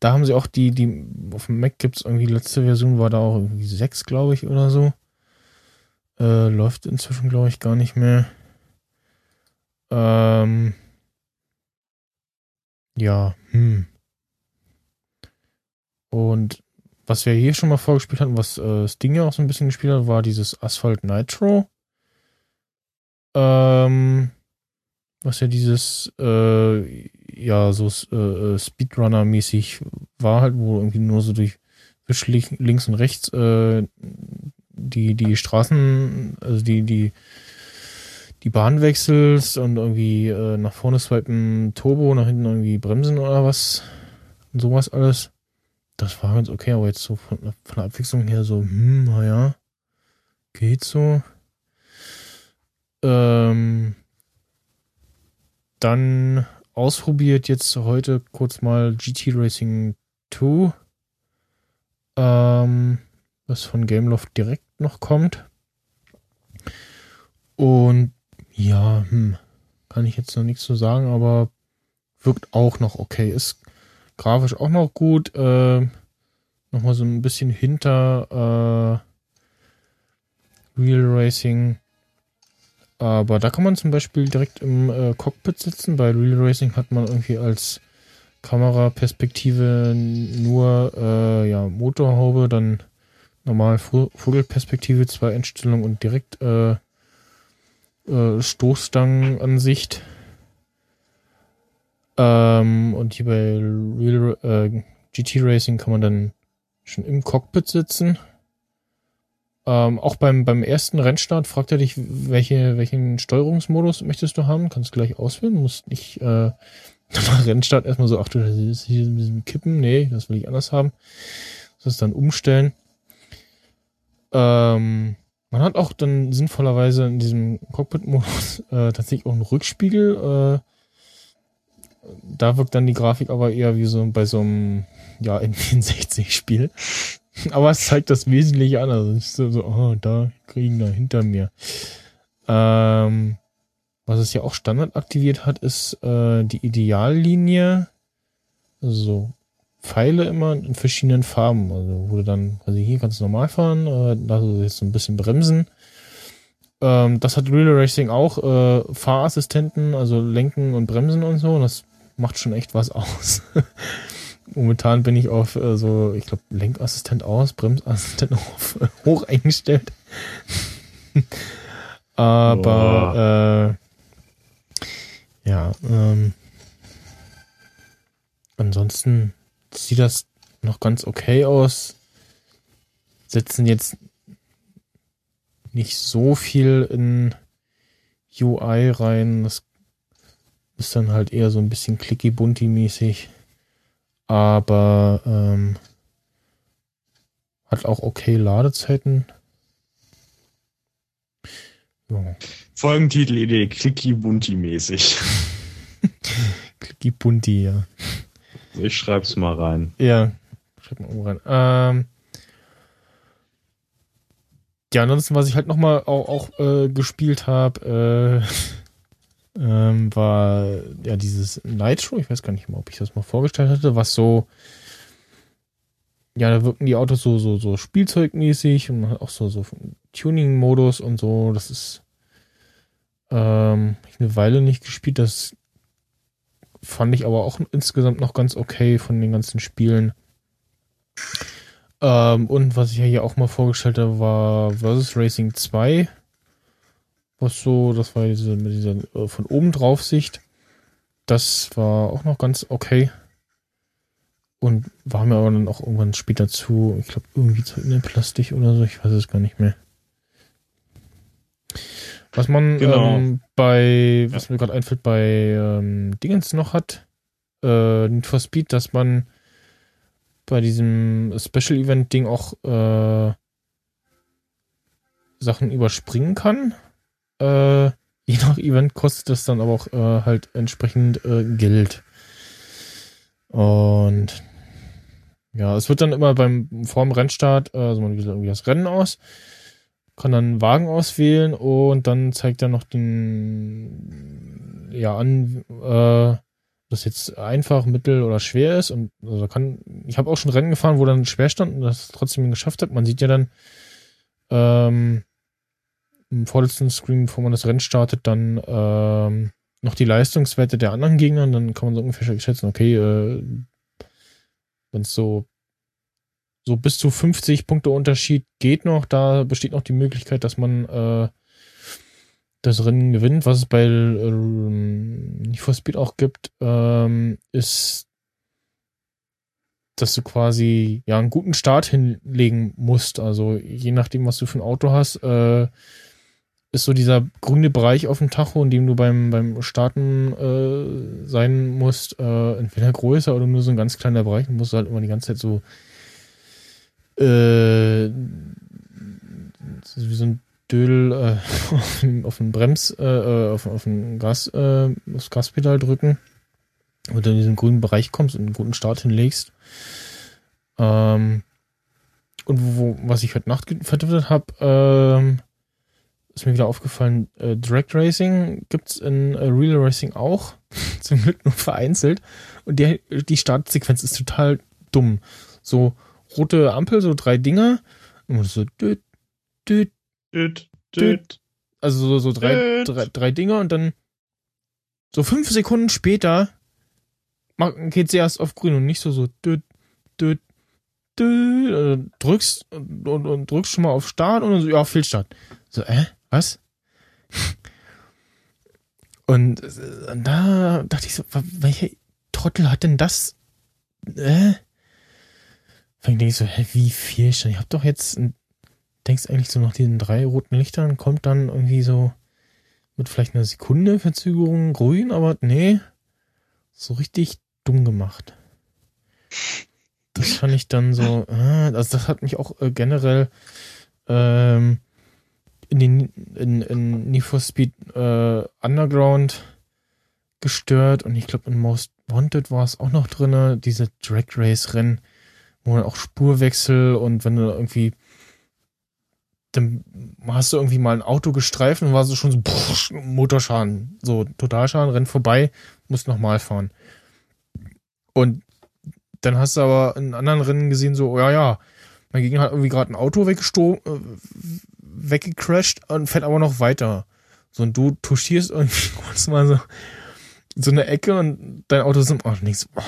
da haben sie auch die, die, auf dem Mac gibt's irgendwie, die letzte Version war da auch irgendwie 6, glaube ich, oder so. Äh, läuft inzwischen, glaube ich, gar nicht mehr. Ähm, ja, hm. Und was wir hier schon mal vorgespielt hatten, was äh, Sting ja auch so ein bisschen gespielt hat, war dieses Asphalt Nitro. Ähm, was ja dieses, äh, ja, so äh, Speedrunner-mäßig war halt, wo irgendwie nur so durch links und rechts äh, die, die Straßen, also die, die, die Bahn wechselst und irgendwie äh, nach vorne swipen Turbo, nach hinten irgendwie bremsen oder was. Und sowas alles. Das war ganz okay, aber jetzt so von, von der Abwechslung her so, hm, naja, geht so. Ähm, dann ausprobiert jetzt heute kurz mal GT Racing 2, ähm, was von Gameloft direkt noch kommt. Und ja, hm, kann ich jetzt noch nichts zu sagen, aber wirkt auch noch okay. Ist grafisch auch noch gut. Äh, Nochmal so ein bisschen hinter äh, Real Racing. Aber da kann man zum Beispiel direkt im äh, Cockpit sitzen. Bei Real Racing hat man irgendwie als Kameraperspektive nur äh, ja, Motorhaube, dann normal Vo- Vogelperspektive, zwei Einstellungen und direkt äh, äh, Stoßstangenansicht. Ähm, und hier bei Real äh, GT Racing kann man dann schon im Cockpit sitzen. Ähm, auch beim, beim ersten Rennstart fragt er dich, welche, welchen Steuerungsmodus möchtest du haben. Kannst gleich auswählen, musst nicht äh, nach Rennstart erstmal so, ach du, das ist hier ein bisschen Kippen. Nee, das will ich anders haben. Das dann umstellen. Ähm, man hat auch dann sinnvollerweise in diesem Cockpit-Modus äh, tatsächlich auch einen Rückspiegel. Äh, da wirkt dann die Grafik aber eher wie so bei so einem ja, N64-Spiel. Aber es zeigt das Wesentliche an. Also ist so, so oh, da kriegen da hinter mir. Ähm, was es ja auch Standard aktiviert hat, ist äh, die Ideallinie. Also so Pfeile immer in verschiedenen Farben. Also wo du dann, also hier kannst du normal fahren, äh, da jetzt so ein bisschen bremsen. Ähm, das hat Real Racing auch, äh, Fahrassistenten, also Lenken und Bremsen und so. Und das macht schon echt was aus. Momentan bin ich auf äh, so, ich glaube, Lenkassistent aus, Bremsassistent auf äh, hoch eingestellt. Aber äh, ja, ähm, ansonsten sieht das noch ganz okay aus. Setzen jetzt nicht so viel in UI rein. Das ist dann halt eher so ein bisschen clicky-bunty-mäßig. Aber ähm, hat auch okay Ladezeiten. Ja. Folgentitel-Idee, clicky-bunty-mäßig. Clicky-bunty, ja. Ich schreib's mal rein. Ja, schreib mal oben rein. Ähm, ja, ansonsten, was ich halt nochmal auch, auch äh, gespielt habe, äh, ähm, war ja dieses Nitro. Ich weiß gar nicht mal, ob ich das mal vorgestellt hatte, was so, ja, da wirken die Autos so, so, so spielzeugmäßig und auch so, so Tuning-Modus und so. Das ist ähm, eine Weile nicht gespielt. Das fand ich aber auch insgesamt noch ganz okay von den ganzen Spielen. Ähm, und was ich ja hier auch mal vorgestellt habe, war Versus Racing 2. Was so, das war diese, mit dieser äh, von oben drauf Sicht. Das war auch noch ganz okay. Und war mir aber dann auch irgendwann später zu, ich glaube, irgendwie zu in Plastik oder so, ich weiß es gar nicht mehr. Was man Genau. ähm, bei, was mir gerade einfällt, bei ähm, Dingens noch hat, äh, Need for Speed, dass man bei diesem Special Event Ding auch äh, Sachen überspringen kann. Äh, je nach Event kostet das dann aber auch äh, halt entsprechend äh, Geld. Und ja, es wird dann immer beim vorm Rennstart, äh, also man wählt irgendwie das Rennen aus, kann dann einen Wagen auswählen und dann zeigt er noch den ja an, äh, das jetzt einfach, mittel oder schwer ist und also kann, ich habe auch schon Rennen gefahren, wo dann schwer stand und das trotzdem geschafft hat. Man sieht ja dann ähm, im vorletzten Screen, bevor man das Rennen startet, dann ähm, noch die Leistungswerte der anderen Gegner und dann kann man so ungefähr schätzen, okay, äh, wenn es so so bis zu 50 Punkte Unterschied geht noch, da besteht noch die Möglichkeit, dass man äh, das Rennen gewinnt. Was es bei ähm, Need for Speed auch gibt, ähm, ist, dass du quasi ja einen guten Start hinlegen musst. Also je nachdem, was du für ein Auto hast, äh, ist so dieser grüne Bereich auf dem Tacho, in dem du beim, beim Starten äh, sein musst, äh, entweder größer oder nur so ein ganz kleiner Bereich. Du musst halt immer die ganze Zeit so äh, wie so ein Dödel äh, auf, dem Brems, äh, äh, auf, auf dem Gas, äh, aufs Gaspedal drücken und dann in diesen grünen Bereich kommst und einen guten Start hinlegst. Ähm, und wo, was ich heute Nacht vertwittert habe, ähm, ist mir wieder aufgefallen, äh, Direct Racing gibt's in äh, Real Racing auch. Zum Glück nur vereinzelt. Und die, die Startsequenz ist total dumm. So rote Ampel, so drei Dinger. Und so düt, düt, Düt, düt. also so, so drei, drei, drei Dinger und dann so fünf Sekunden später geht sie erst auf grün und nicht so so düt, düt, düt, äh, drückst und, und, und drückst schon mal auf Start und dann so, ja, Fehlstart. So, äh, was? Und äh, da dachte ich so, welcher Trottel hat denn das? Äh? Dann denke ich so, hä, wie Fehlstart? Ich hab doch jetzt denkst eigentlich so nach diesen drei roten Lichtern kommt dann irgendwie so mit vielleicht einer Sekunde Verzögerung grün, aber nee, so richtig dumm gemacht. Das fand ich dann so, ah, also das hat mich auch äh, generell ähm, in den in, in Need for Speed äh, Underground gestört und ich glaube in Most Wanted war es auch noch drinne, diese Drag Race Rennen, wo man auch Spurwechsel und wenn du irgendwie dann hast du irgendwie mal ein Auto gestreift und war so schon so pff, Motorschaden, so Totalschaden, rennt vorbei, musst nochmal fahren. Und dann hast du aber in anderen Rennen gesehen, so, ja, ja, mein Gegner hat irgendwie gerade ein Auto weggesto äh, weggecrashed und fährt aber noch weiter. So, und du touchierst irgendwie kurz mal so, so eine Ecke und dein Auto ist im Arsch. Und denkst, oh,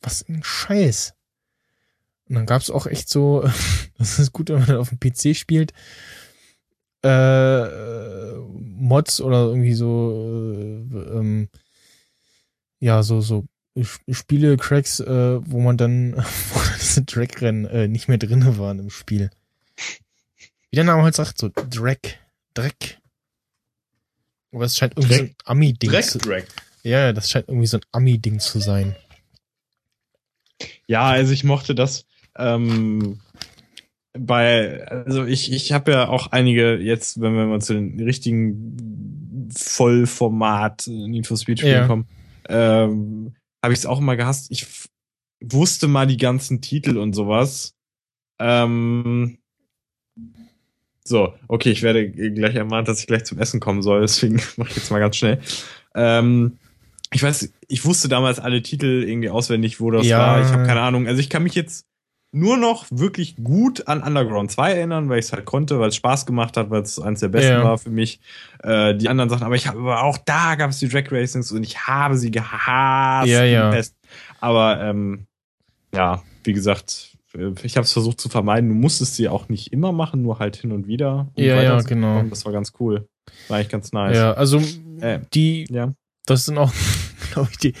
was ein Scheiß. Und dann gab's auch echt so, das ist gut, wenn man dann auf dem PC spielt, äh, Mods oder irgendwie so, äh, ähm, ja, so, so Spiele-Cracks, äh, wo man dann, wo diese Drag-Rennen äh, nicht mehr drinne waren im Spiel. Wie der Name halt sagt, so Drag, Dreck. Aber es scheint irgendwie Dreck? so ein Ami-Ding Dreck, zu Drag. Ja, das scheint irgendwie so ein Ami-Ding zu sein. Ja, also ich mochte das ähm, bei, also ich, ich habe ja auch einige, jetzt, wenn wir mal zu den richtigen Vollformat Need for Speed Spielen Ja. kommen, ähm, habe ich es auch immer gehasst. Ich wusste mal die ganzen Titel und sowas. Ähm, so, okay, ich werde gleich ermahnt, dass ich gleich zum Essen kommen soll, deswegen mache ich jetzt mal ganz schnell. Ähm, ich weiß, ich wusste damals alle Titel irgendwie auswendig, wo das Ja. war. Ich habe keine Ahnung. Also ich kann mich jetzt nur noch wirklich gut an Underground 2 erinnern, weil ich es halt konnte, weil es Spaß gemacht hat, weil es eines der besten Ja. war für mich. Äh, die anderen Sachen, aber ich habe auch da gab es die Drag Racings und ich habe sie gehasst. Ja, ja. Aber ähm, ja, wie gesagt, ich habe es versucht zu vermeiden. Du musstest sie auch nicht immer machen, nur halt hin und wieder. um Ja, ja, genau. Das war ganz cool. War eigentlich ganz nice. Ja, also Äh, die, ja. das sind auch, glaube ich, die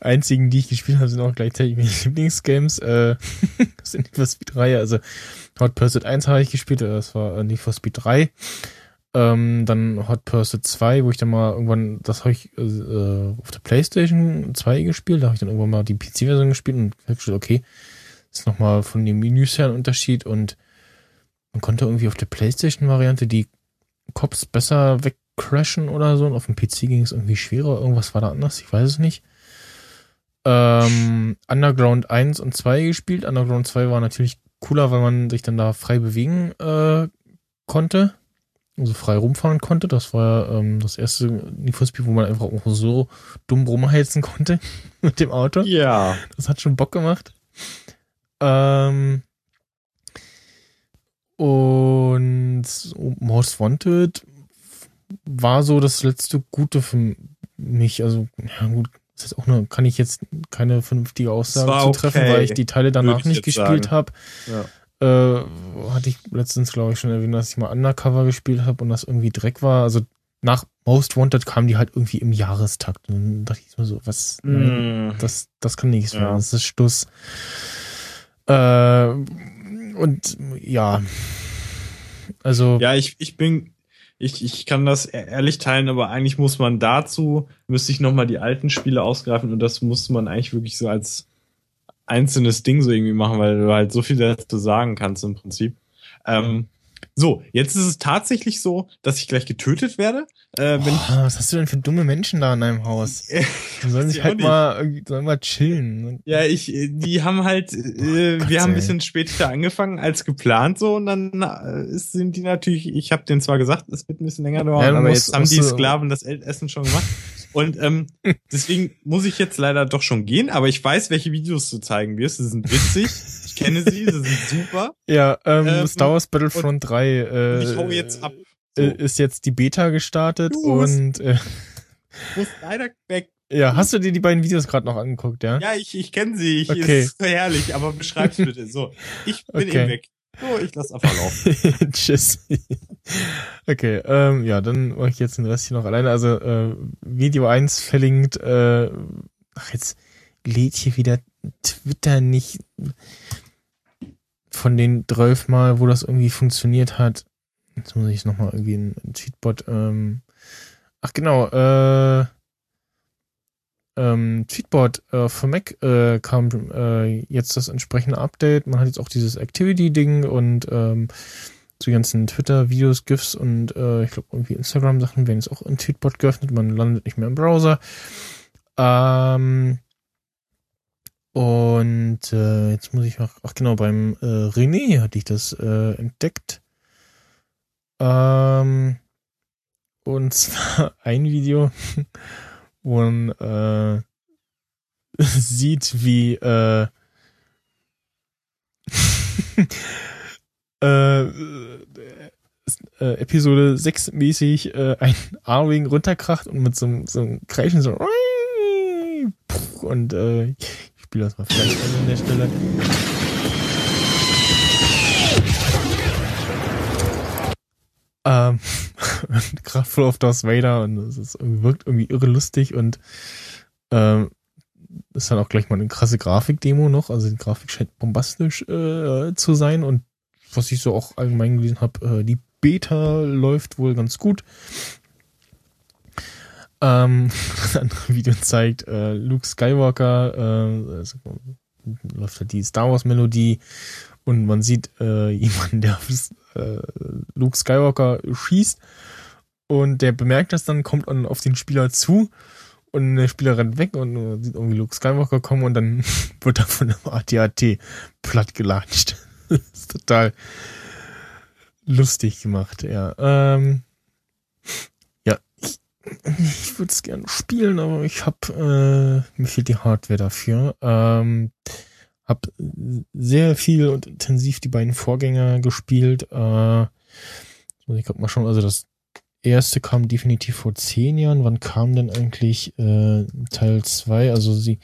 einzigen, die ich gespielt habe, sind auch gleichzeitig meine Lieblingsgames. Äh, das sind Need for Speed 3. Also Hot Pursuit 1 habe ich gespielt, äh, das war äh, Need for Speed 3. Ähm, dann Hot Pursuit 2, wo ich dann mal irgendwann, das habe ich äh, äh, auf der Playstation 2 gespielt, da habe ich dann irgendwann mal die PC-Version gespielt und festgestellt, okay, ist nochmal von den Menüs her ein Unterschied und man konnte irgendwie auf der Playstation-Variante die Cops besser wegcrashen oder so und auf dem PC ging es irgendwie schwerer, irgendwas war da anders, ich weiß es nicht. Ähm, Underground 1 und 2 gespielt. Underground 2 war natürlich cooler, weil man sich dann da frei bewegen äh, konnte. Also frei rumfahren konnte. Das war ja ähm, das erste Need for Speed, wo man einfach auch so dumm rumheizen konnte mit dem Auto. Ja. Das hat schon Bock gemacht. Ähm, und Most Wanted war so das letzte Gute für mich. Also, ja gut, das ist auch nur, kann ich jetzt keine vernünftige Aussage zu treffen, okay, weil ich die Teile danach ich nicht gespielt habe. Ja. Äh, hatte ich letztens, glaube ich, schon erwähnt, dass ich mal Undercover gespielt habe und das irgendwie Dreck war. Also nach Most Wanted kamen die halt irgendwie im Jahrestakt. Und dann dachte ich mir so, was, Mm. das, das kann nichts Ja. werden. Das ist Stuss. Äh, und ja. Also, Ja, ich, ich bin, ich, ich kann das e- ehrlich teilen, aber eigentlich muss man dazu, müsste ich nochmal die alten Spiele ausgreifen und das musste man eigentlich wirklich so als einzelnes Ding so irgendwie machen, weil du halt so viel dazu sagen kannst im Prinzip. Ähm, so, jetzt ist es tatsächlich so, dass ich gleich getötet werde. Äh, wenn boah, was hast du denn für dumme Menschen da in deinem Haus? Die sollen sich ich halt mal, sollen mal chillen. Ja, ich, äh, die haben halt, äh, Gott, wir haben ein bisschen später angefangen als geplant so und dann äh, sind die natürlich, ich habe denen zwar gesagt, es wird ein bisschen länger dauern, Ja, aber musst- jetzt haben die Sklaven das Essen schon gemacht und ähm, deswegen muss ich jetzt leider doch schon gehen, aber ich weiß, welche Videos du zeigen wirst, sie sind witzig, kenne sie, sie sind super Ja, ähm, Ähm, Star Wars Battlefront 3 äh, ich hau jetzt ab. So, äh, ist jetzt die Beta gestartet Los. und äh, muss leider weg. ja, hast du dir die beiden Videos gerade noch angeguckt, ja? Ja, ich, ich kenne sie, ich, Okay. ist so herrlich, aber beschreib's bitte. So, ich bin Okay. eben weg. So, ich lass einfach laufen. Tschüss. okay, ähm, ja, dann mache ich jetzt den Rest hier noch alleine. Also äh, Video 1 verlinkt. Äh, ach, jetzt lädt hier wieder Twitter nicht von den 12 Mal, wo das irgendwie funktioniert hat. Jetzt muss ich nochmal irgendwie ein, ein Tweetbot. Ähm, ach genau, äh, ähm, Tweetbot äh, für Mac äh, kam äh, jetzt das entsprechende Update. Man hat jetzt auch dieses Activity-Ding und ähm, so die ganzen Twitter-Videos, GIFs und äh, ich glaube irgendwie Instagram-Sachen werden jetzt auch in Tweetbot geöffnet. Man landet nicht mehr im Browser. Ähm, und äh, jetzt muss ich noch, ach genau, beim äh, René hatte ich das äh, entdeckt. Ähm, und zwar ein Video, wo man äh, sieht, wie äh, äh, äh, Episode 6 mäßig äh, ein A-Wing runterkracht und mit so, einem- so einem Kreischen so und äh, ich spiele das mal vielleicht an der Stelle. Ähm, kraftvoll auf Darth Vader und es ist, wirkt irgendwie irre lustig und ähm, ist dann auch gleich mal eine krasse Grafikdemo noch. Also die Grafik scheint bombastisch äh, zu sein und was ich so auch allgemein gelesen habe, äh, die Beta läuft wohl ganz gut. Ähm, das andere Video zeigt äh, Luke Skywalker, äh, also, läuft halt die Star Wars Melodie und man sieht äh, jemanden, der auf äh, Luke Skywalker schießt und der bemerkt das dann, kommt dann auf den Spieler zu und der Spieler rennt weg und man sieht irgendwie Luke Skywalker kommen und dann wird er von einem AT-AT platt gelatscht. das ist total lustig gemacht, ja. Ähm, ich, würde es gerne spielen, aber ich habe äh, mir fehlt die Hardware dafür. Ähm, hab sehr viel und intensiv die beiden Vorgänger gespielt. Äh, muss ich gerade mal schauen, also das erste kam definitiv vor zehn Jahren. Wann kam denn eigentlich äh, Teil zwei? Also sie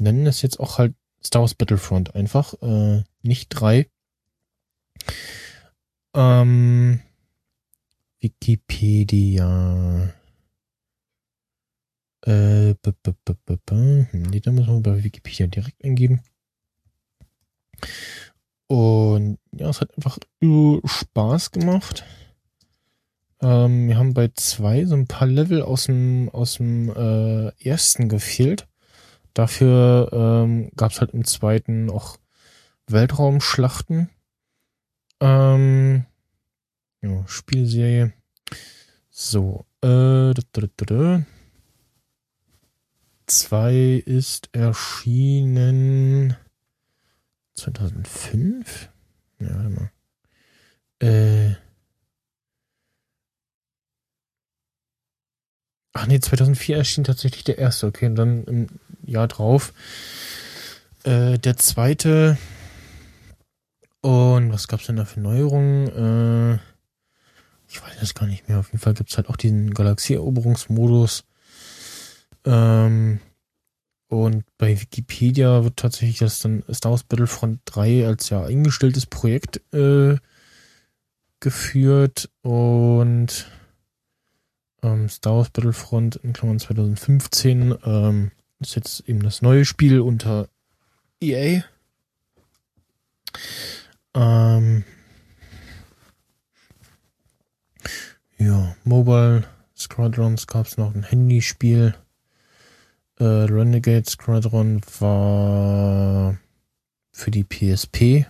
nennen es jetzt auch halt Star Wars Battlefront einfach, äh, nicht drei. Ähm, Wikipedia. Äh, b -b -b nee, da muss man bei Wikipedia direkt eingeben. Und ja, es hat einfach Spaß gemacht. Ähm, wir haben bei zwei so ein paar Level aus dem, aus dem äh, ersten gefehlt. Dafür ähm, gab es halt im zweiten auch Weltraumschlachten. Ähm, ja, Spielserie. So, äh, da, da, da, da. Zwei ist erschienen 2005. Ja, warte mal. Äh. Ach nee, 2004 erschien tatsächlich der erste. Okay, und dann im Jahr drauf äh, der zweite und was gab's denn da für Neuerungen? Äh, ich weiß das gar nicht mehr. Auf jeden Fall gibt's halt auch diesen Galaxieeroberungsmodus. Ähm, und bei Wikipedia wird tatsächlich das dann Star Wars Battlefront 3 als ja eingestelltes Projekt äh, geführt und ähm, Star Wars Battlefront in Klammern 2015 ähm, ist jetzt eben das neue Spiel unter EA. Ähm, ja, Mobile Squadrons gab es noch ein Handyspiel. Äh, Renegade Squadron war für die PSP.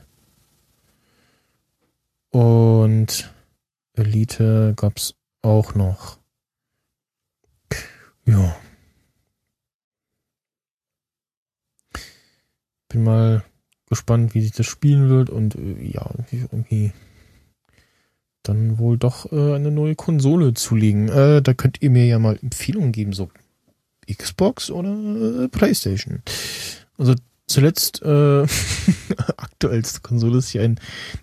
Und Elite gab es auch noch. Ja. Bin mal gespannt, wie sich das spielen wird und äh, ja, irgendwie dann wohl doch äh, eine neue Konsole zulegen. Äh, da könnt ihr mir ja mal Empfehlungen geben, so Xbox oder äh, PlayStation. Also zuletzt äh, aktuellste Konsole ist hier ein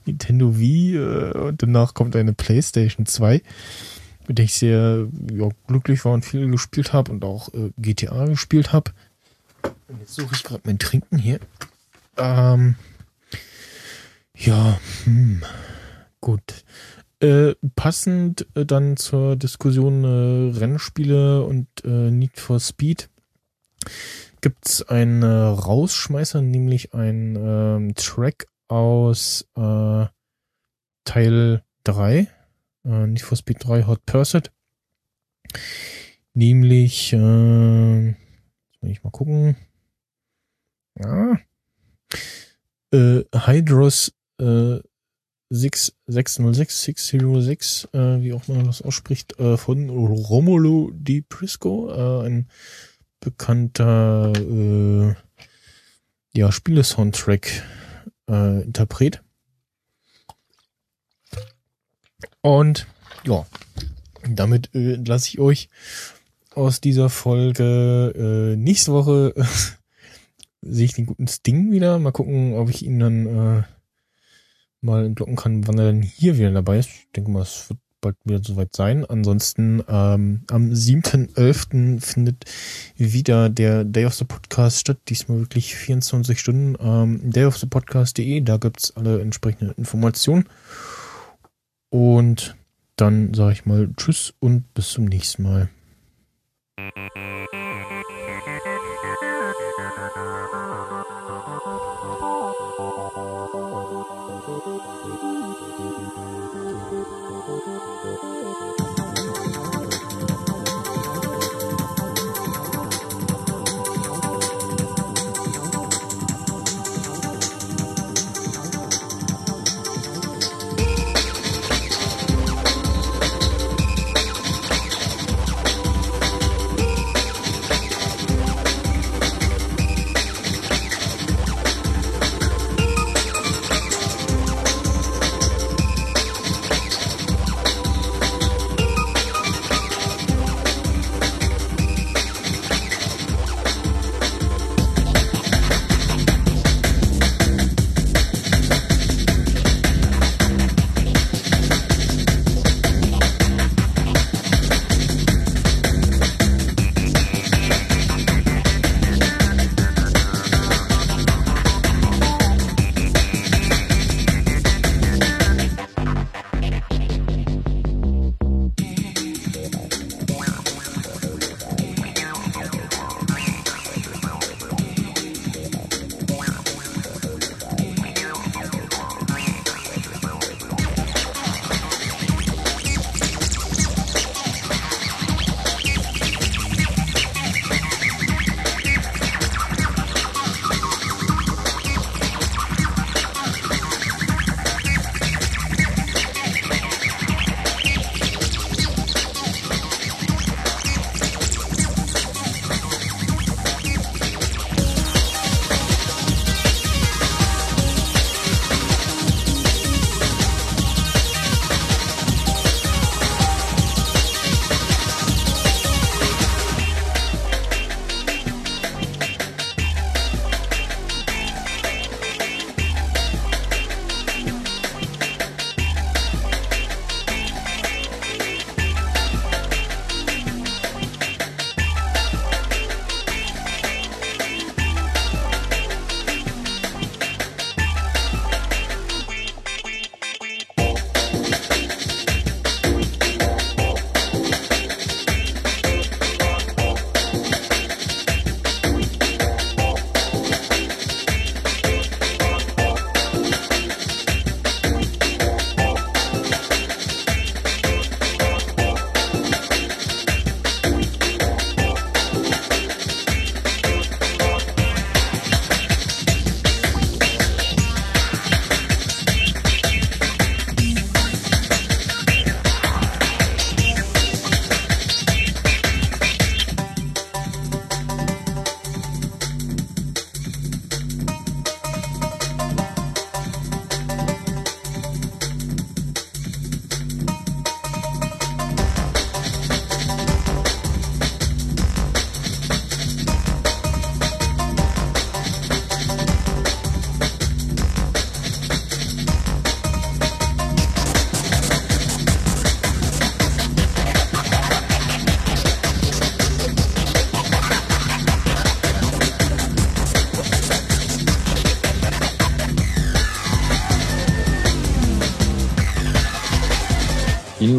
Nintendo Wii äh, und danach kommt eine PlayStation 2, mit der ich sehr ja, glücklich war und viel gespielt habe und auch äh, GTA gespielt habe. Und jetzt suche ich gerade mein Trinken hier. Ähm, ja, hm, gut. Äh, passend äh, dann zur Diskussion äh, Rennspiele und äh, Need for Speed gibt's einen äh, Rausschmeißer, nämlich ein ähm, Track aus Teil 3, äh, Need for Speed 3 Hot Pursuit. Nämlich, äh, will ich mal gucken. Ja, Hydros äh, 6606, 606, äh, wie auch man das ausspricht, äh, von Romulo Di Prisco, äh, ein bekannter äh, ja, Spiele-Soundtrack äh. Und ja, damit äh, entlasse ich euch aus dieser Folge. Äh, nächste Woche sehe ich den guten Sting wieder. Mal gucken, ob ich ihn dann äh, mal entlocken kann, wann er denn hier wieder dabei ist. Ich denke mal, es wird bald wieder soweit sein. Ansonsten ähm, am 7.11. findet wieder der Day of the Podcast statt. Diesmal wirklich 24 Stunden. Ähm, dayofthepodcast.de, da gibt's alle entsprechenden Informationen. Und dann sage ich mal Tschüss und bis zum nächsten Mal.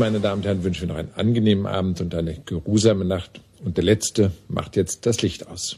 Meine Damen und Herren, wünschen wir noch einen angenehmen Abend und eine geruhsame Nacht. Und der Letzte macht jetzt das Licht aus.